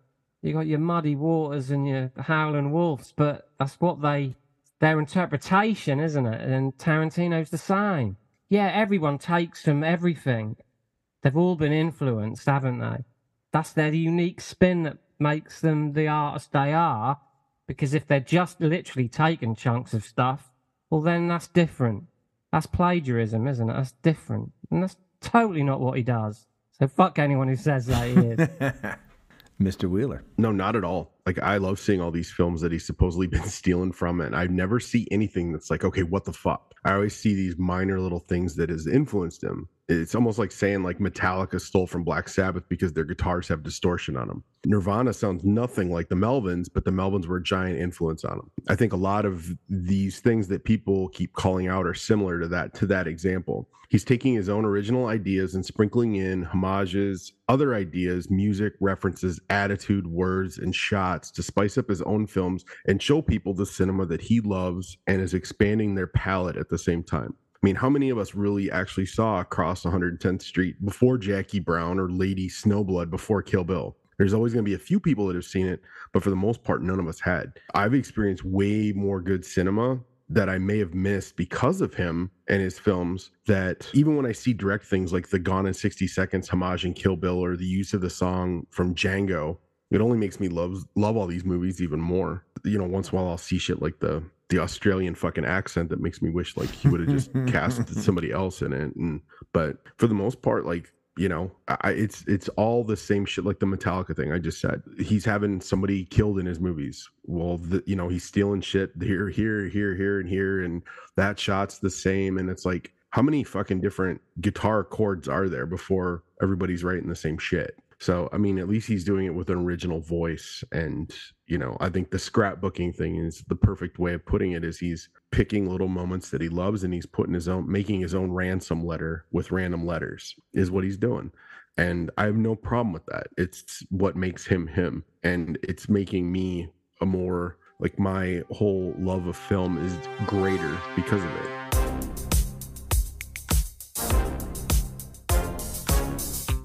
you got your Muddy Waters and your howling Wolves, but that's what they their interpretation, isn't it? And Tarantino's the same. Yeah, everyone takes from everything. They've all been influenced, haven't they? That's their unique spin that makes them the artists they are. Because if they're just literally taking chunks of stuff, well, then that's different. That's plagiarism, isn't it? That's different. And that's totally not what he does. So fuck anyone who says that he is. [LAUGHS] Mr. Wheeler. No, not at all. Like I love seeing all these films that he's supposedly [LAUGHS] been stealing from, and I never see anything that's like, okay, what the fuck? I always see these minor little things that has influenced him. It's almost like saying like Metallica stole from Black Sabbath because their guitars have distortion on them. Nirvana sounds nothing like the Melvins, but the Melvins were a giant influence on them. I think a lot of these things that people keep calling out are similar to that to that example. He's taking his own original ideas and sprinkling in homages, other ideas, music, references, attitude, words, and shots to spice up his own films and show people the cinema that he loves and is expanding their palette at the same time. I mean, how many of us really actually saw Across 110th Street before Jackie Brown or Lady Snowblood before Kill Bill? There's always going to be a few people that have seen it, but for the most part, none of us had. I've experienced way more good cinema that I may have missed because of him and his films. That even when I see direct things like the Gone in 60 Seconds homage in Kill Bill or the use of the song from Django, it only makes me love love all these movies even more. You know, once in a while I'll see shit like the the Australian fucking accent that makes me wish like he would have just [LAUGHS] cast somebody else in it. And but for the most part, like you know, I, it's it's all the same shit like the Metallica thing I just said. He's having somebody killed in his movies. Well, the, you know, he's stealing shit here, here, here, here, and here, and that shot's the same. And it's like, how many fucking different guitar chords are there before everybody's writing the same shit? So, I mean, at least he's doing it with an original voice. And, you know, I think the scrapbooking thing is the perfect way of putting it is he's picking little moments that he loves and he's putting his own, making his own ransom letter with random letters is what he's doing. And I have no problem with that. It's what makes him him. And it's making me a more, like, my whole love of film is greater because of it.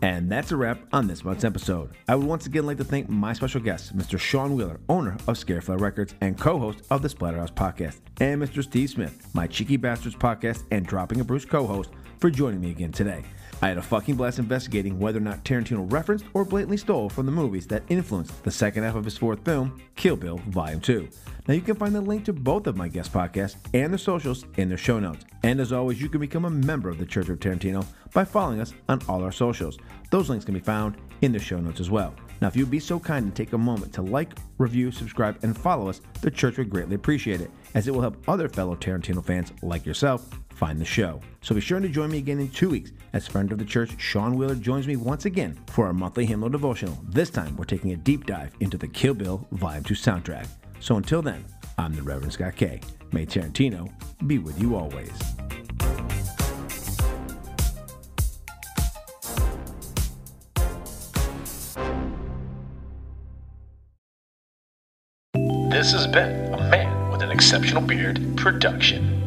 And that's a wrap on this month's episode. I would once again like to thank my special guest, Mr. Shon Wheeler, owner of Scare Flair Records and co host of the Splatterhouse podcast, and Mr. Steve Smith, my Cheeky Basterds podcast and Dropping a Bruce co host, for joining me again today. I had a fucking blast investigating whether or not Tarantino referenced or blatantly stole from the movies that influenced the second half of his fourth film, Kill Bill Volume 2. Now you can find the link to both of my guest podcasts and their socials in their show notes. And as always, you can become a member of the Church of Tarantino by following us on all our socials. Those links can be found in the show notes as well. Now, if you'd be so kind and take a moment to like, review, subscribe, and follow us, the church would greatly appreciate it, as it will help other fellow Tarantino fans like yourself find the show. So be sure to join me again in two weeks as friend of the church Shon Wheeler joins me once again for our monthly hymnal devotional. This time, we're taking a deep dive into the Kill Bill Volume 2 soundtrack. So until then, I'm the Reverend Scott K. May Tarantino be with you always. This has been a Man with an Exceptional Beard production.